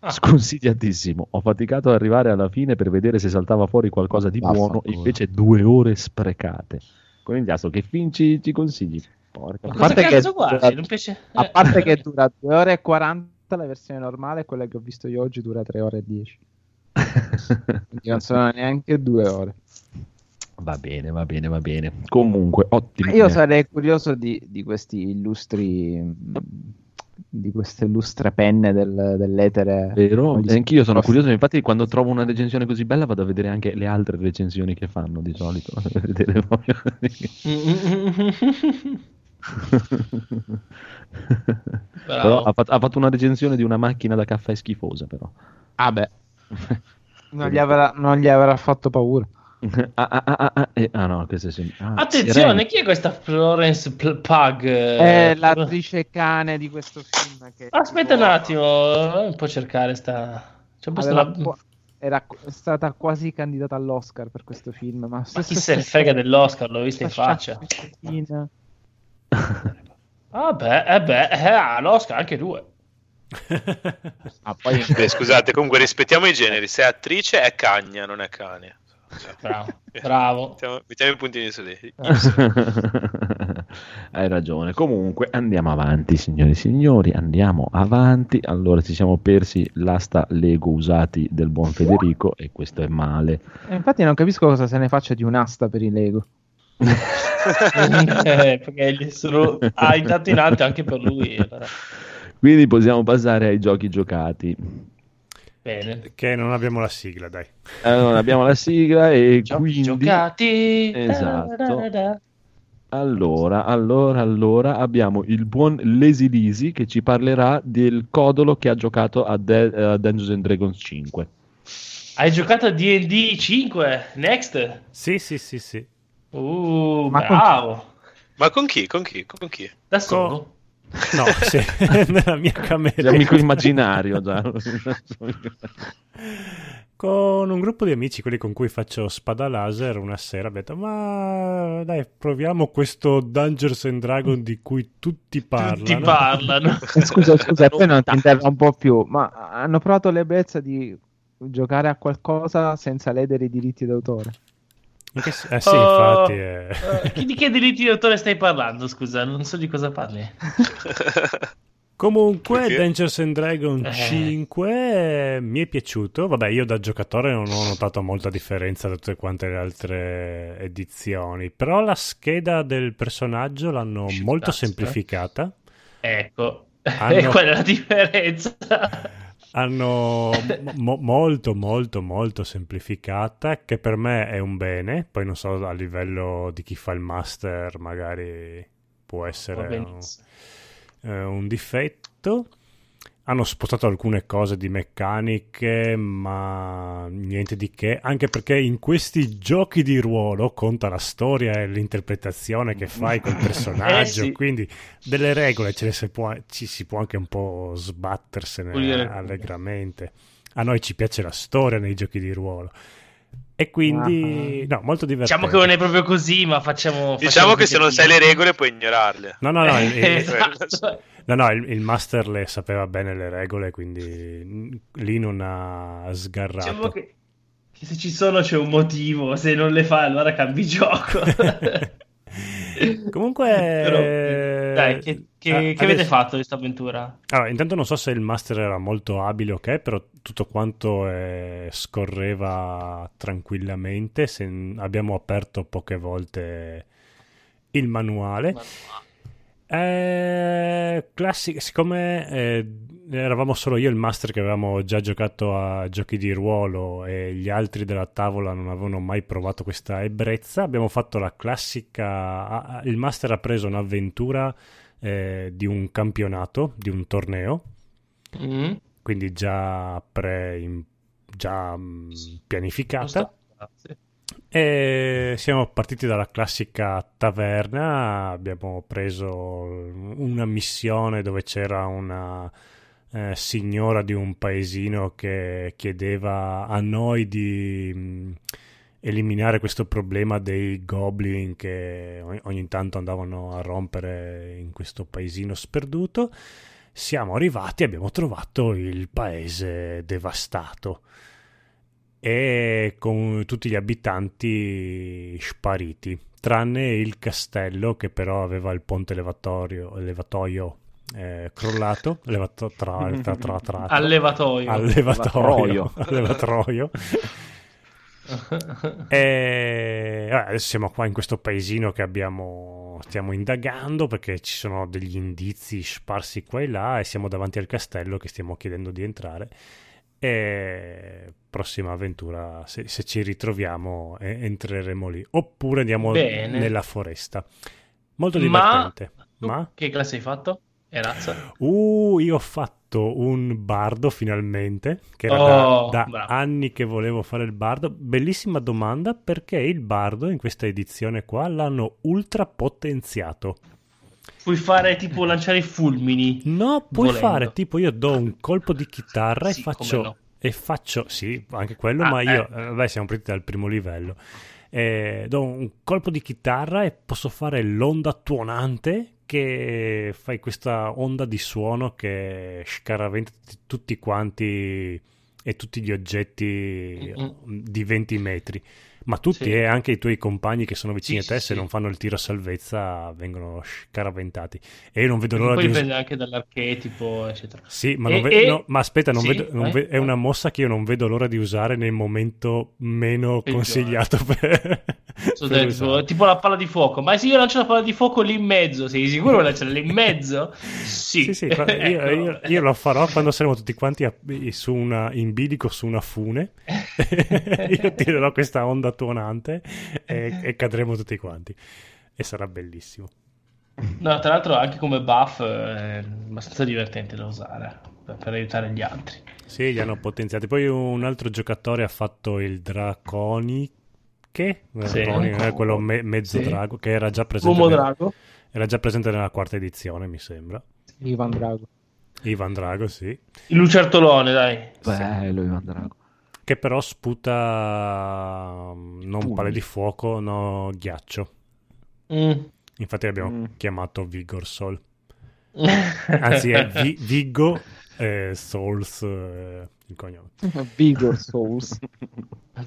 Ah. Sconsigliatissimo. Ho faticato ad arrivare alla fine per vedere se saltava fuori qualcosa di buono, Vaffanculo. invece due ore sprecate. Conigliastro, che film ci, ci consigli? Porca A cosa parte che-? Non piace... A eh. parte che dura 2 ore e 40 la versione normale, quella che ho visto io oggi dura 3 ore e 10. Quindi non sono neanche 2 ore. Va bene, va bene, va bene. Comunque, ottimo. Io Eh, sarei curioso di, di questi illustri, di queste illustre penne del- dell'etere. Vero? E anch'io sono curioso, infatti quando trovo una recensione così bella vado a vedere anche le altre recensioni che fanno di solito. per vedere proprio- Però ha, fatto, ha fatto una recensione di una macchina da caffè schifosa però. Ah beh, non gli avrà, non gli avrà fatto paura. ah, ah, ah, ah, eh, ah, no, questo è sem- ah, Attenzione, Sirene. chi è questa Florence Pl- Pug? È l'attrice cane di questo film. Che Aspetta un attimo, non può cercare sta... Visto aveva la- qua- era stata quasi candidata all'Oscar per questo film. Ma, Ma chi se ne frega dell'Oscar, l'ho vista in faccia. sciacquettina. Ah beh, eh beh, eh, l'Oscar anche due. Ah, poi Beh, scusate, comunque rispettiamo i generi. Se è attrice è cagna, non è cane. Cioè, Bravo, bravo. Mettiamo, mettiamo i puntini su lì. Hai ragione. Comunque andiamo avanti, signori e signori, andiamo avanti. Allora ci siamo persi l'asta Lego usati del buon Federico e questo è male. E infatti non capisco cosa se ne faccia di un'asta per i Lego. Eh, perché gli sono ah, intanto in alto anche per lui. allora. Quindi possiamo passare ai giochi giocati. Bene. Che non abbiamo la sigla, dai. Allora abbiamo la sigla e Giochi quindi... giocati. Esatto. Da, da, da. Allora, allora, allora abbiamo il buon Lazy Lisi che ci parlerà del codolo che ha giocato a, De- a Dungeons and Dragons 5. Hai giocato a D&D 5? Next? Sì, sì, sì, sì. Uh, Ma con- bravo. Ma con chi? Con chi? Con chi? Da solo? No, sì, nella mia camera. L'amico immaginario già. Con un gruppo di amici, quelli con cui faccio spada laser, una sera abbiamo detto, ma dai, proviamo questo Dungeons and Dragons di cui tutti parlano. Tutti parlano. Scusa, scusa, poi non ti interrompo più, ma hanno provato l'ebbrezza di giocare a qualcosa senza ledere i diritti d'autore. Che se- Eh sì, Oh, infatti. eh. eh, chi- di che diritti d'autore stai parlando? Scusa, non so di cosa parli. Comunque, Perché? Dungeons and Dragons Eh. 5 eh, mi è piaciuto. Vabbè, io da giocatore non ho notato molta differenza da tutte quante le altre edizioni. Però la scheda del personaggio l'hanno Shit, molto eh. semplificata. Ecco, Hanno- e qual è la differenza? Hanno mo- molto, molto, molto semplificata, che per me è un bene. Poi non so a livello di chi fa il master, magari può essere un, eh, un difetto. Hanno spostato alcune cose di meccaniche, ma niente di che, anche perché in questi giochi di ruolo conta la storia e l'interpretazione che fai col personaggio, Eh sì. quindi delle regole ce le si può, ci si può anche un po' sbattersene allegramente. A noi ci piace la storia nei giochi di ruolo. E quindi, no, molto divertente. Diciamo che non è proprio così, ma facciamo... Diciamo facciamo che se non sai le regole puoi ignorarle. No, no, no, il, Esatto. no, no, il- il master le sapeva bene le regole, quindi lì non ha sgarrato. Diciamo che, che se ci sono c'è un motivo, se non le fa allora cambi gioco. Comunque, Però, dai, che, che- ah, che avete fatto di questa avventura? Allora, intanto non so se il master era molto abile, ok, però tutto quanto eh, scorreva tranquillamente. se- abbiamo aperto poche volte il manuale. Eh, classic- siccome eh, eravamo solo io e il master che avevamo già giocato a giochi di ruolo e gli altri della tavola non avevano mai provato questa ebbrezza, abbiamo fatto la classica. il master ha preso un'avventura eh, di un campionato, di un torneo, Mm? quindi già, pre, già mm, pianificata. E siamo partiti dalla classica taverna, abbiamo preso una missione dove c'era una, eh, signora di un paesino che chiedeva a noi di mh, eliminare questo problema dei goblin che ogni, ogni tanto andavano a rompere in questo paesino sperduto. Siamo arrivati e abbiamo trovato il paese devastato e con tutti gli abitanti spariti, tranne il castello che però aveva il ponte elevatoio eh, crollato, levato, tra, tra, tra, tra, Allevatoio. allevatoio, allevatroio. e vabbè, adesso siamo qua in questo paesino che abbiamo stiamo indagando perché ci sono degli indizi sparsi qua e là e siamo davanti al castello che stiamo chiedendo di entrare e prossima avventura se, se ci ritroviamo eh, entreremo lì oppure andiamo Bene. nella foresta molto Ma- divertente Tu ma Che classe hai fatto? E razza? Uh, io ho fatto un bardo finalmente, che era Oh, da, da anni che volevo fare il bardo. Bellissima domanda perché il bardo in questa edizione qua l'hanno ultra potenziato. Puoi fare tipo lanciare i fulmini. No, puoi Volendo. fare tipo io do un colpo di chitarra Sì, e faccio no. e faccio sì, anche quello, Ah, ma io eh. eh, vabbè, siamo partiti dal primo livello. Eh, do un colpo di chitarra e posso fare l'onda tuonante che fai questa onda di suono che scaraventa tutti quanti e tutti gli oggetti di 20 metri. Ma tutti Sì. e anche i tuoi compagni che sono vicini Sì, a te, sì, se non fanno il tiro a salvezza, vengono scaraventati. E io non vedo Poi l'ora di us- dipende anche dall'archetipo, eccetera. sì, ma, E- ve- e- no, ma aspetta, vedo- vai, ve- è una mossa che io non vedo l'ora di usare nel momento meno Peggiore. consigliato per, So per detto, tipo la palla di fuoco. Ma se io lancio la palla di fuoco lì in mezzo, sei sicuro che lanciare lì in mezzo? Sì, Sì, qua- io, Ecco. io- io lo farò quando saremo tutti quanti a- su una, in bilico su una fune. io tirerò questa onda tuonante e, e cadremo tutti quanti. E sarà bellissimo. No, tra l'altro anche come buff è abbastanza divertente da usare per, per aiutare gli altri. Sì, li hanno potenziati. Poi un altro giocatore ha fatto il Draconiche. Sì. Draconic, eh, quello me- mezzo Sì. drago che era già presente. Uomo nel- drago. Era già presente nella quarta edizione, mi sembra. Ivan Drago. Ivan Drago, sì. Il lucertolone, dai. Bello Ivan Drago. Che però sputa mm, non Pugni. palle di fuoco, no ghiaccio. Mm. Infatti l'abbiamo Mm. chiamato Vigor Soul. Anzi, è Vi- Viggo eh, Souls eh, il cognome. Vigor Souls.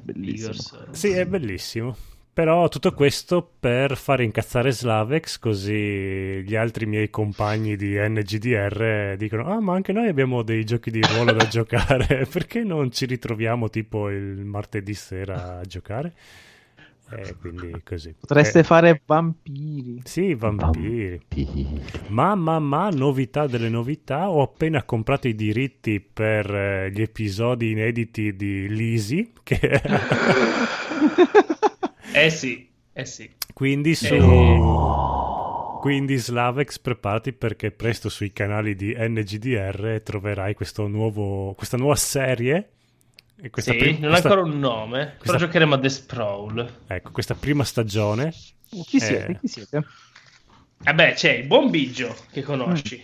Bellissimo. Sì, è bellissimo. Però tutto questo per fare incazzare Slavex, così gli altri miei compagni di NGDR dicono: Ah, ma anche noi abbiamo dei giochi di ruolo da giocare, perché non ci ritroviamo tipo il martedì sera a giocare? E quindi così. Potreste Eh, fare vampiri. Sì, vampiri. Ma, ma, ma, novità delle novità, ho appena comprato i diritti per eh, gli episodi inediti di Lisi, che Eh sì, eh sì. quindi su... Eh. Quindi Slavex preparati perché presto sui canali di NGDR troverai questo nuovo, questa nuova serie. E questa Sì, prim- non ha ancora un nome, però questa- giocheremo a The Sprawl. Ecco, questa prima stagione. Chi Eh. siete? Chi siete? Vabbè, c'è il buon Biggio che conosci.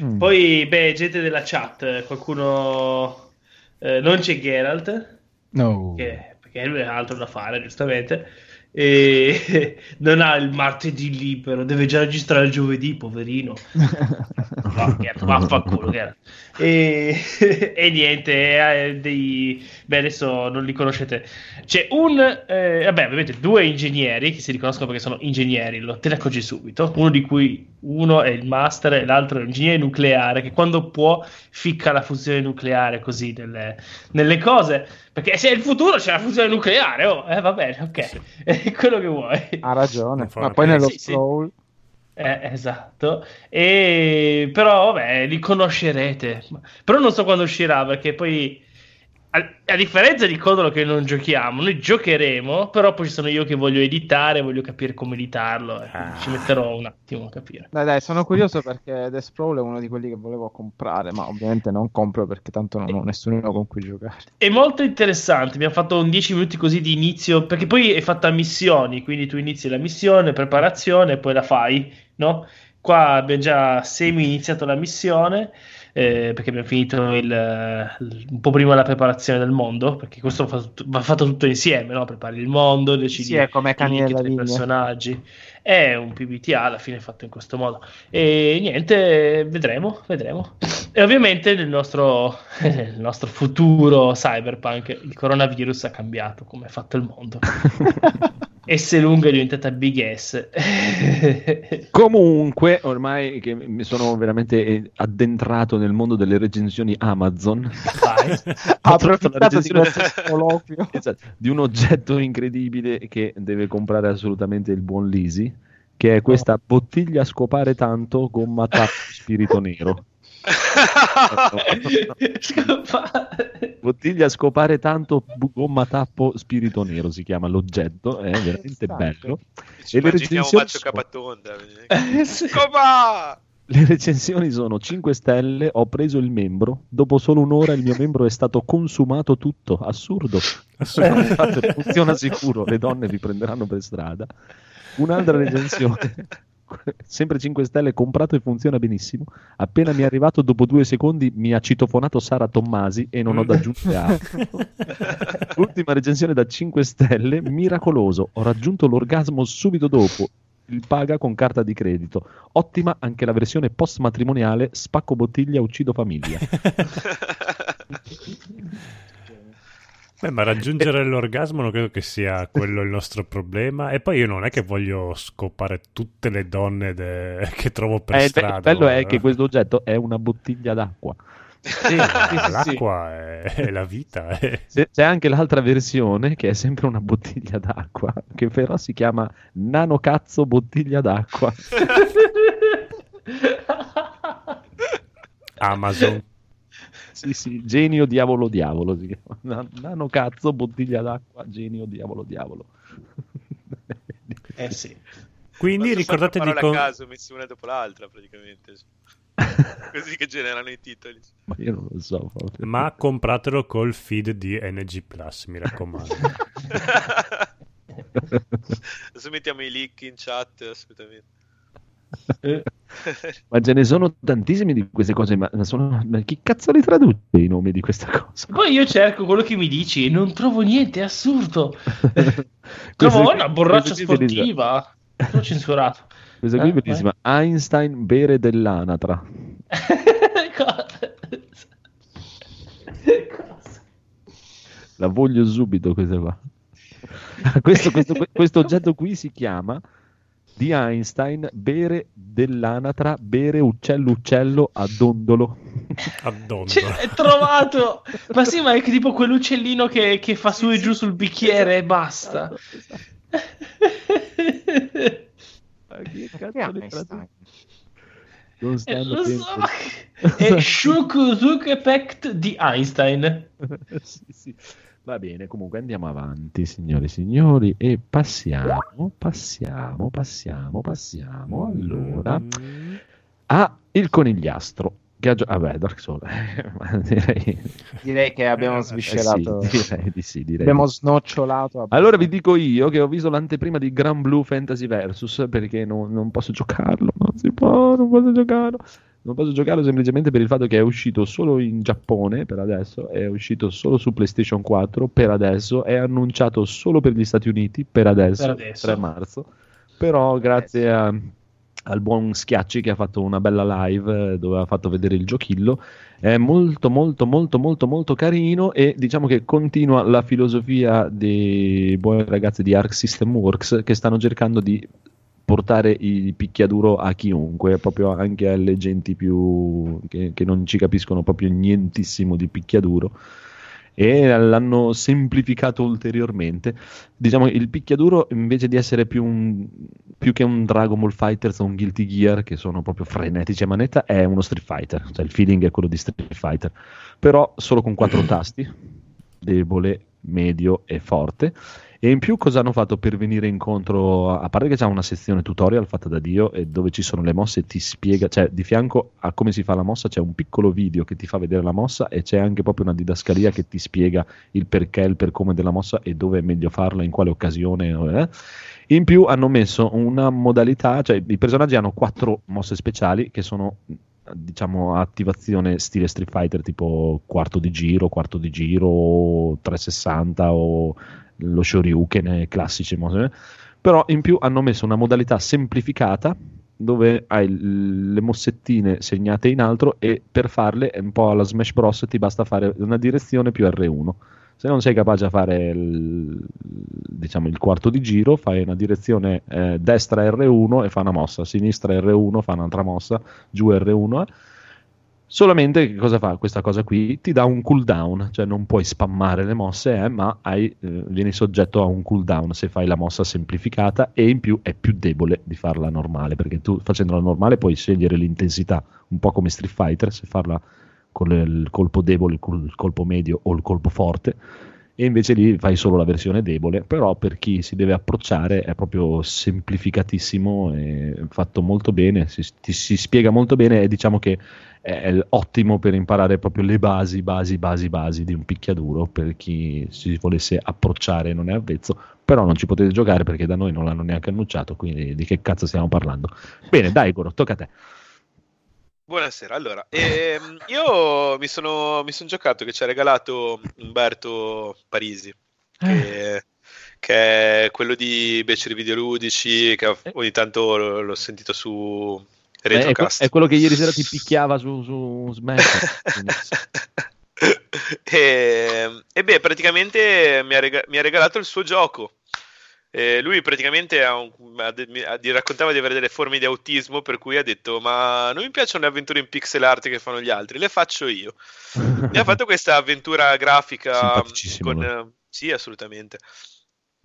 Mm. Poi, beh, gente della chat, qualcuno... eh, non c'è Geralt, No. che, perché lui ha altro da fare, giustamente. E non ha il martedì libero, deve già registrare il giovedì, poverino. Vaffanculo, Geralt. E, e niente, eh, dei... beh, adesso non li conoscete. C'è un, eh, vabbè, ovviamente due ingegneri che si riconoscono perché sono ingegneri, lo te ne accorgi subito. Uno di cui uno è il master e l'altro è un ingegnere nucleare che quando può ficca la fusione nucleare così nelle, nelle cose. Perché se è il futuro c'è la fusione nucleare, oh, eh, va bene, ok, è quello che vuoi. Ha ragione. Ma poi nello Sì, sì. Eh, esatto, e però vabbè, li conoscerete, però non so quando uscirà perché poi a, a differenza di Codolo che non giochiamo, noi giocheremo, però poi ci sono io che voglio editare, voglio capire come editarlo, e quindi ci metterò un attimo a capire. Dai, dai, sono curioso perché The Sprawl è uno di quelli che volevo comprare, ma ovviamente non compro perché tanto non ho nessuno con cui giocare. È molto interessante, abbiamo fatto un 10 minuti così di inizio, perché poi è fatta a missioni, quindi tu inizi la missione, preparazione, e poi la fai, no? Qua abbiamo già semi iniziato la missione, eh, perché abbiamo finito il, il- un po' prima la preparazione del mondo, perché questo va, fatto- va fatto tutto insieme, no? Prepari il mondo, decidi Sì, come i personaggi. È un PBTA alla fine fatto in questo modo. E niente, vedremo, vedremo. E ovviamente nel nostro, nel nostro futuro cyberpunk il coronavirus ha cambiato come è fatto il mondo. S lunga è diventata Big S. Comunque, ormai che mi sono veramente eh, addentrato nel mondo delle recensioni Amazon, Vai. ho trovato la di recensione colloquio. Esatto, di un oggetto incredibile che deve comprare assolutamente il buon Lisi, che è questa bottiglia a scopare tanto gomma tappo spirito nero. Bottiglia a scopare tanto gomma tappo spirito nero si chiama l'oggetto, è veramente Esatto. bello. Ci E le immaginiamo recensioni Maccio sono- Capatonda. Eh, sì. Coba! Le recensioni sono 5 stelle, ho preso il membro, dopo solo un'ora il mio membro è stato consumato tutto, assurdo. Infatti, funziona sicuro, le donne vi prenderanno per strada. Un'altra recensione, sempre 5 stelle, comprato e funziona benissimo. Appena mi è arrivato, dopo due secondi mi ha citofonato Sara Tommasi e non ho da aggiungere altro. Ultima recensione da 5 stelle, miracoloso, ho raggiunto l'orgasmo subito dopo. Il paga con carta di credito. Ottima anche la versione post matrimoniale, spacco bottiglia, uccido famiglia. Beh, ma raggiungere l'orgasmo non credo che sia quello il nostro problema. E poi io non è che voglio scopare tutte le donne de- che trovo per Eh, strada. il bello è guarda. che questo oggetto è una bottiglia d'acqua. Sì, ma l'acqua è, è la vita. eh. C'è c'è anche l'altra versione che è sempre una bottiglia d'acqua, che però si chiama Nano Cazzo Bottiglia d'acqua. Amazon. Sì, sì, genio diavolo diavolo si chiama. Na- Nano Cazzo Bottiglia d'acqua, genio diavolo diavolo. Eh sì. Quindi Quattro ricordate di... con- a caso messe una dopo l'altra praticamente. Così che generano i titoli. Ma io non lo so. proprio. Ma compratelo col feed di NG Plus, mi raccomando. Adesso mettiamo i link in chat assolutamente. Ma ce ne sono tantissimi di queste cose, ma sono... ma chi cazzo li traduce i nomi di questa cosa? Poi io cerco quello che mi dici e non trovo niente, è assurdo. Trovo una borraccia sportiva. L'ho censurato. Questa qui è Eh, bellissima. Einstein bere dell'anatra. Cosa? La voglio subito questa qua. questo, questo- questo oggetto qui si chiama di Einstein bere dell'anatra, bere uccello uccello a dondolo. Addondo. Cioè, è trovato! Ma sì, ma è tipo quell'uccellino che, che fa su e giù sul bicchiere e basta. Ma che cazzo Einstein? traduce? Non stanno lo so. È Effect di Einstein. sì, sì. Va bene, comunque andiamo avanti, signori e signori, e passiamo, passiamo, passiamo, passiamo allora a il conigliastro. Che ha gio- Vabbè, Dark Souls, direi, Direi che abbiamo sviscerato. eh sì, direi di sì. Direi abbiamo snocciolato. Allora vi dico io che ho visto l'anteprima di Gran Blue Fantasy Versus perché non, non posso giocarlo, non si può, non posso giocarlo. Non posso giocarlo semplicemente per il fatto che è uscito solo in Giappone per adesso, è uscito solo su PlayStation 4 per adesso, è annunciato solo per gli Stati Uniti per adesso, Per adesso. 3 marzo. Però grazie a- al buon Schiacci che ha fatto una bella live eh, dove ha fatto vedere il giochillo, è molto molto molto molto molto carino e diciamo che continua la filosofia dei buoni ragazzi di Arc System Works che stanno cercando di portare il picchiaduro a chiunque, proprio anche alle genti più che, che non ci capiscono proprio nientissimo di picchiaduro. E l'hanno semplificato ulteriormente. Diciamo il picchiaduro invece di essere più, un- più che un Dragon Ball Fighter o un Guilty Gear che sono proprio frenetici a manetta, è uno Street Fighter, cioè il feeling è quello di Street Fighter, però solo con quattro tasti, debole, medio e forte. E in più cosa hanno fatto per venire incontro? A parte che c'è una sezione tutorial fatta da Dio e dove ci sono le mosse ti spiega, cioè di fianco a come si fa la mossa c'è un piccolo video che ti fa vedere la mossa e c'è anche proprio una didascalia che ti spiega il perché, il per come della mossa e dove è meglio farla, in quale occasione. eh. In più hanno messo una modalità, cioè i personaggi hanno quattro mosse speciali che sono diciamo attivazione stile Street Fighter tipo quarto di giro, quarto di giro, 360 o lo Shoryuken eh, classici, mo- però in più hanno messo una modalità semplificata dove hai le mossettine segnate in altro e per farle un po' alla Smash Bros ti basta fare una direzione più R1 se non sei capace a fare il, diciamo, il quarto di giro, fai una direzione eh, destra R1 e fa una mossa, sinistra R1 fa un'altra mossa, giù R1. eh. Solamente che cosa fa questa cosa qui? Ti dà un cooldown, cioè non puoi spammare le mosse, eh, ma hai, eh, vieni soggetto a un cooldown se fai la mossa semplificata e in più è più debole di farla normale, perché tu facendola normale puoi scegliere l'intensità, un po' come Street Fighter, se farla con il colpo debole, il col- il colpo medio o il colpo forte e invece lì fai solo la versione debole, però per chi si deve approcciare è proprio semplificatissimo e fatto molto bene, si, ti- si spiega molto bene e diciamo che è ottimo per imparare proprio le basi, basi, basi, basi di un picchiaduro per chi si volesse approcciare e non è avvezzo, però non ci potete giocare perché da noi non l'hanno neanche annunciato, quindi di che cazzo stiamo parlando? Bene, dai Goro, tocca a te. Buonasera, allora, ehm, io mi sono, mi sono giocato che ci ha regalato Umberto Parisi, che, che è quello di Beceri Videoludici, che ogni tanto l- l'ho sentito su Eh, è, que- Retrocast. è quello che ieri sera ti picchiava su, su Smash. E, e beh, praticamente mi ha, rega- mi ha regalato il suo gioco. Eh, lui praticamente ha un- ha de- mi- ha- di- raccontava di avere delle forme di autismo, per cui ha detto: Ma non mi piacciono le avventure in pixel art che fanno gli altri, le faccio io. Mi ha fatto questa avventura grafica Simpaticissimo con, eh, sì, assolutamente,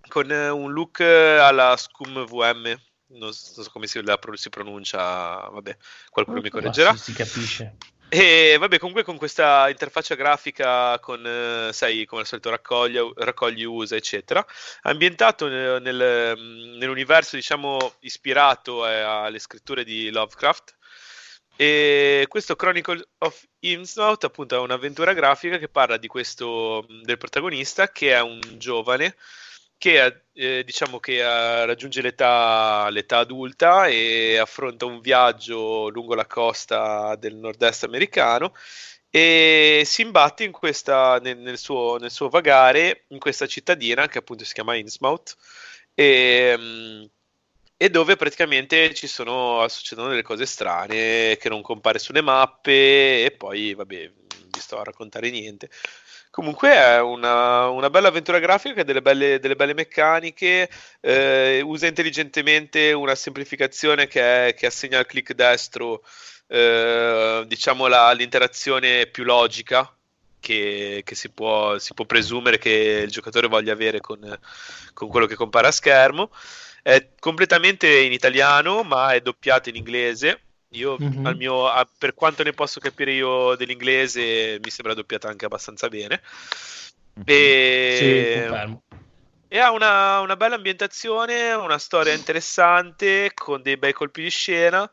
con eh, un look alla Scum VM. Non so, come si, la si pronuncia, vabbè, qualcuno mi Ma correggerà. si, si capisce. E vabbè, comunque con questa interfaccia grafica, con, eh, sai, come al solito raccogli, raccogli, usa, eccetera, ambientato nel- nel- nell'universo, diciamo, ispirato eh, alle scritture di Lovecraft. E questo Chronicle of Innsmouth, appunto, è un'avventura grafica che parla questo, del protagonista, che è un giovane che eh, diciamo che eh, raggiunge l'età, l'età adulta e affronta un viaggio lungo la costa del nord-est americano e si imbatte in questa, nel, nel suo, nel suo vagare in questa cittadina che appunto si chiama Innsmouth e, mm, e dove praticamente ci sono, succedono delle cose strane che non compare sulle mappe e poi vabbè vi sto a raccontare niente Comunque è una, una bella avventura grafica delle belle, delle belle meccaniche, eh, usa intelligentemente una semplificazione che, è- che assegna al clic destro eh, diciamo la- l'interazione più logica che, che si, può, si può presumere che il giocatore voglia avere con, con quello che compare a schermo. È completamente in italiano, ma è doppiato in inglese. Io, Mhm. al mio, a- per quanto ne posso capire io dell'inglese, mi sembra doppiata anche abbastanza bene. E, Sì, e ha una, una bella ambientazione, una storia interessante, con dei bei colpi di scena,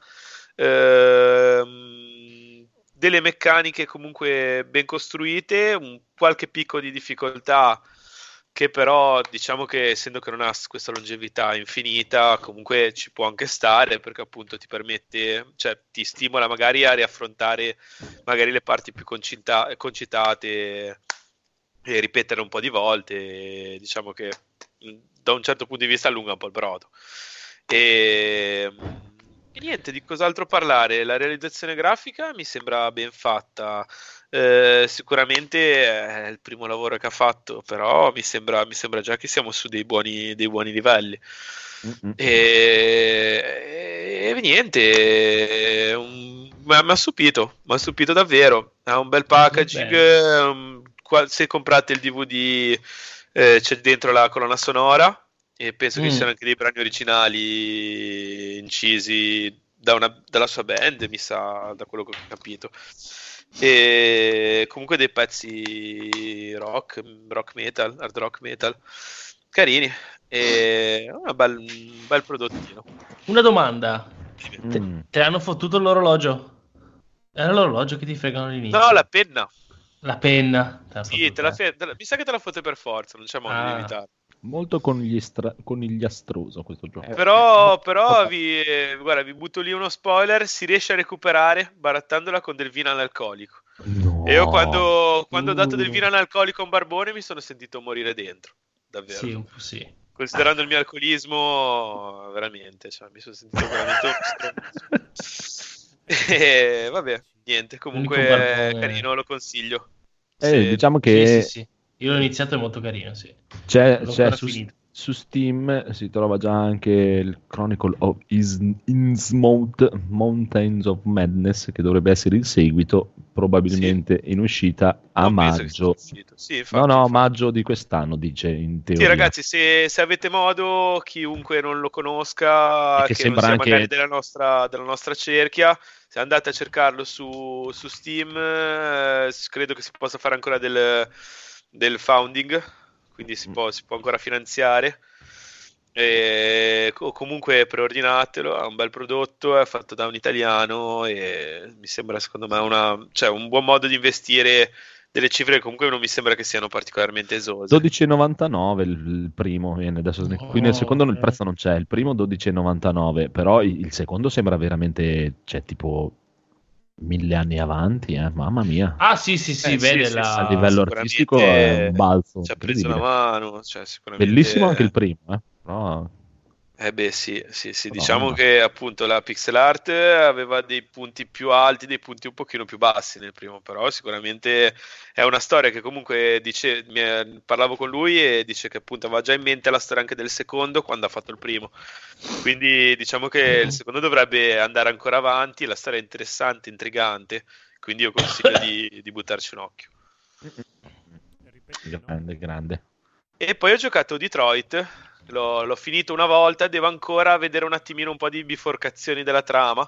ehm, delle meccaniche comunque ben costruite, un qualche picco di difficoltà che però diciamo che essendo che non ha questa longevità infinita, comunque ci può anche stare perché appunto ti permette, cioè ti stimola magari a riaffrontare magari le parti più concita- concitate e ripetere un po' di volte, diciamo che mh, da un certo punto di vista allunga un po' il brodo. E, e niente, di cos'altro parlare? La realizzazione grafica mi sembra ben fatta. Eh, sicuramente è il primo lavoro che ha fatto, però mi sembra, mi sembra già che siamo su dei buoni, dei buoni livelli. Mm-mm. E, e niente, un- mi ha mi ha stupito, mi ha stupito davvero. Ha un bel packaging. Um, qua- se comprate il DVD, eh, c'è dentro la colonna sonora. E penso che Mm. ci siano anche dei brani originali incisi da una- dalla sua band, mi sa, da quello che ho capito. E comunque dei pezzi rock, rock metal, hard rock metal, carini. E una bel- un bel prodottino. Una domanda. Te, Mm. te hanno fottuto l'orologio? Era l'orologio che ti fregano all'inizio? No, la penna. La penna. Te Sì, te la fottuta. fe- te la- mi sa che te la fotte per forza, non c'è modo di Ah. Molto conigliastra- conigliastroso questo gioco. Eh, Però, però vi, eh, guarda, vi butto lì uno spoiler, si riesce a recuperare barattandola con del vino analcolico. No. E io quando, quando ho dato del vino analcolico a un barbone mi sono sentito morire dentro, davvero. Sì, un po' sì. Considerando il mio alcolismo, veramente, cioè, mi sono sentito veramente. E vabbè, niente, comunque barbone- carino, lo consiglio. Eh, diciamo che Sì, sì, sì. Io l'ho iniziato, è molto carino, sì. c'è, c'è su, su Steam si trova già anche il Chronicle of Is- Innsmouth Mountains of Madness, che dovrebbe essere il seguito, probabilmente in uscita a Non maggio. Sì, No, infatti, no, infatti. maggio di quest'anno, dice in teoria. Sì, ragazzi, se, se avete modo, chiunque non lo conosca, E che che, sembra non sia anche- magari della nostra, della nostra cerchia, se andate a cercarlo su, su Steam, eh, credo che si possa fare ancora del, del founding, quindi Mm. si può, si può ancora finanziare. E, o comunque preordinatelo, è un bel prodotto, è fatto da un italiano e mi sembra secondo me una, cioè, un buon modo di investire delle cifre che comunque non mi sembra che siano particolarmente esose. 12,99 il, il primo viene adesso ne- qui nel Oh, secondo il eh. prezzo non c'è il primo 12,99 però il, il secondo sembra veramente cioè tipo mille anni avanti eh, mamma mia. Ah, sì, sì, sì, Eh, vede sì, la... a livello artistico è un balzo ci ha preso una mano, cioè, sicuramente... bellissimo anche il primo eh. però Eh beh sì, sì, sì, diciamo che appunto la pixel art aveva dei punti più alti, dei punti un pochino più bassi nel primo, però sicuramente è una storia che comunque dice, mi è- parlavo con lui e dice che appunto aveva già in mente la storia anche del secondo quando ha fatto il primo, quindi diciamo che il secondo dovrebbe andare ancora avanti, la storia è interessante, intrigante, quindi io consiglio di, di buttarci un occhio. No? grande grande. E poi ho giocato Detroit, l'ho, l'ho finito una volta, devo ancora vedere un attimino un po' di biforcazioni della trama,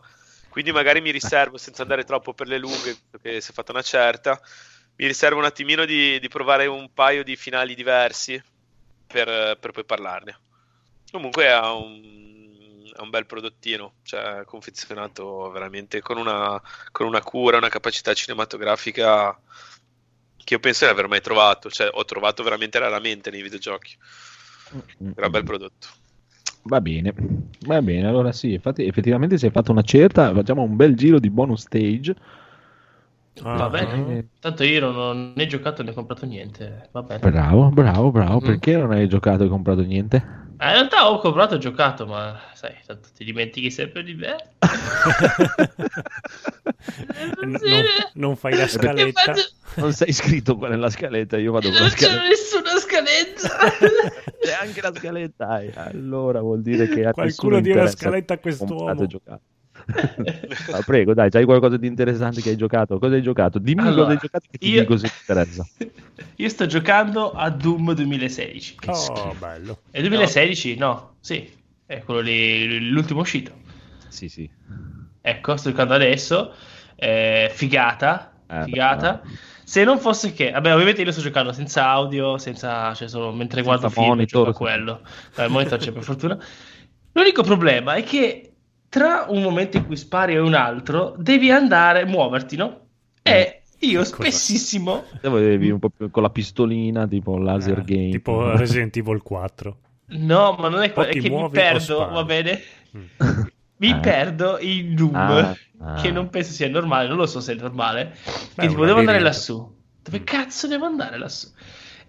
quindi magari mi riservo, senza andare troppo per le lunghe, perché si è fatta una certa, mi riservo un attimino di, di provare un paio di finali diversi per, per poi parlarne. Comunque ha un, ha un bel prodottino, cioè confezionato veramente con una, con una cura, una capacità cinematografica che io penso di aver mai trovato, cioè ho trovato veramente raramente nei videogiochi. Era un bel prodotto. va bene va bene allora sì infatti effettivamente si è fatta una certa facciamo un bel giro di bonus stage Ah, Va bene. Eh, Tanto io non ho né giocato né comprato niente. Va bene. bravo bravo bravo Mm. perché non hai giocato e comprato niente in realtà ho comprato e giocato, ma sai, tanto ti dimentichi sempre di me. No- non, non fai la scaletta. non sei iscritto qua nella scaletta io vado con la Non c'è scaletta nessuna scadenza. C'è anche la scaletta. eh. Allora vuol dire che Qualcuno la interessa scaletta a comprato quest'uomo. e giocato. Ah, prego, dai, c'hai qualcosa di interessante che hai giocato? Cosa hai giocato? Dimmi Allora, cosa hai giocato che ti io- dico se ti interessa. Io sto giocando a Doom 2016. Che Oh, schifo. bello. È 2016? No, sì, è quello lì, l'ultimo uscito. Sì, sì. Ecco, sto giocando adesso. Eh, figata, Eh, figata. Se non fosse che, vabbè, ovviamente io sto giocando senza audio, senza, cioè solo mentre Senza guardo film, monitor, gioco a quello. Eh, il monitor c'è per fortuna. L'unico problema è che tra un momento in cui spari e un altro devi andare, muoverti, no? E io spessissimo Te volevi un po' più con la pistolina, tipo laser Eh, game. tipo Resident Evil 4. No, ma non è quello, è che mi perdo, va bene? Mm. Mi Eh. perdo in Doom, Ah, ah. che non penso sia normale, non lo so se è normale. Beh, che tipo, devo andare lassù. Dove Mm. cazzo devo andare lassù?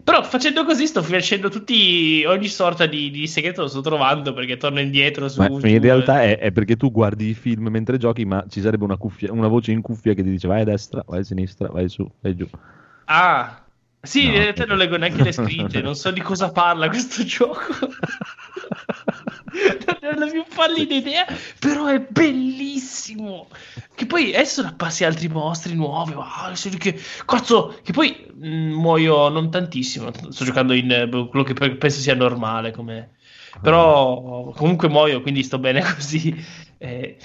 Però facendo così sto facendo tutti, ogni sorta di, di segreto lo sto trovando perché torno indietro su... Ma giù, in realtà è, è perché tu guardi i film mentre giochi, ma ci sarebbe una, cuffia- una voce in cuffia che ti dice vai a destra, vai a sinistra, vai su, vai giù. Ah, sì, No, in realtà non leggo neanche le scritte, non so di cosa parla questo gioco. non ho la più pallida idea, però è bellissimo. Che poi adesso passi altri mostri nuovi, wow, che cazzo, che poi mh, muoio non tantissimo, sto giocando in eh, quello che pe- penso sia normale come però comunque muoio, quindi sto bene così. Eh,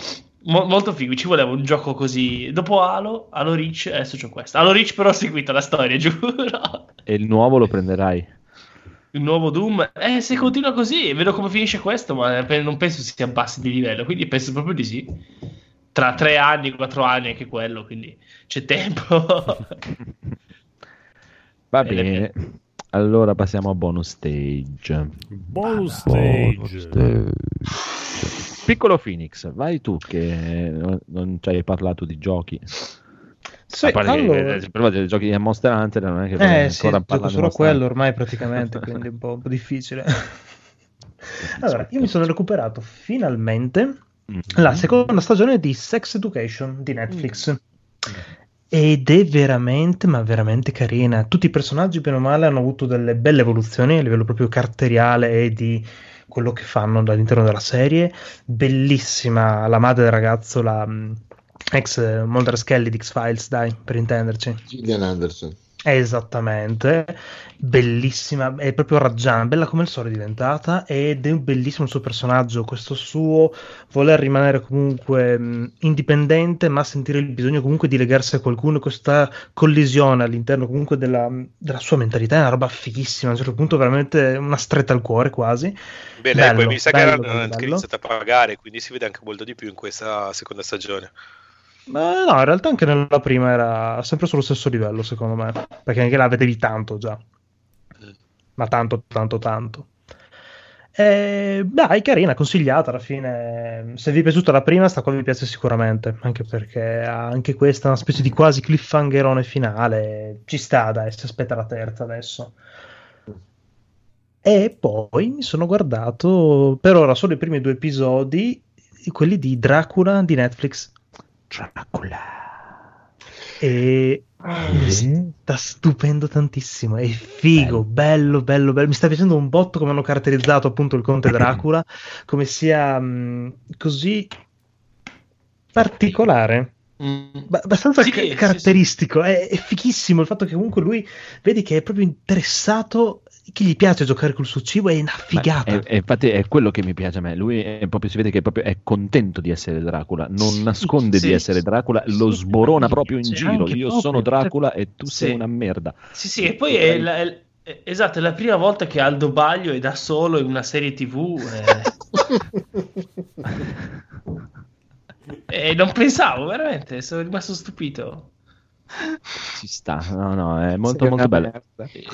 mo- molto figo, ci voleva un gioco così. Dopo Halo, Halo Reach, adesso c'ho questo. Halo Reach però ho seguito la storia, giuro. E il nuovo lo prenderai. Il nuovo Doom, eh, se continua così, vedo come finisce questo, ma non penso si abbassi di livello, quindi penso proprio di sì. Tra tre anni, quattro anni anche quello, quindi c'è tempo. Va Bene, bene. Allora passiamo a bonus stage. Bonus Bonus stage. stage. Piccolo Phoenix, vai tu che non ci hai parlato di giochi. Sì, allora- eh, però dei giochi di Monster Hunter non è che Eh ancora sì, gioco solo quello ormai praticamente, quindi è un po', un po' difficile. Allora, io mi sono recuperato finalmente Mm. la seconda stagione di Sex Education di Netflix. Ed è veramente, ma veramente carina. Tutti i personaggi, bene o male, hanno avuto delle belle evoluzioni a livello proprio caratteriale e di quello che fanno all'interno della serie. Bellissima la madre del ragazzo, la ex eh, Mulder Skelly di X-Files, dai, per intenderci. Gillian Anderson. Esattamente, bellissima, è proprio raggiante, bella come il sole è diventata ed è un bellissimo il suo personaggio, questo suo voler rimanere comunque mh, indipendente ma sentire il bisogno comunque di legarsi a qualcuno, questa collisione all'interno comunque della, della sua mentalità è una roba fighissima, a un certo punto veramente una stretta al cuore quasi. Beh, lei poi mi sa che bello, hanno bello, anche bello. iniziato a pagare, quindi si vede anche molto di più in questa seconda stagione. Ma no, in realtà anche nella prima era sempre sullo stesso livello secondo me, perché anche là vedevi tanto già. ma tanto, tanto, tanto. E, dai, carina, consigliata alla fine. Se vi è piaciuta la prima, sta qua vi piace sicuramente. Anche perché ha anche questa una specie di quasi cliffhangerone finale. Ci sta, dai, si aspetta la terza adesso. E poi mi sono guardato per ora solo i primi due episodi, quelli di Dracula di Netflix. Dracula. E mi sta stupendo tantissimo. È figo, bello, bello, bello. Mi sta piacendo un botto come hanno caratterizzato appunto il conte Dracula, come sia mh, così particolare. Ba- abbastanza Sì, ca- sì, caratteristico, È, è fighissimo il fatto che comunque lui vedi che è proprio interessato, che gli piace giocare col suo cibo, è una figata. E, e infatti è quello che mi piace a me. Lui è proprio, si vede che proprio è contento di essere Dracula, non nasconde sì, di essere Dracula, lo sborona proprio in Cioè, giro. Io proprio- sono Dracula e tu Sì. sei una merda. Sì, sì, e poi è, la- è- è- esatto, è la prima volta che Aldo Baglio è da solo in una serie TV. E, e non pensavo, veramente, sono rimasto stupito. Ci sta, no, no, è molto Sei molto merda.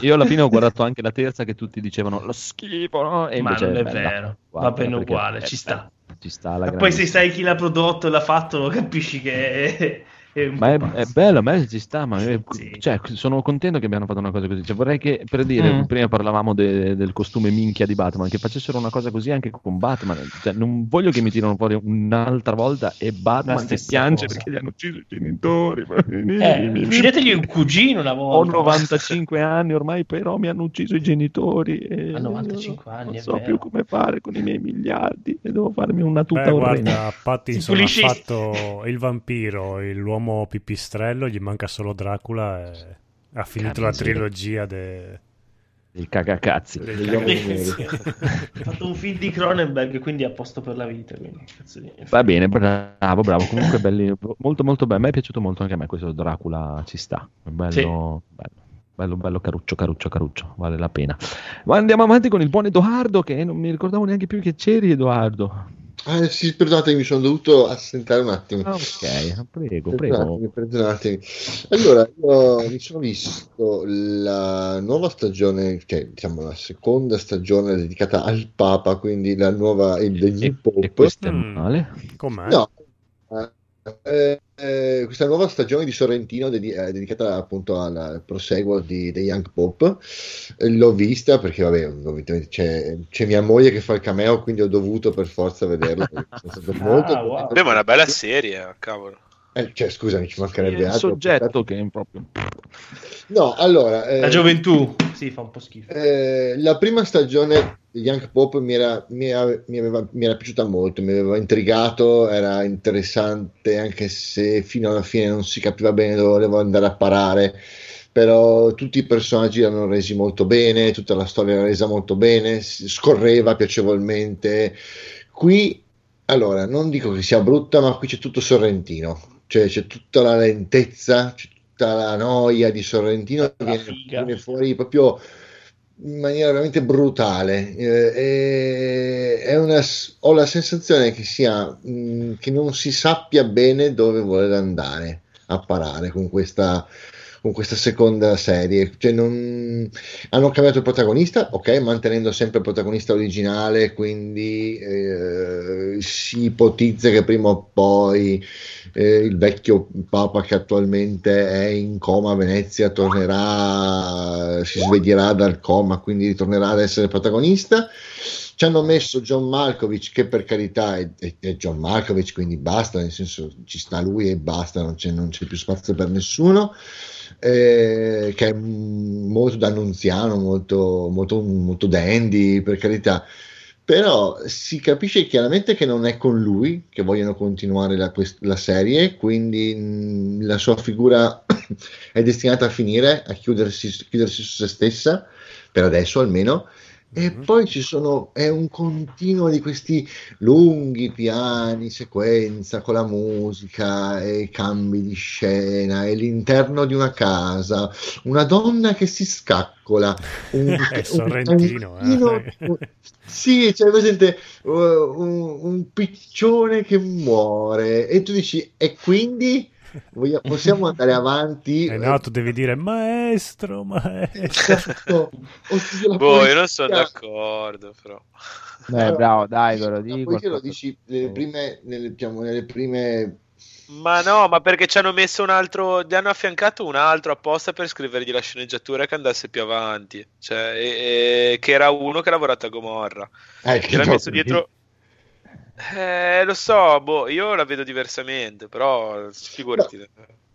Io alla fine ho guardato anche la terza che tutti dicevano lo schifo, no? E Ma non è bella. vero, Guarda, va bene uguale, è ci sta. bella, Ci sta la E poi se sai chi l'ha prodotto e l'ha fatto, capisci che è, Ma è, è bello, a me ci sta, ma è- Sì. cioè, sono contento che abbiano fatto una cosa così. Cioè, vorrei che, per dire, Mm. prima parlavamo de- del costume minchia di Batman, che facessero una cosa così anche con Batman. Cioè, non voglio che mi tirano fuori un'altra volta e Batman che stessa piange cosa. perché gli hanno ucciso i genitori. Eh, uccidetegli un cugino una Ho volta. 95 anni ormai, però mi hanno ucciso i genitori. E Ha 95 anni, Non è so vero. più come fare con i miei miliardi e devo farmi una tuta Beh, guarda, Pattinson Si ha fatto il vampiro, il- l'uomo pipistrello, gli manca solo Dracula e ha finito la Cazzo. trilogia de... Il cagacazzi. del Degli uomini. Ha fatto un film di Cronenberg, quindi è a posto per la vita. Quindi, Va bene, bravo, bravo. Comunque belli, molto molto bello. A me è piaciuto molto anche a me questo Dracula ci sta. Bello, Sì. bello, bello, bello caruccio, caruccio, caruccio. Vale la pena. Ma andiamo avanti con il buon Edoardo che non mi ricordavo neanche più che c'eri Edoardo. Ah, sì, perdonate, mi sono dovuto assentare un attimo. Ah, ok, prego, prego. Perdonatemi, perdonatemi. Allora, io mi sono visto la nuova stagione, cioè diciamo la seconda stagione dedicata al Papa, quindi la nuova, il The New E, Pope. e questo è male. Com'è? No, eh, eh, questa nuova stagione di Sorrentino dedi- eh, dedicata appunto al proseguo di The Young Pope eh, l'ho vista perché vabbè ovviamente c'è, c'è mia moglie che fa il cameo quindi ho dovuto per forza vederla Ah, wow. Beh, ma è una bella serie, cavolo. Eh, cioè scusami ci mancherebbe il altro soggetto che è proprio... no allora eh, La gioventù. Sì, fa un po' schifo. Eh, la prima stagione di Young Pop mi era, mi, ave- mi aveva- mi era piaciuta molto, mi aveva intrigato, era interessante anche se fino alla fine non si capiva bene dove volevo andare a parare, però tutti i personaggi l'hanno resi molto bene, tutta la storia era resa molto bene, scorreva piacevolmente. Qui, allora, non dico che sia brutta, ma qui c'è tutto sorrentino, cioè c'è tutta la lentezza, c'è tutta la noia di Sorrentino, La viene, viene fuori proprio in maniera veramente brutale. Eh, è una ho la sensazione che sia mh, che non si sappia bene dove voler andare a parare con questa, con questa seconda serie. Cioè, non... Hanno cambiato il protagonista, ok, mantenendo sempre il protagonista originale, quindi eh, si ipotizza che prima o poi eh, il vecchio Papa che attualmente è in coma a Venezia tornerà, si sveglierà dal coma, quindi ritornerà ad essere protagonista. Ci hanno messo John Malkovich, che per carità è, è, è John Malkovich, quindi basta, nel senso ci sta lui e basta, non c'è, non c'è più spazio per nessuno. Eh, che è molto d'annunziano, molto, molto, molto dandy, per carità però si capisce chiaramente che non è con lui che vogliono continuare la, la serie, quindi mh, la sua figura è destinata a finire, a chiudersi, chiudersi su se stessa, per adesso almeno, e Mhm. poi ci sono, è un continuo di questi lunghi piani, sequenza con la musica e cambi di scena e l'interno di una casa, una donna che si scaccola, un, È Sorrentino, eh. un- un- sì, c'è presente uh, un, un piccione che muore e tu dici, e quindi Voglia- possiamo andare avanti? Eh no, tu devi dire maestro, maestro. Esatto. Oddio, la Boh, io non sono d'accordo, però. Eh, bravo, dai, ve lo dico. poi che lo dici nelle prime, nelle, diciamo, nelle prime Ma no, ma perché ci hanno messo un altro, gli hanno affiancato un altro apposta per scrivergli la sceneggiatura che andasse più avanti, cioè, e- e- che era uno che ha lavorato a Gomorra. eh, Che l'ha messo dietro... Eh, lo so, boh, io la vedo diversamente, però figurati.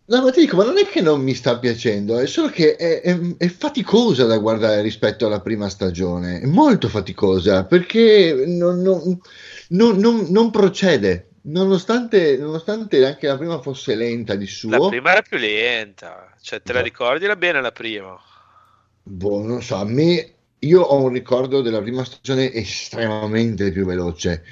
No, ma ti dico, ma non è che non mi sta piacendo, è solo che è, è- è faticosa da guardare rispetto alla prima stagione, è molto faticosa perché non, non- non- non- procede, nonostante, nonostante anche la prima fosse lenta di La suo. prima era più lenta, cioè te la Esatto. ricordi la bene la prima? Boh, non so, a me io ho un ricordo della prima stagione estremamente più veloce,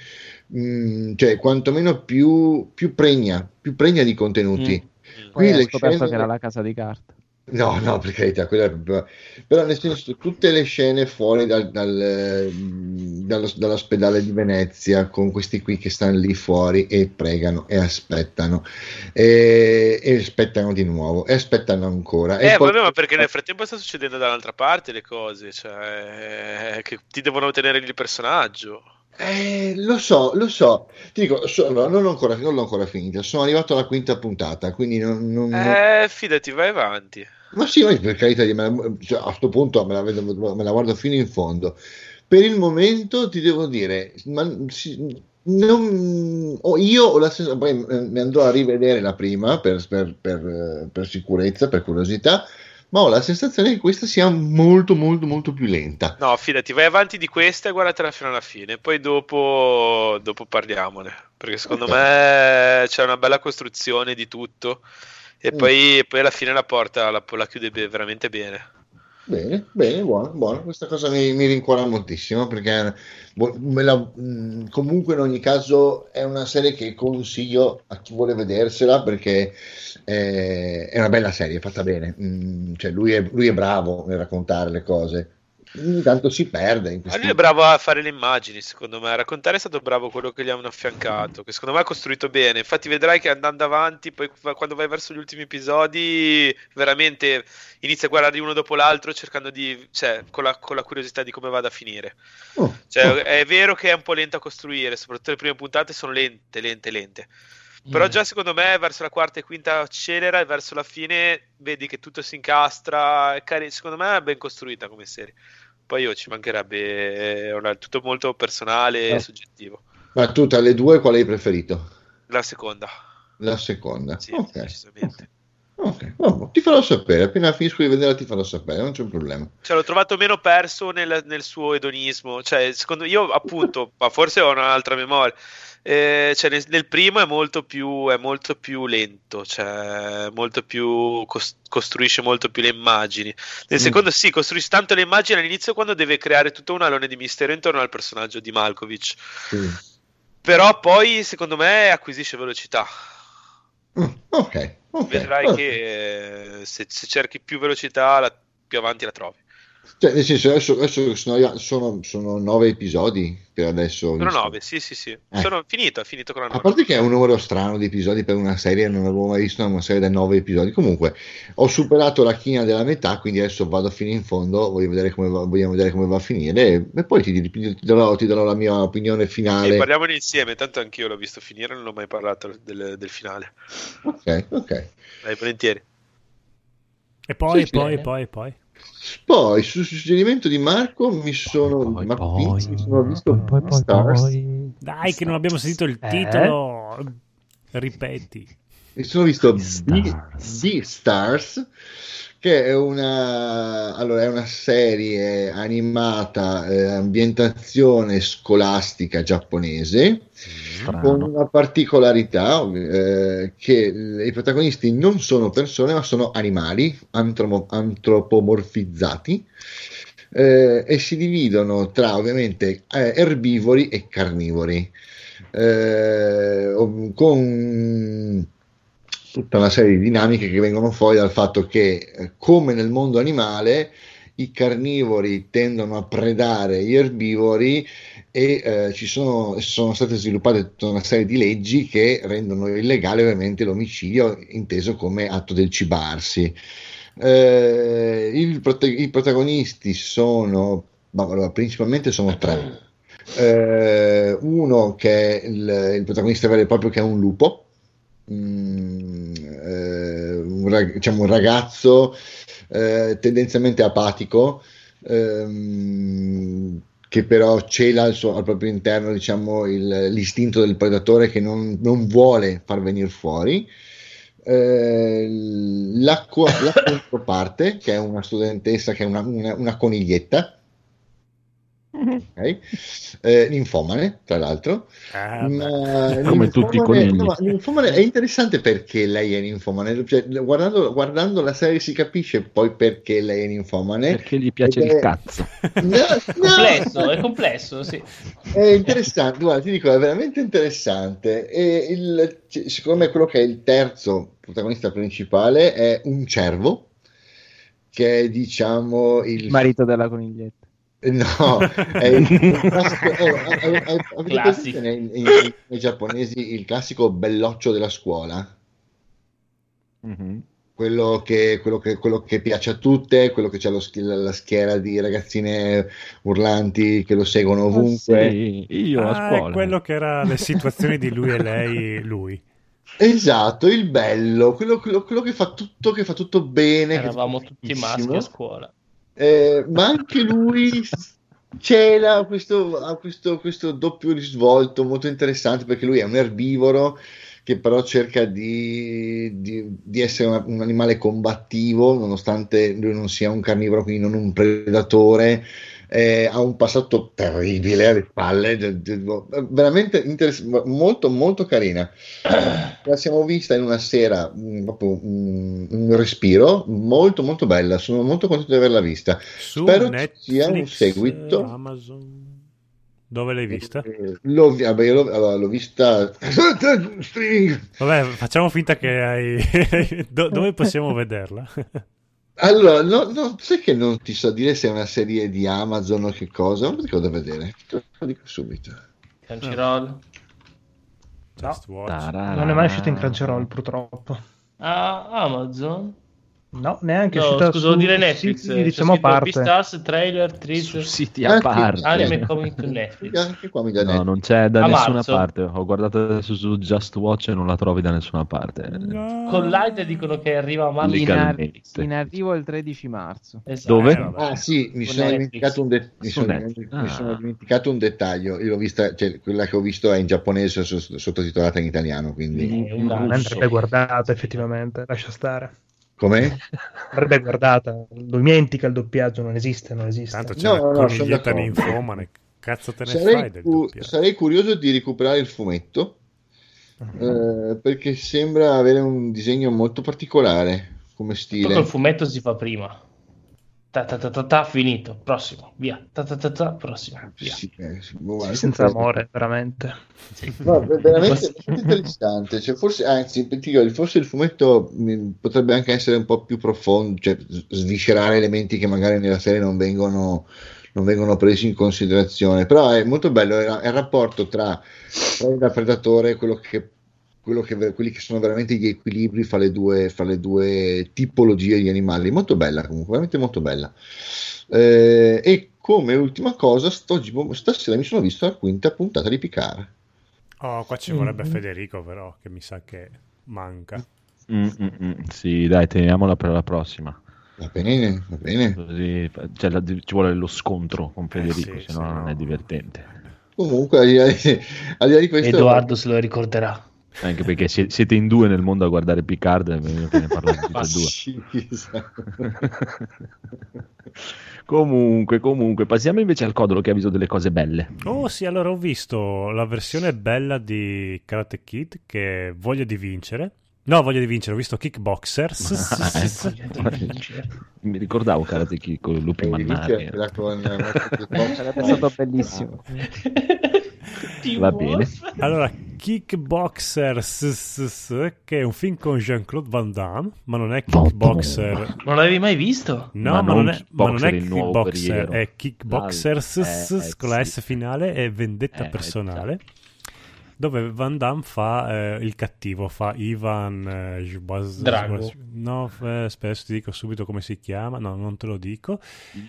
Mm, cioè quantomeno più, più pregna, più pregna di contenuti. Poi Qui ho le scoperto scene- che era la casa di carta. No, no, per carità, quella è proprio- però nel senso tutte le scene fuori dal- dal, eh, dallo- dall'ospedale di Venezia con questi qui che stanno lì fuori e pregano e aspettano e, e aspettano di nuovo e aspettano ancora. E Eh, poi- vabbè, ma perché nel frattempo sta succedendo dall'altra parte le cose, cioè che ti devono tenere lì il personaggio. Eh, lo so, lo so. Ti dico, sono- non, ho ancora, non l'ho ancora finita. Sono arrivato alla quinta puntata, quindi non, non- non- Eh, fidati, vai avanti. Ma sì, ma per carità, di- me cioè, a questo punto me la, vedo- me la guardo fino in fondo. Per il momento ti devo dire, ma, sì, non- o io ho la sensazione, poi mi andrò a rivedere la prima per, per- per, per sicurezza, per curiosità, ma ho la sensazione che questa sia molto, molto, molto più lenta. No, fidati, vai avanti di questa e guardatela fino alla fine, poi dopo, dopo parliamone, perché secondo Ok. me c'è una bella costruzione di tutto e Mm. poi, poi alla fine la porta, la, la chiude veramente bene. Bene, bene, buono, buono. Questa cosa mi, mi rincuora moltissimo perché boh, la- comunque in ogni caso è una serie che consiglio a chi vuole vedersela perché è, è una bella serie, fatta bene. Cioè lui, è, lui è bravo nel raccontare le cose. Ogni tanto si perde in questi... lui è bravo a fare le immagini, secondo me. A raccontare è stato bravo quello che gli hanno affiancato, che secondo me ha costruito bene. Infatti, vedrai che andando avanti, poi quando vai verso gli ultimi episodi, veramente inizia a guardare uno dopo l'altro, cercando di, cioè, con la, con la curiosità di come vada a finire. Oh, Cioè, oh. è vero che è un po' lento a costruire, soprattutto le prime puntate sono lente, lente, lente. Però già secondo me verso la quarta e quinta accelera e verso la fine vedi che tutto si incastra. Secondo me è ben costruita come serie. Poi io ci mancherebbe, è una- tutto molto personale e Eh. soggettivo. Ma tu tra le due qual hai preferito? La seconda, La seconda. sì, Ok, decisamente. Ok. Vabbè, ti farò sapere, appena finisco di vederla ti farò sapere, non c'è un problema. Cioè, l'ho trovato meno perso nel, nel suo edonismo. Cioè, secondo io, appunto, ma forse ho un'altra memoria. Eh, cioè, nel, nel primo è molto più, è molto più lento, cioè, molto più cos- costruisce molto più le immagini. Nel Mm. secondo, sì, costruisce tanto le immagini all'inizio quando deve creare tutto un alone di mistero intorno al personaggio di Malkovich. Sì. Però poi, secondo me, acquisisce velocità. Mm, ok, ok. Vedrai ok. che eh, se, se cerchi più velocità, la- più avanti la trovi. Cioè, nel senso, adesso, adesso sono, sono, sono nove episodi per adesso. Sono nove, sì, sì, sì. Sono finito, è finito con la A nove. parte che è un numero strano di episodi per una serie, non avevo mai visto una serie da nove episodi. Comunque, ho superato la china della metà, quindi adesso vado fino in fondo. Voglio vedere come va, vogliamo vedere come va a finire. E, e poi ti, ti darò, ti darò la mia opinione E finale. parliamone insieme, tanto anch'io l'ho visto finire, non ho mai parlato del, del finale. Ok, ok. Dai, volentieri. E poi, Sì, sì. poi, poi, poi. Poi, su suggerimento di Marco, mi sono, Marco Pinzi, mi sono visto Stars. Dai, che non abbiamo sentito il Eh? titolo. Ripeti. Mi sono visto Beastars, che è una, allora, è una serie animata, eh, ambientazione scolastica giapponese, con una particolarità eh, che i protagonisti non sono persone, ma sono animali antromo- antropomorfizzati. eh, e si dividono tra ovviamente eh, erbivori e carnivori eh, con tutta una serie di dinamiche che vengono fuori dal fatto che, eh, come nel mondo animale, i carnivori tendono a predare gli erbivori e eh, ci sono, sono state sviluppate tutta una serie di leggi che rendono illegale ovviamente l'omicidio inteso come atto del cibarsi. Eh, il prota- I protagonisti sono, allora, principalmente sono tre. Eh, uno che è il, il protagonista vero e proprio che è un lupo, Mm, un, diciamo un ragazzo eh, tendenzialmente apatico ehm, che però cela al, suo- al proprio interno diciamo, il- l'istinto del predatore che non, non vuole far venire fuori. Eh, la, co- la controparte, che è una studentessa, che è una, una- una coniglietta, ok? Eh, ninfomane, tra l'altro. Ah, Ma Come tutti i conigli. no, ma ninfomane è interessante perché lei è ninfomane. Cioè, guardando, guardando la serie si capisce poi perché lei è ninfomane. Perché gli piace il è- cazzo. No, no, complesso, è complesso, sì. è interessante, guarda, ti dico, è veramente interessante. E il, secondo me quello che è il terzo protagonista principale è un cervo, che è diciamo il... Marito della coniglietta. No, è il classico, è- è- è- Classico. nei, nei- nei giapponesi il classico belloccio della scuola? Mhm. Quello che, quello, che, quello che piace a tutte, quello che ha la schiera di ragazzine urlanti che lo seguono ovunque. Ah, Sì, io a Ah, scuola. è quello che era le situazioni di lui e lei, lui. Esatto, il bello, quello, quello- quello che fa tutto, che fa tutto bene. Eravamo tutti maschi a scuola. Eh, ma anche lui cela questo, questo, questo doppio risvolto molto interessante perché lui è un erbivoro che però cerca di, di- di essere una- un animale combattivo nonostante lui non sia un carnivoro, quindi non un predatore. Eh, ha un passato terribile alle spalle, veramente interess- molto molto carina. La siamo vista in una sera, mm, proprio un, un respiro molto molto bella. Sono molto contento di averla vista. Su Spero ci Netflix, sia un seguito. Amazon. Dove l'hai vista? Eh, L'ho, vabbè, io l'ho, allora, l'ho vista. Vabbè, facciamo finta che hai... Do- dove possiamo vederla? Allora, no, no, sai che non ti so dire se è una serie di Amazon o che cosa, non dico da vedere, te lo dico subito. Crunchyroll. Just Watch. Tarara. Non è mai uscito in Crunchyroll, purtroppo. Ah, Amazon? No, neanche No, uscita scusa, su dire Netflix. siti, C'è diciamo a parte. Beastars, trailer, Su teaser, siti a parte. anime coming to Netflix. Anche qua mi dà No, net. non c'è da A nessuna marzo. parte. Ho guardato adesso su Just Watch e non la trovi da nessuna parte. No. Con Light dicono che arriva a marzo. In, ar- in arrivo il 13 marzo. Esatto. Dove? Eh. Ah sì, mi Su sono, Netflix. dimenticato un, de- mi, Su sono, Netflix. mi sono Ah. dimenticato un dettaglio. Io l'ho vista, cioè, quella che ho visto è in giapponese so- sottotitolata in italiano, quindi Eh, un Non andrebbe guardata, effettivamente, lascia stare. Com'è? Andrebbe guardata. Dimentica il doppiaggio, non esiste, non esiste. Tanto c'è No, la no, coniglietta ninfomane. Cazzo te ne fai Sarei, del cu- doppiaggio? sarei curioso di recuperare il fumetto eh, perché sembra avere un disegno molto particolare come stile. col fumetto si fa prima. Ta ta ta ta ta, finito. Prossimo, via. Ta ta ta ta, prossimo, via. Sì, eh, sì, guarda, Senza amore, veramente. No, veramente, interessante. Cioè, forse, anzi, forse il fumetto mh, potrebbe anche essere un po' più profondo, cioè sviscerare elementi che magari nella serie non vengono, non vengono presi in considerazione. Però è molto bello è, il rapporto tra, tra il predatore e quello che, che, quelli che sono veramente gli equilibri fra le, due, fra le due tipologie di animali. Molto bella, comunque, veramente molto bella. Eh, e come ultima cosa, sto- stasera mi sono visto la quinta puntata di Picard. Oh, qua ci vorrebbe Mhm. Federico però, che mi sa che manca. Mm, mm, mm. Sì, dai, teniamola per la prossima. Va bene, va bene. Così, cioè, la- ci vuole lo scontro con Federico, Eh sì, se no non no. è divertente. Comunque, al di là di questo, Edoardo se lo ricorderà. Anche perché sie- siete in due nel mondo a guardare Picard e ne parlate tutti e due. comunque, comunque, passiamo invece al Codolo che ha visto delle cose belle. Oh sì, allora ho visto la versione bella di Karate Kid che è Voglia di vincere. No, Voglia di vincere, ho visto Kickboxers. Ah, ecco. Mi ricordavo Karate Kid con Lupi Devi Mannari. con- Sarebbe stato bellissimo. Va bene. Allora, Kickboxers, che è un film con Jean-Claude Van Damme, ma non è Kickboxer. Non l'avevi mai visto? No, Ma ma, non non è, ma non è Kickboxer, il nuovo Kickboxer, è Ah, eh, con la sì. S finale e Vendetta Eh, personale. Dove Van Damme fa eh, il cattivo, fa Ivan eh, Jbaz- Drago. No, eh, aspetta, ti dico subito come si chiama. No, non te lo dico.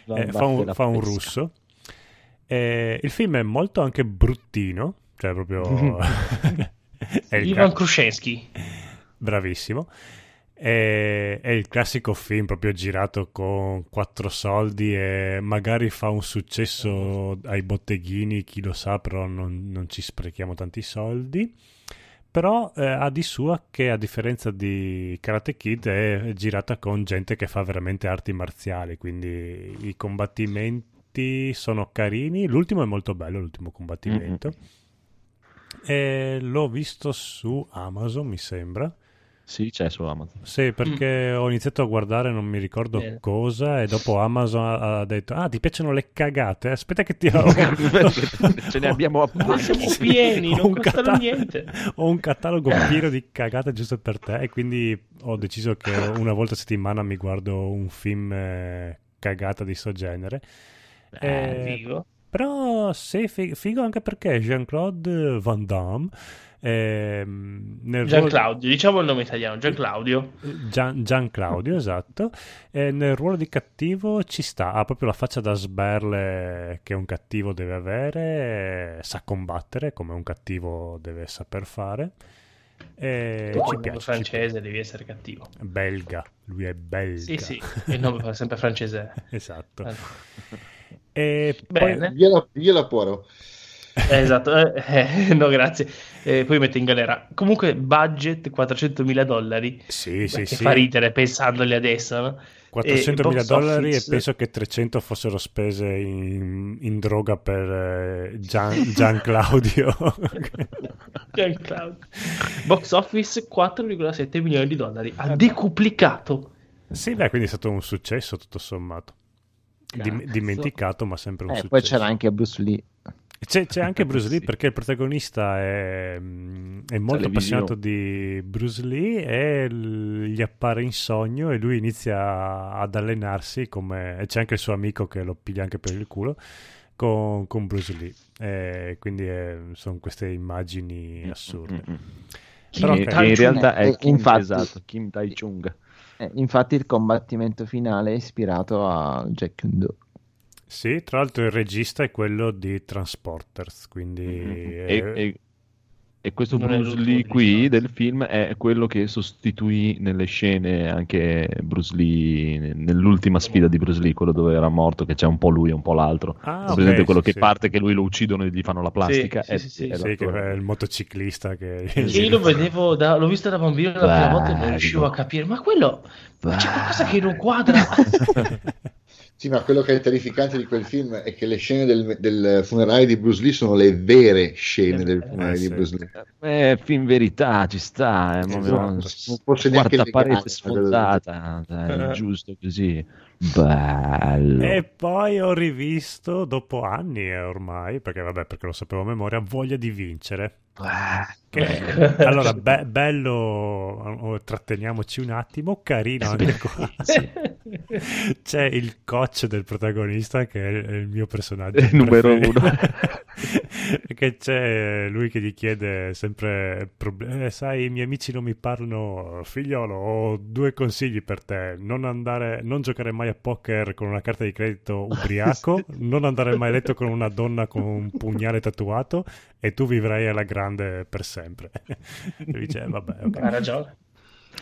Eh, fa, un, fa un russo. Eh, il film è molto anche bruttino, cioè proprio... è Ivan ca-. Bravissimo. È, è il classico film proprio girato con quattro soldi e magari fa un successo ai botteghini, chi lo sa, però non, non ci sprechiamo tanti soldi. Però eh, ha di sua che a differenza di Karate Kid è girata con gente che fa veramente arti marziali, quindi i combattimenti sono carini. L'ultimo è molto bello, l'ultimo combattimento. E l'ho visto su Amazon, mi sembra. Sì, c'è su Amazon. Sì, perché ho iniziato a guardare, non mi ricordo Bene. cosa, e dopo Amazon ha ha detto: Ah, ti piacciono le cagate? Aspetta, che ti Ce ne abbiamo a Ma siamo pieni, Ho non un costano cata- niente. Ho un catalogo pieno di cagate giusto per te, e quindi ho deciso che una volta a settimana mi guardo un film eh, cagata di sto genere. Eh, Figo. Però sì, fi- figo anche perché Jean-Claude Van Damme ehm, nel Gian ruolo- diciamo il nome italiano, Gian Claudio. Gian, Claudio, esatto. E nel ruolo di cattivo ci sta, ha proprio la faccia da sberle che un cattivo deve avere, sa combattere come un cattivo deve saper fare. E Tu ci piace. ci francese, devi essere cattivo. Belga, lui è belga. Sì, sì, il nome fa sempre francese. esatto. Eh, E poi, Bene. Via la, via la Poro. Eh, esatto, eh, eh, no grazie. Eh, poi mette in galera. Comunque, budget 400.000 dollari. sì, sì, che sì. fa ridere pensandoli adesso, no? 400 E mila dollari office- e penso che 300 fossero spese in, in droga per eh, Gian, Gian Claudio. Gian Claudio. Box office 4,7 milioni di dollari. Ha decuplicato. Sì, beh, quindi è stato un successo tutto sommato. Dim- dimenticato, ma sempre un Eh, successo. poi c'era anche Bruce Lee. C'è, c'è anche Bruce Lee perché il protagonista è, mm, è molto appassionato di Bruce Lee e gli appare in sogno e lui inizia ad allenarsi come... e c'è anche il suo amico che lo piglia anche per il culo con, con Bruce Lee. E quindi eh, sono queste immagini assurde. Mm, mm. Però, che, ok. che in realtà è Kim, infatti- esatto, Kim Tai-chung. Eh, infatti il combattimento finale è ispirato a Jack Kundo. Sì, tra l'altro il regista è quello di Transporters, quindi... E, è- e- e questo Non è Bruce Lee qui del film è quello che sostituì nelle scene anche Bruce Lee nell'ultima sfida di Bruce Lee, quello dove era morto, che c'è un po' lui e un po' l'altro. Ah, È ok, presente quello sì, che sì. parte che lui lo uccidono e gli fanno la plastica? sì, È- sì, sì, è Sì, che l'attore. è il motociclista che... Io lo vedevo, da- l'ho visto da bambino la prima volta e non riuscivo a capire. Ma quello ma c'è qualcosa che non quadra. Sì, ma quello che è terrificante di quel film è che le scene del, del funerale di Bruce Lee sono le vere scene del funerale Eh, di. Bruce Lee. Eh, film verità, ci sta, è proprio Esatto. Neanche quarta legale, parete sfondata, Eh. giusto così. Bello. E poi ho rivisto, dopo anni eh, ormai, perché vabbè, perché lo sapevo a memoria, Voglia di vincere. Che- allora, be- bello, tratteniamoci un attimo, carino anche qua. C'è il coach del protagonista che è il mio personaggio numero uno. che c'è lui che gli chiede sempre eh, sai i miei amici non mi parlano figliolo ho due consigli per te. Non andare non giocare mai a poker con una carta di credito ubriaco non andare mai a letto con una donna con un pugnale tatuato e tu vivrai alla grande per sempre. E dice "Eh, vabbè ok." Ha ragione.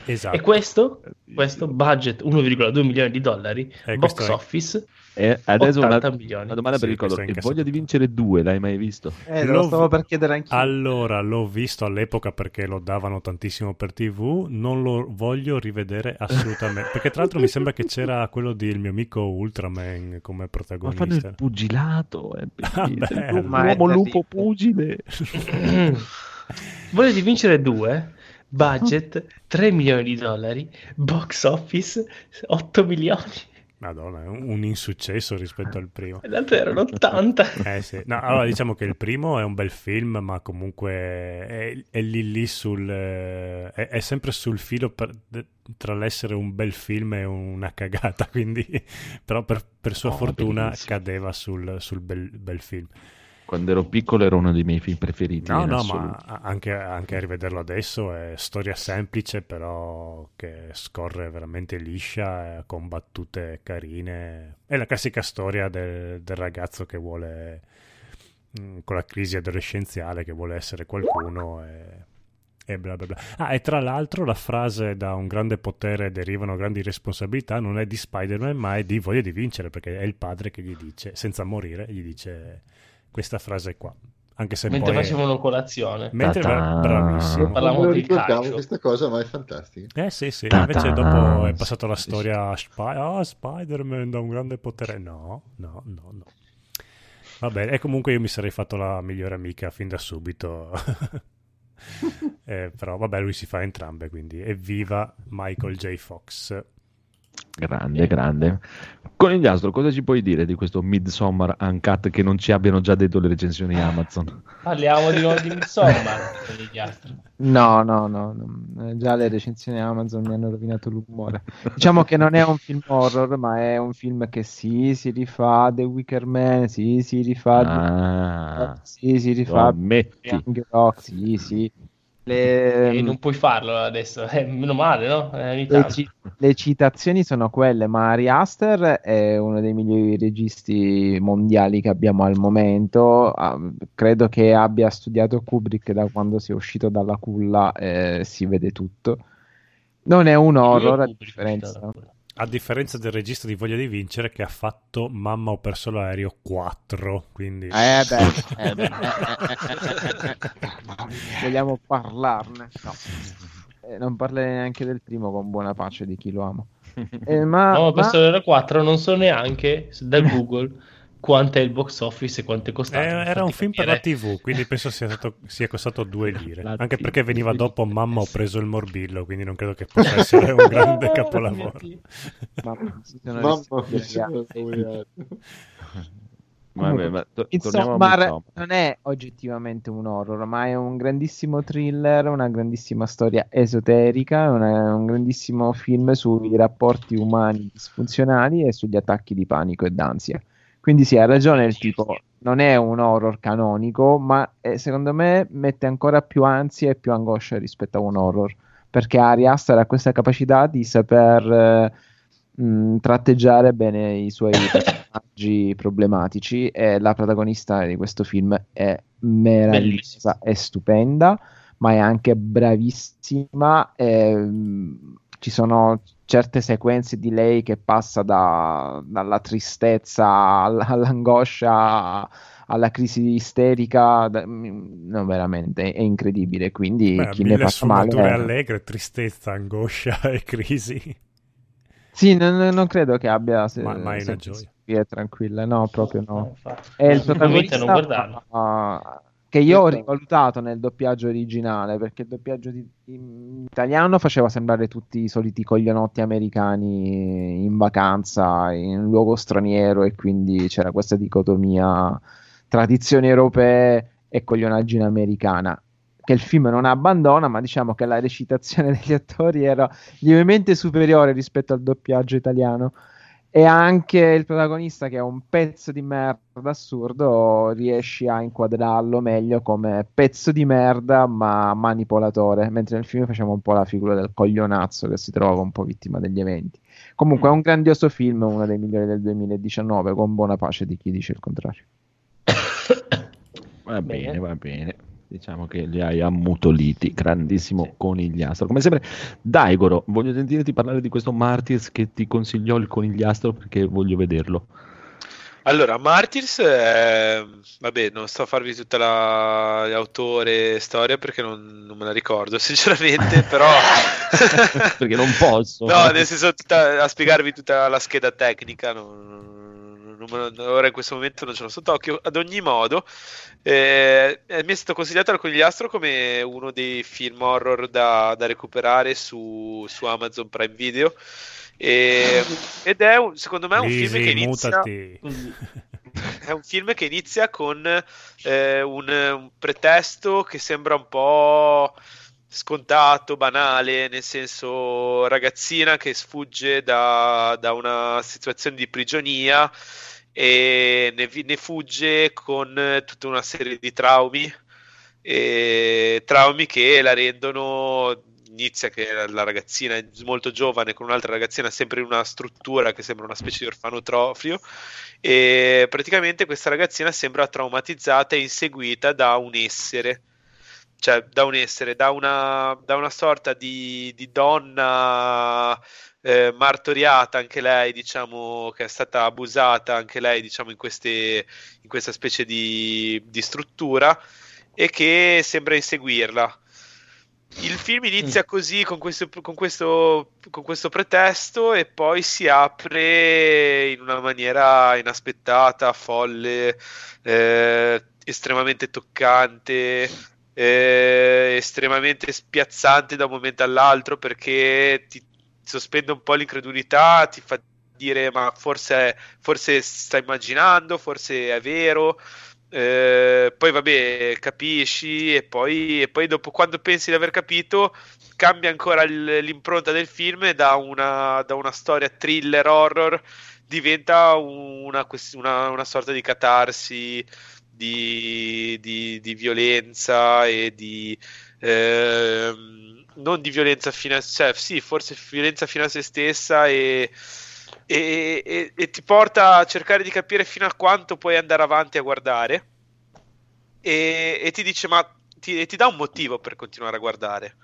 esatto. E questo, questo budget 1,2 milioni di dollari, Eh, box questo è- office E adesso una, 80 milioni. una domanda per Sì, il è Il voglia di vincere due, l'hai mai visto? Eh, lo stavo per chiedere anch'io. Allora, l'ho visto all'epoca perché lo davano tantissimo per TV, non lo voglio rivedere assolutamente. Perché tra l'altro mi sembra che c'era quello del mio amico Ultraman come Ma fanno protagonista. il pugilato, è Ah, è l'uomo lupo pugile. Volete vincere due? Budget 3 milioni di dollari, box office 8 milioni. Madonna, è un, insuccesso rispetto al primo. E l'altro erano 80. Eh sì, no, allora diciamo che il primo è un bel film, ma comunque è, è lì lì sul... eh, È, è sempre sul filo per- tra l'essere un bel film e una cagata, quindi... Però per, per sua Oh, fortuna bellissimo. cadeva sul, sul bel, bel film. Quando ero piccolo era uno dei miei film preferiti. No, no, assoluto. ma anche, anche a rivederlo adesso è storia semplice, però che scorre veramente liscia, eh, con battute carine. È la classica storia del, del ragazzo che vuole, mm, con la crisi adolescenziale, che vuole essere qualcuno e, e bla bla bla. Ah, e tra l'altro la frase da un grande potere derivano grandi responsabilità non è di Spider-Man, ma è di voglia di vincere, perché è il padre che gli dice, senza morire, gli dice questa frase qua. Anche se Mentre poi... facevano colazione. Mentre Ta-ta. bravissimo. Parlavamo Non di calcio. questa cosa, ma è fantastica. Eh sì, sì, Ta-ta. invece dopo è passata la storia a Spi- ah, Spider-Man da un grande potere. No, no, no, no. Vabbè, e comunque io mi sarei fatto la migliore amica fin da subito. Eh, però vabbè, lui si fa entrambe, quindi evviva Michael J. Fox. Grande, grande. Conigliastro, cosa ci puoi dire di questo Midsommar Uncut che non ci abbiano già detto le recensioni Amazon? Parliamo di nuovo di Midsommar. con. No, no, no, no. Eh, già le recensioni Amazon mi hanno rovinato l'umore. Diciamo che non è un film horror, ma è un film che sì, si rifà The Wicker Man, sì, si rifà Ah, sì, si lo rifà ammetti. Young Rock, sì, sì. Le, E non puoi farlo adesso. Eh, meno male, no? Eh, le ci- le citazioni sono quelle, ma Ari Aster è uno dei migliori registi mondiali che abbiamo al momento. Ah, credo che abbia studiato Kubrick da quando si è uscito dalla culla, eh, si vede tutto. Non è un horror, a differenza. A differenza del regista di Voglia di Vincere che ha fatto Mamma ho perso l'aereo 4, quindi... Eh beh, eh beh. vogliamo parlarne? No. Eh, non parlerei neanche del primo con buona pace di chi lo ama. Eh, ma, No, ma ma- questo era 4 non so neanche da Google quanto è il box office e quanto è costato. Eh, era un film per la TV, quindi penso sia, stato, sia costato 2 lire. La Anche TV. perché veniva dopo Mamma ho preso il morbillo, quindi non credo che possa essere un grande capolavoro. Mamma annoiato. Vabbè, ma to- torniamo a Midsommar Midsommar. non è oggettivamente un horror, ma è un grandissimo thriller, una grandissima storia esoterica, una- un grandissimo film sui rapporti umani disfunzionali e sugli attacchi di panico e d'ansia. Quindi sì, ha ragione il tipo, non è un horror canonico, ma eh, secondo me mette ancora più ansia e più angoscia rispetto a un horror, perché Ari Aster ha questa capacità di saper eh, mh, tratteggiare bene i suoi personaggi problematici e la protagonista di questo film è meravigliosa, è stupenda, ma è anche bravissima. ehm, ci sono certe sequenze di lei che passa da- dalla tristezza all- all'angoscia alla crisi isterica, no, veramente è incredibile. Quindi Beh, chi ne passa male. sfumature allegre, tristezza, angoscia e crisi. Sì, non, non credo che abbia se, Ma- mai una se- gioia. È tranquilla, no, proprio no. È il protagonista, non guardarlo. ma- che io ho Questo- rivalutato nel doppiaggio originale perché il doppiaggio di- in italiano faceva sembrare tutti i soliti coglionotti americani in vacanza in un luogo straniero e quindi c'era questa dicotomia tradizioni europee e coglionaggine americana che il film non abbandona ma diciamo che la recitazione degli attori era lievemente superiore rispetto al doppiaggio italiano e anche il protagonista che è un pezzo di merda assurdo riesci a inquadrarlo meglio come pezzo di merda ma manipolatore mentre nel film facciamo un po' la figura del coglionazzo che si trova un po' vittima degli eventi comunque è un grandioso film uno dei migliori del 2019 con buona pace di chi dice il contrario Va Bene. bene, va bene. Diciamo che li hai ammutoliti, grandissimo Sì. conigliastro. Come sempre, Daigoro, voglio sentirti parlare di questo Martyrs che ti consigliò il conigliastro perché voglio vederlo. Allora, Martyrs, eh, vabbè, non sto a farvi tutta la l'autore storia perché non, non me la ricordo, sinceramente, però... Perché non posso. No, nel senso, tutta- a spiegarvi tutta la scheda tecnica, non- non me lo- ora in questo momento non ce l'ho sott'occhio. Ad ogni modo, eh, eh, mi è stato consigliato al Conigliastro come uno dei film horror da, da recuperare su, su Amazon Prime Video. E- ed è, un- secondo me, un film che inizia... mutati. È un film che inizia con eh, un, un pretesto che sembra un po' scontato, banale, nel senso ragazzina che sfugge da, da una situazione di prigionia e ne, ne fugge con eh, tutta una serie di traumi, traumi che la rendono inizia che la- la ragazzina è molto giovane con un'altra ragazzina sempre in una struttura che sembra una specie di orfanotrofio e praticamente questa ragazzina sembra traumatizzata e inseguita da un essere. Cioè da un essere, da una, da una sorta di, di donna eh, martoriata anche lei, diciamo, che è stata abusata anche lei, diciamo, in, queste, in questa specie di, di struttura e che sembra inseguirla. Il film inizia così con questo, con, questo, con questo pretesto e poi si apre in una maniera inaspettata, folle, eh, estremamente toccante, eh, estremamente spiazzante da un momento all'altro perché ti sospende un po' l'incredulità, ti fa dire ma forse, forse sta immaginando, forse è vero. Eh, poi vabbè, capisci e poi, e poi dopo quando pensi di aver capito cambia ancora il- l'impronta del film e da una, da una storia thriller horror diventa una, una- una sorta di catarsi di, di- di violenza e di ehm, non di violenza fino a cioè sì, forse violenza fino a se stessa e, e- e- e ti porta a cercare di capire fino a quanto puoi andare avanti a guardare e, ti dice ma ti, ti dà un motivo per continuare a guardare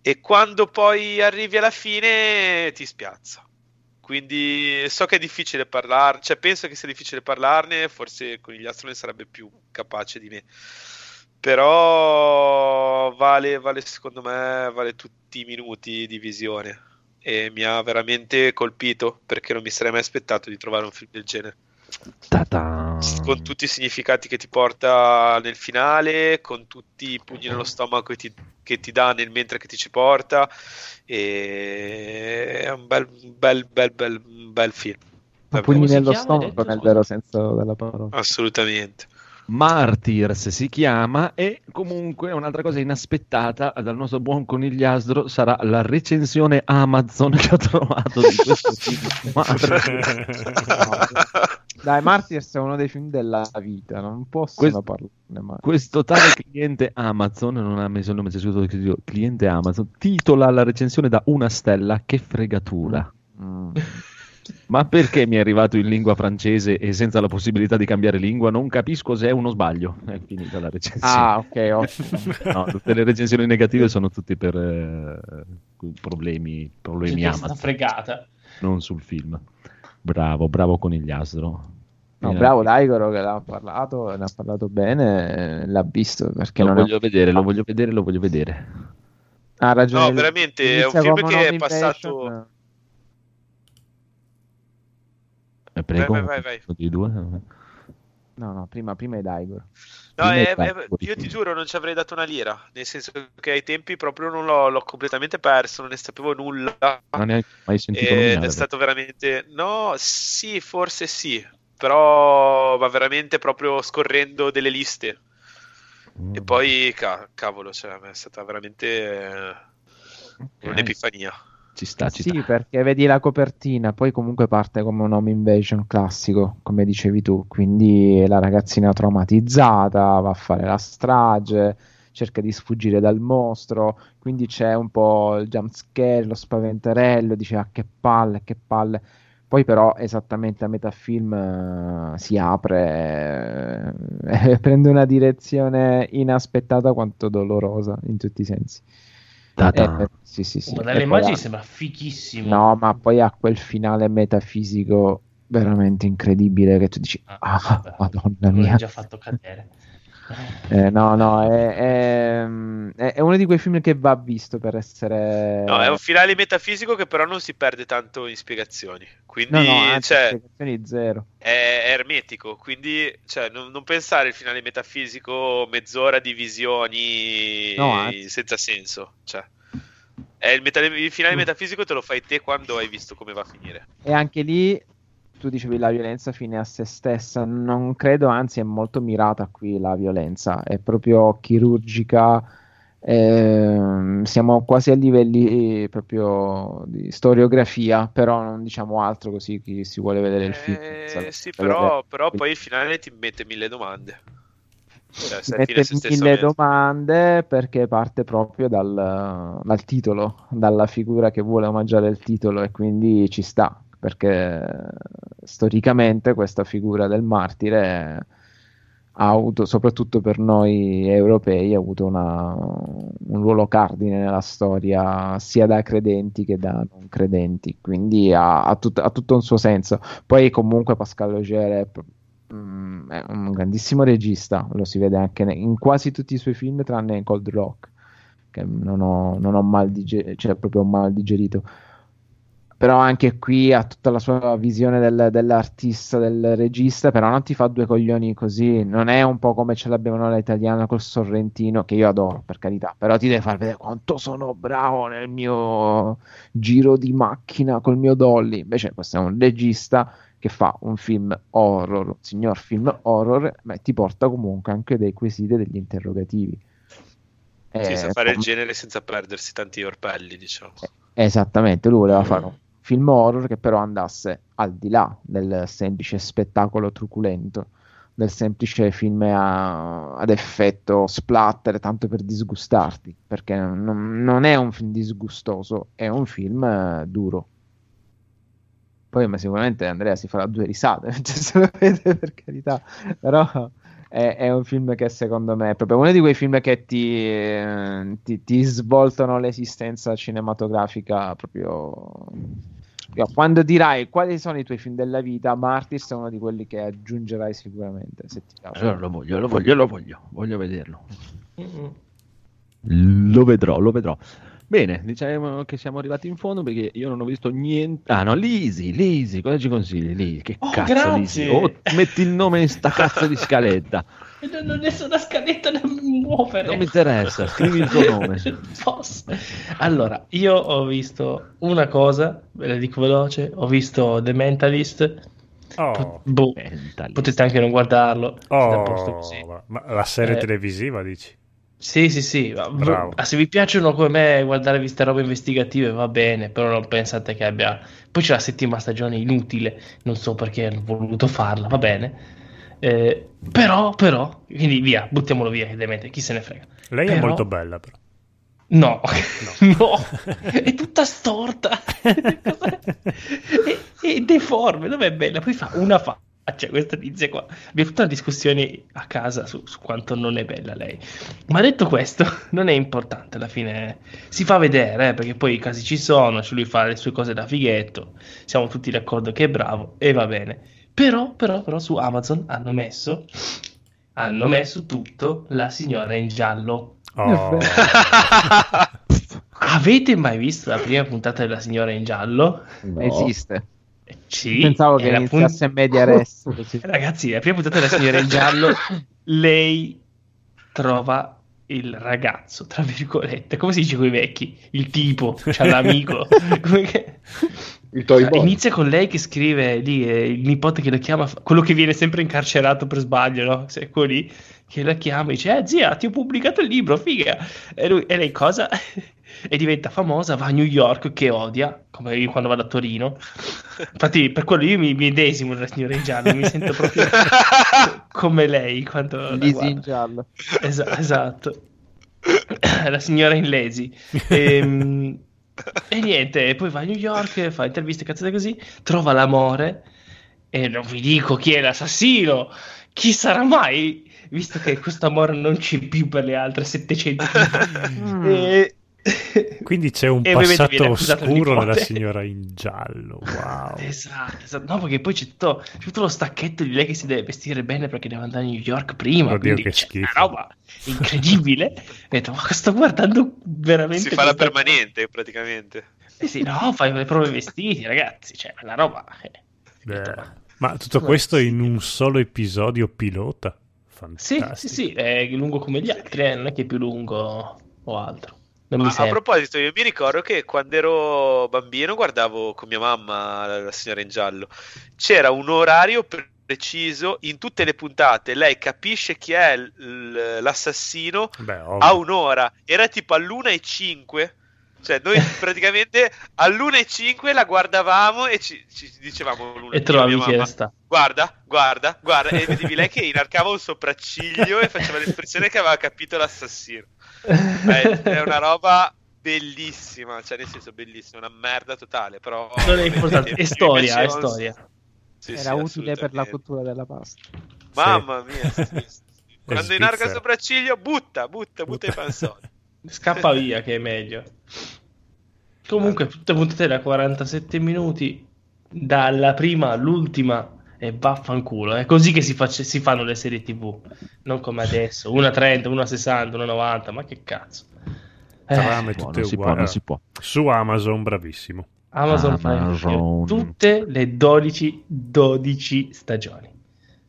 e quando poi arrivi alla fine ti spiazza quindi so che è difficile parlarne, cioè penso che sia difficile parlarne, forse con gli astro ne sarebbe più capace di me. Però vale, vale secondo me, vale tutti i minuti di visione e mi ha veramente colpito perché non mi sarei mai aspettato di trovare un film del genere. Ta-ta. Con tutti i significati che ti porta nel finale, con tutti i pugni nello stomaco che ti, che ti dà nel mentre che ti ci porta. E è un bel, bel, bel, bel, bel film. Pugni nello stomaco detto, nel vero senso della parola Assolutamente. Martyrs si chiama e comunque un'altra cosa inaspettata dal nostro buon conigliastro sarà la recensione Amazon che ho trovato di questo film. Martyrs. dai Martyrs è uno dei film della vita non possono Questo- parlarne mai Questo tale cliente Amazon, non ha messo il nome, c'è scritto cliente Amazon, titola la recensione da una stella, che fregatura. Mm. Ma perché mi è arrivato in lingua francese e senza la possibilità di cambiare lingua? Non capisco se è uno sbaglio. È finita la recensione. ah ok ottimo No, tutte le recensioni negative sono tutte per eh, problemi, problemi C'è Amazon, fregata. non sul film. Bravo, bravo conigliastro. No, bravo Daigoro che l'ha parlato, ne ha parlato bene, l'ha visto perché Lo non è- voglio vedere, lo voglio vedere, lo voglio vedere. ha ragione. No, veramente, è un film che è passato- invasion, Eh, prego, Vai, vai, vai, di due. No, no, prima, prima è Daigoro. No, è- Bad io ti giuro, non ci avrei dato una lira. Nel senso che ai tempi proprio non l'ho, l'ho completamente perso, non ne sapevo nulla. Non ne hai mai sentito Ed nominare. è stato veramente. No, sì, forse sì. Però va veramente proprio scorrendo delle liste. Mm. E poi, ca- cavolo, cioè, è stata veramente eh, un'epifania. Ci sta, ci Sì, sta. perché vedi la copertina, poi comunque parte come un home invasion classico, come dicevi tu, quindi la ragazzina traumatizzata va a fare la strage, cerca di sfuggire dal mostro, quindi c'è un po' il jump scare, lo spaventerello, dice ah che palle, che palle. Poi però esattamente a metà film eh, si apre eh, prende una direzione inaspettata quanto dolorosa in tutti i sensi. Eh, sì, sì, sì. Ma dalle immagini ha- sembra fighissimo. No, ma poi ha quel finale metafisico veramente incredibile che tu dici, Ah, ah, madonna me l'hai mia. già fatto cadere. Eh, no, no, è, è- è- uno di quei film che va visto per essere... No, è un finale metafisico che però non si perde tanto in spiegazioni. Quindi, No, no, anzi, cioè, spiegazioni zero. è, è ermetico. Quindi, cioè, non, non pensare il finale metafisico mezz'ora di visioni No, anzi. senza senso. Cioè, è il, meta- il finale Mm. metafisico te lo fai te quando hai visto come va a finire. E anche lì, tu dicevi la violenza fine a se stessa, non credo, anzi è molto mirata qui la violenza, è proprio chirurgica, ehm, siamo quasi a livelli eh, proprio di storiografia, però non diciamo altro così chi si vuole vedere il film. Eh, sì, però, però poi il finale ti mette mille domande. Cioè, mette mille domande perché parte proprio dal, dal titolo, dalla figura che vuole omaggiare il titolo e quindi ci sta, perché storicamente questa figura del martire ha avuto, soprattutto per noi europei, ha avuto una- un ruolo cardine nella storia sia da credenti che da non credenti, quindi ha, ha tut- ha tutto un suo senso. Poi comunque Pascal è, mm, è un grandissimo regista, lo si vede anche in quasi tutti i suoi film tranne in Cold Rock, che non ho, non ho mal digerito, cioè proprio mal digerito. Però anche qui ha tutta la sua visione del- dell'artista, del regista, però non ti fa due coglioni così, non è un po' come ce l'abbiamo noi l'italiano col Sorrentino, che io adoro per carità, però ti deve far vedere quanto sono bravo nel mio giro di macchina col mio dolly, invece questo è un regista che fa un film horror, un signor film horror, ma ti porta comunque anche dei quesiti e degli interrogativi. Sì, Eh, sa fare il com- genere senza perdersi tanti orpelli, diciamo. Esattamente, lui voleva fare un film horror che però andasse al di là del semplice spettacolo truculento, del semplice film a- ad effetto splatter, tanto per disgustarti, perché non, non è un film disgustoso, è un film eh, duro. Poi ma sicuramente Andrea si farà due risate mentre se lo vede, per carità, però è, è un film che secondo me è proprio uno di quei film che ti, eh, ti, ti svoltano l'esistenza cinematografica proprio... Io, Quando dirai quali sono i tuoi film della vita, Martyrs è uno di quelli che aggiungerai sicuramente se ti piace. Allora lo voglio, lo voglio, lo voglio, voglio vederlo. Mm-mm. Lo vedrò, lo vedrò. Bene, diciamo che siamo arrivati in fondo perché io non ho visto niente. Ah no, Lisi, Lisi, cosa ci consigli? Lisi, che Oh, cazzo grazie! Lisi? Oh, metti il nome in sta cazzo di scaletta. Non adesso la scaletta da muovere. Non mi interessa, scrivi il tuo nome. Allora, io ho visto una cosa, ve la dico veloce, ho visto The Mentalist. Oh, Boh, Mentalist. potete anche non guardarlo. oh, così. ma la serie Eh. televisiva dici? Sì, sì, sì. Bravo. se vi piacciono come me guardare queste robe investigative va bene, però non pensate che abbia... Poi c'è la settima stagione inutile, non so perché hanno voluto farla, va bene. Eh, però, però, quindi via, buttiamolo via, che demente, chi se ne frega. Lei è Però- molto bella, però. No, No. no, è tutta storta e, e deforme, dov'è bella? Poi fa una faccia questa tizia qua. Abbiamo fatto una discussione a casa su, su quanto non è bella lei. Ma detto questo, non è importante alla fine. Si fa vedere, eh, perché poi i casi ci sono, cioè lui fa le sue cose da fighetto, siamo tutti d'accordo che è bravo e va bene. Però, però, però su Amazon hanno messo, hanno messo tutto la signora in giallo. Oh. Avete mai visto la prima puntata della signora in giallo? No. Esiste. Sì, Pensavo è che la iniziasse pun- media res. così. Ragazzi, la prima puntata della signora in giallo, lei trova il ragazzo, tra virgolette, come si dice con i vecchi? Il tipo, c'ha l'amico. Come che- Cioè, inizia con lei che scrive lì, eh, il nipote che lo chiama, quello che viene sempre incarcerato per sbaglio, no? Se- quello lì che la chiama e dice: Eh, zia, ti ho pubblicato il libro, figa. E, lui, e lei cosa? E diventa famosa, va a New York che odia, come io quando vado a Torino. Infatti, per quello io mi, mi edesimo nella signora in giallo, mi sento proprio come lei quando la Lisi in giallo. Esa- esatto. La signora in lazy. Ehm, E, niente, poi va a New York, fa interviste cazzate così, trova l'amore e non vi dico chi è l'assassino. Chi sarà mai? Visto che questo amore non c'è più per le altre 700 Mm. e... Quindi c'è un passato oscuro nella signora in giallo. Wow. Esatto, esatto. No, perché poi c'è tutto, c'è tutto lo stacchetto di lei che si deve vestire bene perché deve andare a New York prima. Oddio, che schifo. una roba incredibile. Ho detto, ma sto guardando veramente... Si fa la permanente praticamente. Eh sì, no, fai le prove vestiti, ragazzi. Cioè, la roba. eh. Beh, ma tutto questo in un solo episodio pilota? Sì, Fantastico. sì, sì, è lungo come gli altri, eh, non è che è più lungo o altro. Non Ma mi a proposito, io mi ricordo che quando ero bambino guardavo con mia mamma la, la signora in giallo. C'era un orario pre- preciso in tutte le puntate. Lei capisce chi è l- l- l'assassino Beh, a un'ora. Era tipo all'una e cinque. Cioè, noi praticamente all'una e cinque la guardavamo e ci, ci dicevamo l'una E trovavi chi era. Guarda, guarda, guarda. E vedevi lei che inarcava un sopracciglio e faceva l'espressione che aveva capito l'assassino. È, è una roba bellissima, cioè nel senso bellissima, una merda totale, però Non è importante, è storia, è storia. Sì, Era sì, utile per la cottura della pasta. Mamma mia, sì, quando inarca il sopracciglio, butta, butta, butta i panzoni. Scappa via che è meglio. Comunque, tutte puntate da 47 minuti, dalla prima all'ultima, e vaffanculo. È così che si, face- si fanno le serie TV, non come adesso, una 30, una 60, una 90, ma che cazzo. Eh, Trame tutte non si può, non si può. Su Amazon, bravissimo. Amazon Prime Amazon. Video, tutte le 12, 12 stagioni.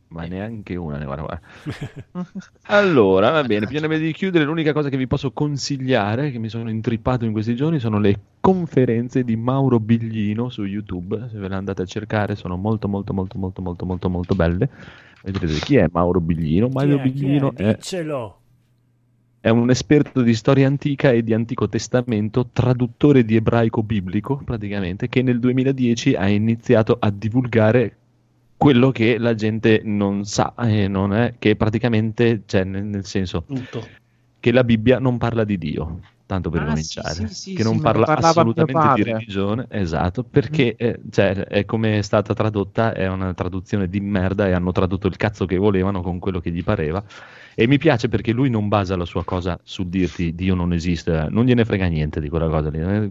Ma neanche una ne guarda. guarda. Allora, va bene, prima di chiudere, l'unica cosa che vi posso consigliare, che mi sono intrippato in questi giorni, sono le conferenze di Mauro Biglino su YouTube. Se ve le andate a cercare, sono molto, molto, molto, molto, molto, molto, molto belle. Vedrete chi è Mauro Biglino. Mauro Biglino è, Dicelo. è un esperto di storia antica e di Antico Testamento, traduttore di ebraico biblico, praticamente, che nel 2010 ha iniziato a divulgare quello che la gente non sa, e non è che praticamente, cioè, nel, nel senso Tutto. che la Bibbia non parla di Dio, tanto per Ah, cominciare, sì, sì, che sì, non parla assolutamente di religione, esatto, perché eh, cioè, è come è stata tradotta, è una traduzione di merda e hanno tradotto il cazzo che volevano con quello che gli pareva. E mi piace perché lui non basa la sua cosa sul dirti Dio non esiste, non gliene frega niente di quella cosa lì, eh,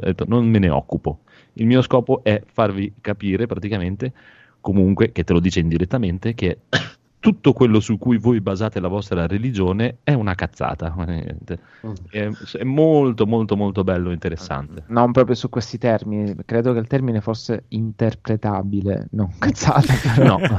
detto, non me ne occupo. Il mio scopo è farvi capire praticamente, comunque, che te lo dice indirettamente, che tutto quello su cui voi basate la vostra religione è una cazzata. È, è molto, molto, molto bello e interessante. Non proprio su questi termini, credo che il termine fosse interpretabile, non cazzata. però.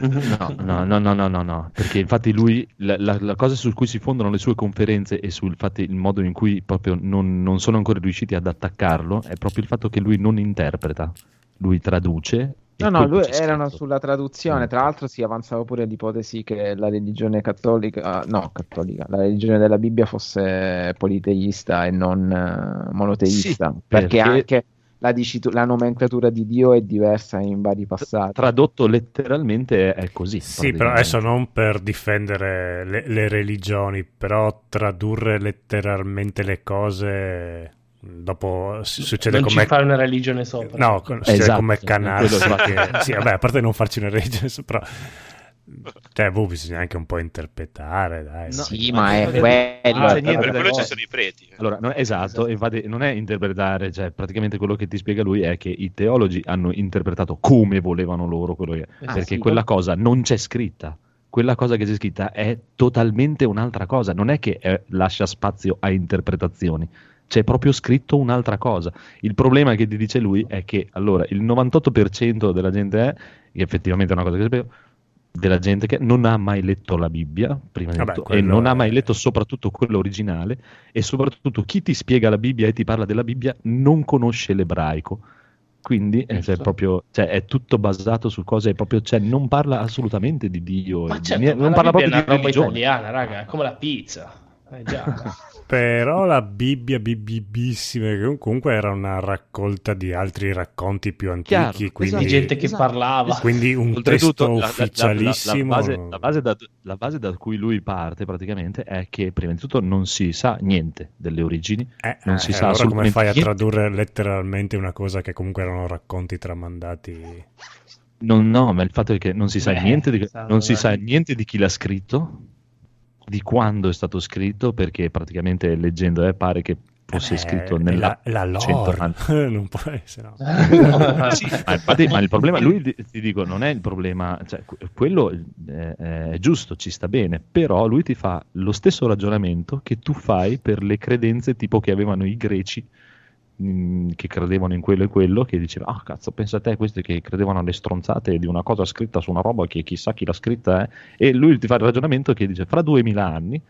No, no, no, no, no, no, no, perché infatti lui, la, la- la cosa su cui si fondano le sue conferenze e sul fatto, il modo in cui proprio non, non sono ancora riusciti ad attaccarlo è proprio il fatto che lui non interpreta, lui traduce. No, no, lui erano scritto. sulla traduzione. Mm. Tra l'altro, si avanzava pure l'ipotesi che la religione cattolica, no, cattolica, la religione della Bibbia fosse politeista e non eh, monoteista. Sì, perché, perché- anche la, dicitu- la nomenclatura di Dio è diversa in vari passati. Tradotto letteralmente è, è così. Sì, però adesso non per difendere le, le religioni, però tradurre letteralmente le cose dopo succede non come ci fai una religione sopra. No, succede Esatto, come canale. che, sì, vabbè, a parte non farci una religione, però cioè, boh, bisogna anche un po' interpretare, dai. No, Sì, ma è non è- quello. non c'è è niente Per quello ci sono i preti. Allora, no, esatto, infatti non è interpretare, cioè praticamente quello che ti spiega lui è che i teologi hanno interpretato come volevano loro quello che... Ah, perché sì, quella cosa non c'è scritta. Quella cosa che c'è scritta è totalmente un'altra cosa, non è che eh, lascia spazio a interpretazioni. C'è proprio scritto un'altra cosa. Il problema che ti dice lui è che allora il 98% della gente è, che effettivamente è una cosa che spiego, della gente che non ha mai letto la Bibbia, prima di Vabbè, tutto, e non ha è- mai letto soprattutto quello originale, e soprattutto chi ti spiega la Bibbia e ti parla della Bibbia non conosce l'ebraico. Quindi eh, cioè, proprio, cioè, è tutto basato su cose proprio, cioè, non parla assolutamente di Dio, Ma di certo, niente- ma non la parla Bibbia è proprio una di roba religione. italiana, raga, è come la pizza. Eh già. Però la Bibbia bibbissima che comunque era una raccolta di altri racconti più antichi, Chiaro, quindi, di gente che esatto. parlava. quindi un Oltretutto, testo la- la- la- ufficialissimo. La, base, da, la base da cui lui parte praticamente è che prima di tutto non si sa niente delle origini, Eh, non eh, si sa allora come fai a niente. tradurre letteralmente una cosa che comunque erano racconti tramandati? Non- no, ma il fatto è che non si sa, Beh, niente di, non si sa niente di chi l'ha scritto, di quando è stato scritto, perché praticamente leggendo eh, pare che fosse Eh, scritto nella la, la 100 lore anni. non può essere no. Sì, ma, infatti- ma il problema, lui ti dico, non è il problema, cioè, que- quello eh, è giusto, ci sta bene, però lui ti fa lo stesso ragionamento che tu fai per le credenze tipo che avevano i greci che credevano in quello e quello, che diceva, ah cazzo, pensa a te, questi che credevano alle stronzate di una cosa scritta su una roba che chissà chi l'ha scritta, eh. e lui ti fa il ragionamento che dice, fra duemila anni,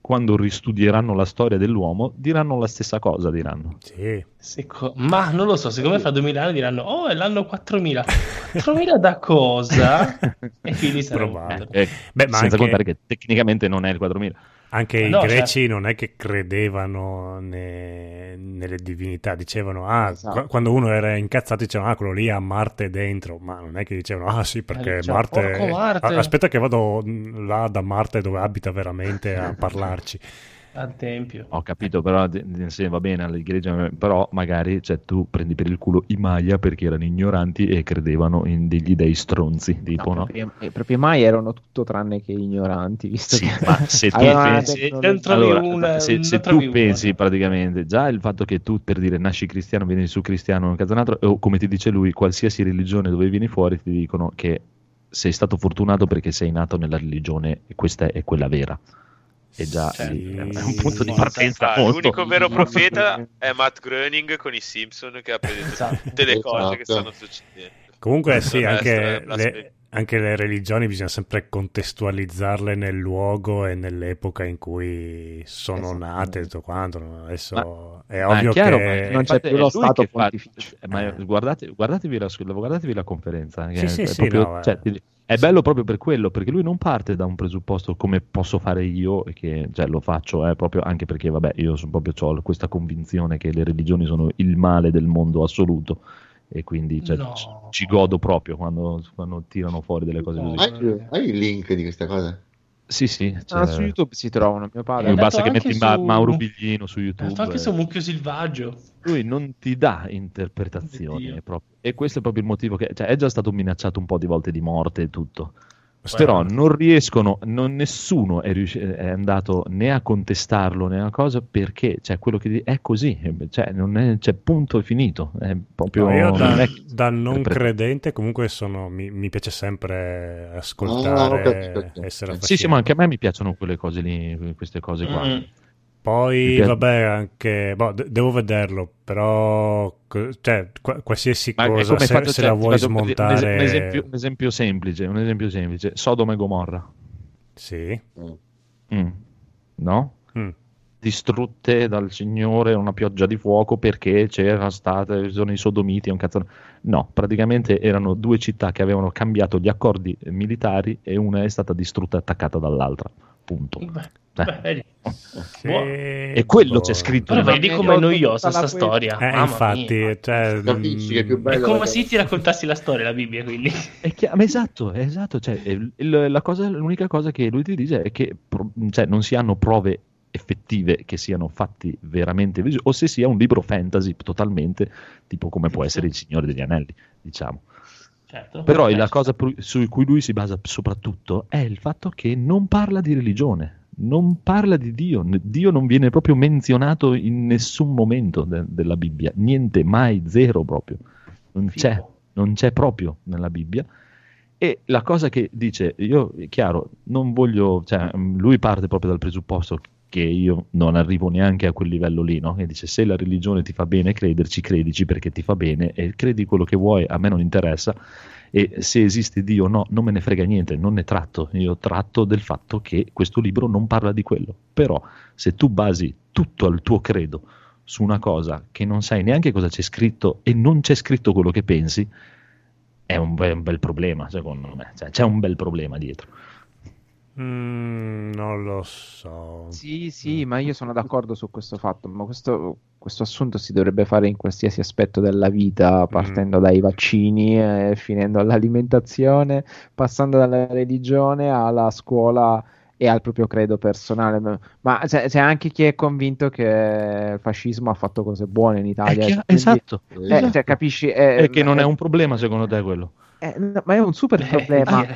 quando ristudieranno la storia dell'uomo, diranno la stessa cosa, diranno. Sì. Seco- Ma non lo so, secondo me fra 2000 anni diranno, oh, è l'anno 4000. 4000 da cosa? e quindi sarà punto. Eh, Beh, ma senza anche- contare che tecnicamente non è il 4000. Anche i No, greci non è che credevano ne- nelle divinità, dicevano, ah, Esatto. qu- quando uno era incazzato dicevano, ah, quello lì ha Marte dentro, ma non è che dicevano, ah sì, perché dicevano, Marte... "Porco Marte." Aspetta che vado là da Marte dove abita veramente a parlarci. Al tempio. Ho capito, però sì, va bene, all'igreja, però magari cioè, tu prendi per il culo i Maya perché erano ignoranti e credevano in degli dei stronzi, tipo, no? proprio, eh, proprio mai erano tutto tranne che ignoranti, visto Sì, che ma se tu pensi- Allora, una- se, se tu una. pensi praticamente già il fatto che tu per dire nasci cristiano, vieni su cristiano, un cazzo un altro, o come ti dice lui, qualsiasi religione dove vieni fuori ti dicono che sei stato fortunato perché sei nato nella religione e questa è quella vera. E già lì è un punto di partenza Ah, molto... l'unico vero profeta è Matt Groening con i Simpson che ha predetto Esatto. tutte le cose che Esatto. stanno succedendo. Comunque sì, anche è le, anche le religioni bisogna sempre contestualizzarle nel luogo e nell'epoca in cui sono nate, tutto quanto. Adesso è Ma ovvio chiaro, che... ma non c'è più è lo Stato che fa- pontificio. eh, ma guardate- guardatevi, la, guardatevi la conferenza. Sì, è, sì, è sì, proprio- no, eh. cioè, è bello proprio per quello, perché lui non parte da un presupposto come posso fare io, e che cioè, lo faccio eh, proprio anche perché, vabbè, io sono proprio ho questa convinzione che le religioni sono il male del mondo assoluto. E quindi cioè, No. ci, ci godo proprio quando, quando tirano fuori delle cose così. Hai, hai il link di questa cosa? Sì, sì. Ah, cioè, su YouTube si trovano. Mio padre È basta che metti Ma- su- Mauro Biglino su YouTube. fatto anche eh, su Mucchio Selvaggio. lui non ti dà interpretazioni e questo è proprio il motivo che cioè, è già stato minacciato un po' di volte di morte e tutto. Però non riescono non, nessuno è, riusci- è andato né a contestarlo né a cosa perché cioè, quello che è così cioè, non è, c'è punto e finito è proprio No, io da, non è- da non credente comunque sono, mi, mi piace sempre Ah, ho ascoltare, capito, ok. essere sì, sì, ma anche a me mi piacciono quelle cose lì queste cose qua Mm. Poi, piace- vabbè, anche... boh, de- devo vederlo, però... Cioè, qua- qualsiasi Ma cosa, se, fatto- se cioè, la vuoi smontare... un, esempio, un esempio semplice un esempio semplice Sodoma e Gomorra Sì. Mm. no? Distrutte dal Signore una pioggia di fuoco perché c'era stata, sono i sodomiti, è un cazzo. No, praticamente erano due città che avevano cambiato gli accordi militari e una è stata distrutta e attaccata dall'altra. Punto. Beh, Eh. Buono. E quello boh. c'è scritto. Però nella- vedi meglio com'è noiosa tutta la sta storia. Eh, Mamma infatti, cioè, Capisci che è più mm, È come se ti raccontassi la storia, la Bibbia, quindi. È chia- ma esatto, esatto. Cioè, la cosa- l'unica cosa che lui ti dice è che pro- cioè, non si hanno prove effettive che siano fatti veramente visi- o se sia un libro fantasy totalmente tipo come può essere il Signore degli Anelli, diciamo. Certo. Però la cosa pru- su cui lui si basa soprattutto è il fatto che non parla di religione, non parla di Dio. Dio non viene proprio menzionato in nessun momento de- della Bibbia, niente, mai, zero proprio. Non c'è, non c'è proprio nella Bibbia. E la cosa che dice, io, è chiaro, non voglio, cioè, mh, lui parte proprio dal presupposto che io non arrivo neanche a quel livello lì, no? E dice se la religione ti fa bene crederci, credici perché ti fa bene e credi quello che vuoi, a me non interessa e se esiste Dio o no, non me ne frega niente, non ne tratto, io tratto del fatto che questo libro non parla di quello, però se tu basi tutto il tuo credo su una cosa che non sai neanche cosa c'è scritto e non c'è scritto quello che pensi, è un bel, un bel problema secondo me, cioè, c'è un bel problema dietro. Mm, non lo so. Sì, sì, ma io sono d'accordo su questo fatto, ma questo, questo assunto si dovrebbe fare in qualsiasi aspetto della vita, partendo dai vaccini, eh, finendo all'alimentazione, passando dalla religione alla scuola e al proprio credo personale. Ma- c'è, c'è anche chi è convinto che il fascismo ha fatto cose buone in Italia. Quindi- esatto. eh, cioè, capisci? eh, È che non è un problema secondo te quello. eh, no, ma è un super problema.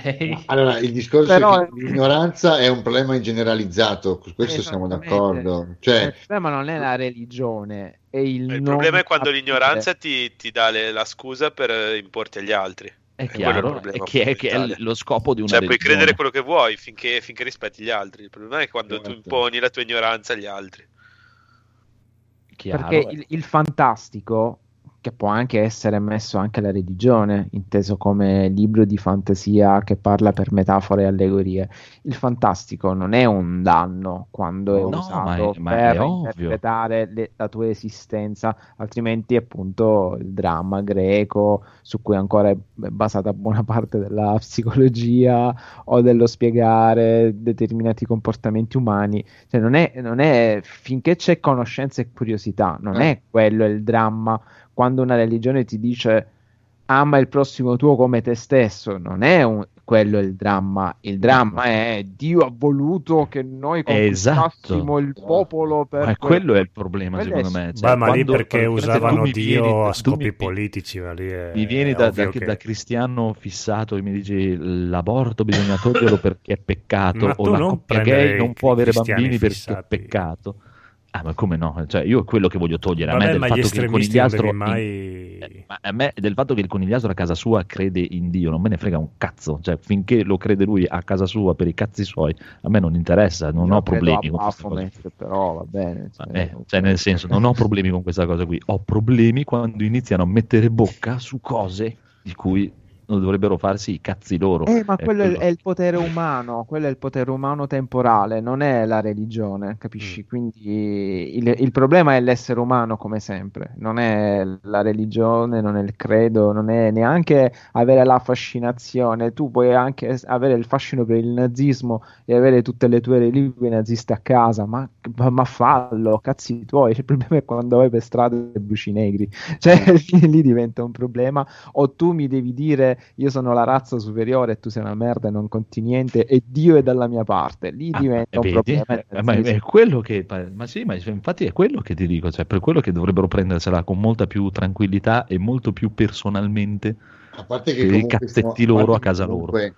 Allora, il discorso Però- è che l'ignoranza è un problema generalizzato, su questo siamo d'accordo. Cioè, Il problema non è la religione, è il, Il problema è quando capire. l'ignoranza ti, ti dà le- la scusa per eh, importi agli altri. È chiaro, problema è che, è che è lo scopo di una Cioè, puoi credere quello che vuoi finché, finché rispetti gli altri. Il problema è quando tu Certo. imponi la tua ignoranza agli altri. Chiaro, Perché il, il fantastico, che può anche essere messo anche alla religione, inteso come libro di fantasia che parla per metafore e allegorie, il fantastico non è un danno quando è No, usato ma è- ma per interpretare le- la tua esistenza, altrimenti appunto il dramma greco, su cui ancora è basata buona parte della psicologia o dello spiegare determinati comportamenti umani, cioè non è, non è finché c'è conoscenza e curiosità, non Eh. è quello il dramma quando una religione ti dice ama il prossimo tuo come te stesso, non è un- quello il dramma, il dramma è Dio ha voluto che noi conquistassimo Esatto. il popolo per Ma quello è il problema, Quello secondo è- me. Cioè, Beh, ma lì perché usavano Dio vieni- a scopi mi- politici, ma lì è, Mi vieni da, da- che- da cristiano fissato e mi dici l'aborto bisogna toglierlo perché è peccato Ma o la non coppia gay non può avere bambini perché fissati. è peccato. Ah, ma come no? Cioè, io quello che voglio togliere a Vabbè, me del fatto che il conigliastro mai... Eh, ma a me del fatto che il conigliastro a casa sua crede in Dio non me ne frega un cazzo, cioè finché lo crede lui a casa sua per i cazzi suoi, a me non interessa, non Io ho problemi a con questa cosa. Però va bene. Cioè, eh, cioè, nel senso, non ho problemi con questa cosa qui, ho problemi quando iniziano a mettere bocca su cose di cui dovrebbero farsi i cazzi loro. Eh, ma quello è, quello. è il potere umano, quello è il potere umano temporale, non è la religione, capisci? Quindi il, il problema è l'essere umano come sempre, non è la religione, non è il credo, non è neanche avere la fascinazione, tu puoi anche avere il fascino per il nazismo e avere tutte le tue reliquie naziste a casa, ma, ma, fallo, cazzi tuoi, il problema è quando vai per strada e bruci negri, cioè lì diventa un problema, o tu mi devi dire io sono la razza superiore e tu sei una merda e non conti niente e Dio è dalla mia parte, lì diventa un Vedi? problema. Eh, ma è quello che, ma sì, ma infatti è quello che ti dico, cioè per quello che dovrebbero prendersela con molta più tranquillità e molto più personalmente a parte che per i comunque cazzetti stiamo- a loro a parte casa che loro. comunque-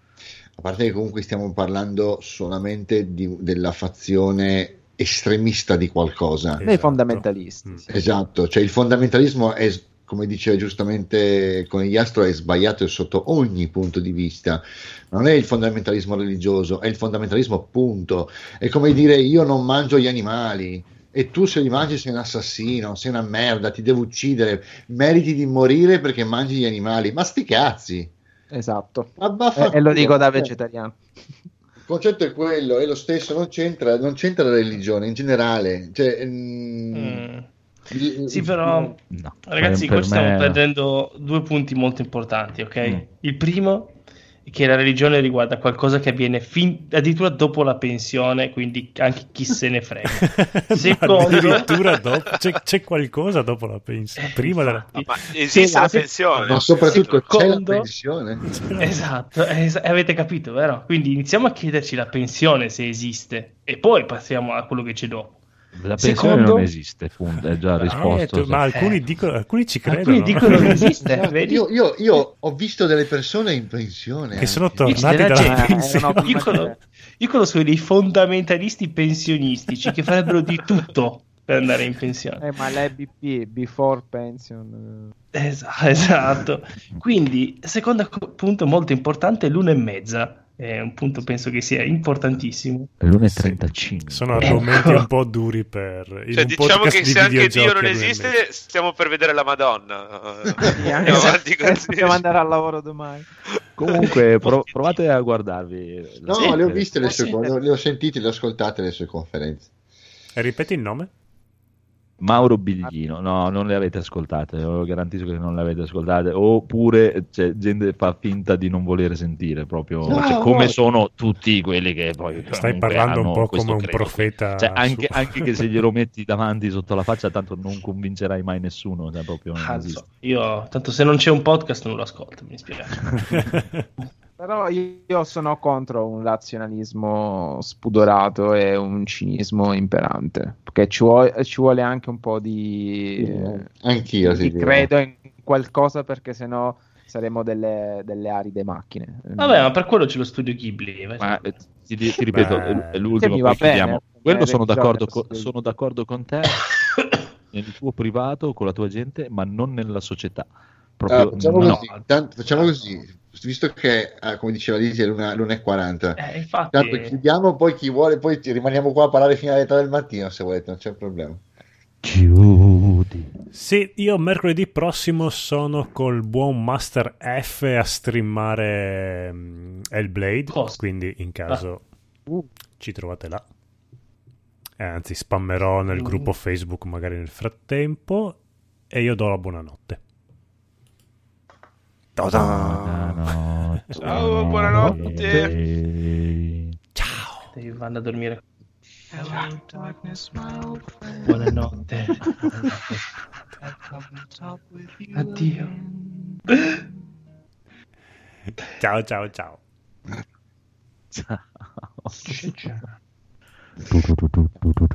A parte che comunque stiamo parlando solamente di- della fazione estremista di qualcosa. Dei fondamentalisti. Mm. sì. Esatto, cioè il fondamentalismo è, come diceva giustamente Conigliastro, è sbagliato sotto ogni punto di vista. Non è il fondamentalismo religioso, è il fondamentalismo punto. È come dire io non mangio gli animali e tu se li mangi sei un assassino, sei una merda, ti devo uccidere, meriti di morire perché mangi gli animali. Ma sti cazzi! Esatto. E, vaffanculo. e lo dico da Eh, vegetariano. Il concetto è quello, è lo stesso, non c'entra, non c'entra la religione in generale. Cioè, mm, Mm. Sì, però, No, ragazzi, per qua stiamo me- perdendo due punti molto importanti, ok? Mm. Il primo è che la religione riguarda qualcosa che avviene fin- addirittura dopo la pensione, quindi anche chi se ne frega. Secondo- Addirittura dopo, c'è, c'è qualcosa dopo la pensione. Prima della... Ah, ma esiste Sì, la pensione. ma soprattutto c'è la Secondo- pensione. Esatto, es- avete capito, vero? Quindi iniziamo a chiederci la pensione se esiste e poi passiamo a quello che c'è dopo. La pensione Secondo- non esiste, punto, è già Eh, risposto. ma alcuni, Eh. dicono, alcuni ci credono. Alcuni dicono che esiste, vedi? Io, io- io ho visto delle persone in pensione che sono anche. tornati della dalla gente- pensione. Eh, no, Io conosco, io conosco dei fondamentalisti pensionistici che farebbero di tutto per andare in pensione. Eh, ma l'EBP, before pension... Esa- esatto. Quindi, secondo co- punto molto importante, l'una e mezza. È un punto penso che sia importantissimo. L'1.35. Sono Ecco. argomenti un po' duri per... Cioè, un diciamo che di se anche Dio non esiste, stiamo per vedere la Madonna. Sì, anche Andiamo se- avanti così. Dobbiamo andare al lavoro domani. Comunque, pro- provate a guardarvi. No, Sì, le ho viste le Sì. sue le ho sentite, le ho ascoltate le sue conferenze. E ripeti il nome? Mauro Biglino, no, non le avete ascoltate, lo garantisco che non le avete ascoltate, oppure cioè, gente fa finta di non volere sentire proprio, No, cioè, come no. sono tutti quelli che poi Stai parlando un po' come un credo. profeta. Cioè, anche, su- anche che se glielo metti davanti sotto la faccia, tanto non convincerai mai nessuno. Cioè, proprio non Cazzo, esiste. io tanto se non c'è un podcast non lo ascolto, mi dispiace. Però io sono contro un razionalismo spudorato e un cinismo imperante. Perché ci vuole, ci vuole anche un po' di. Anch'io, di sì, credo in qualcosa perché sennò saremo delle, delle aride macchine. Vabbè, ma per quello c'è lo studio Ghibli. Ma eh, ti, ti ripeto, Beh, è l'ultimo poi chiudiamo. Quello sono d'accordo, co- posso sono d'accordo con te nel tuo privato, con la tua gente, ma non nella società. Proprio Allora, facciamo, no. così, tanto- facciamo così, visto che, eh, come diceva Lisi, è l'una- l'1.40. Eh, infatti, Tanto chiudiamo, poi chi vuole, poi rimaniamo qua a parlare fino alle 3 del mattino se volete, non c'è problema. Chiudi. Sì, io mercoledì prossimo sono col buon Master F a streamare mm, Hellblade, Cosa? quindi in caso Uh. ci trovate là. Eh, anzi, spammerò nel Mm. gruppo Facebook magari nel frattempo e io do la buonanotte. Buonanotte. Ciao, buonanotte. Ciao! Devi vanno a dormire. Hello, darkness. Buonanotte. Addio. Ciao ciao ciao. Ciao. Ciao.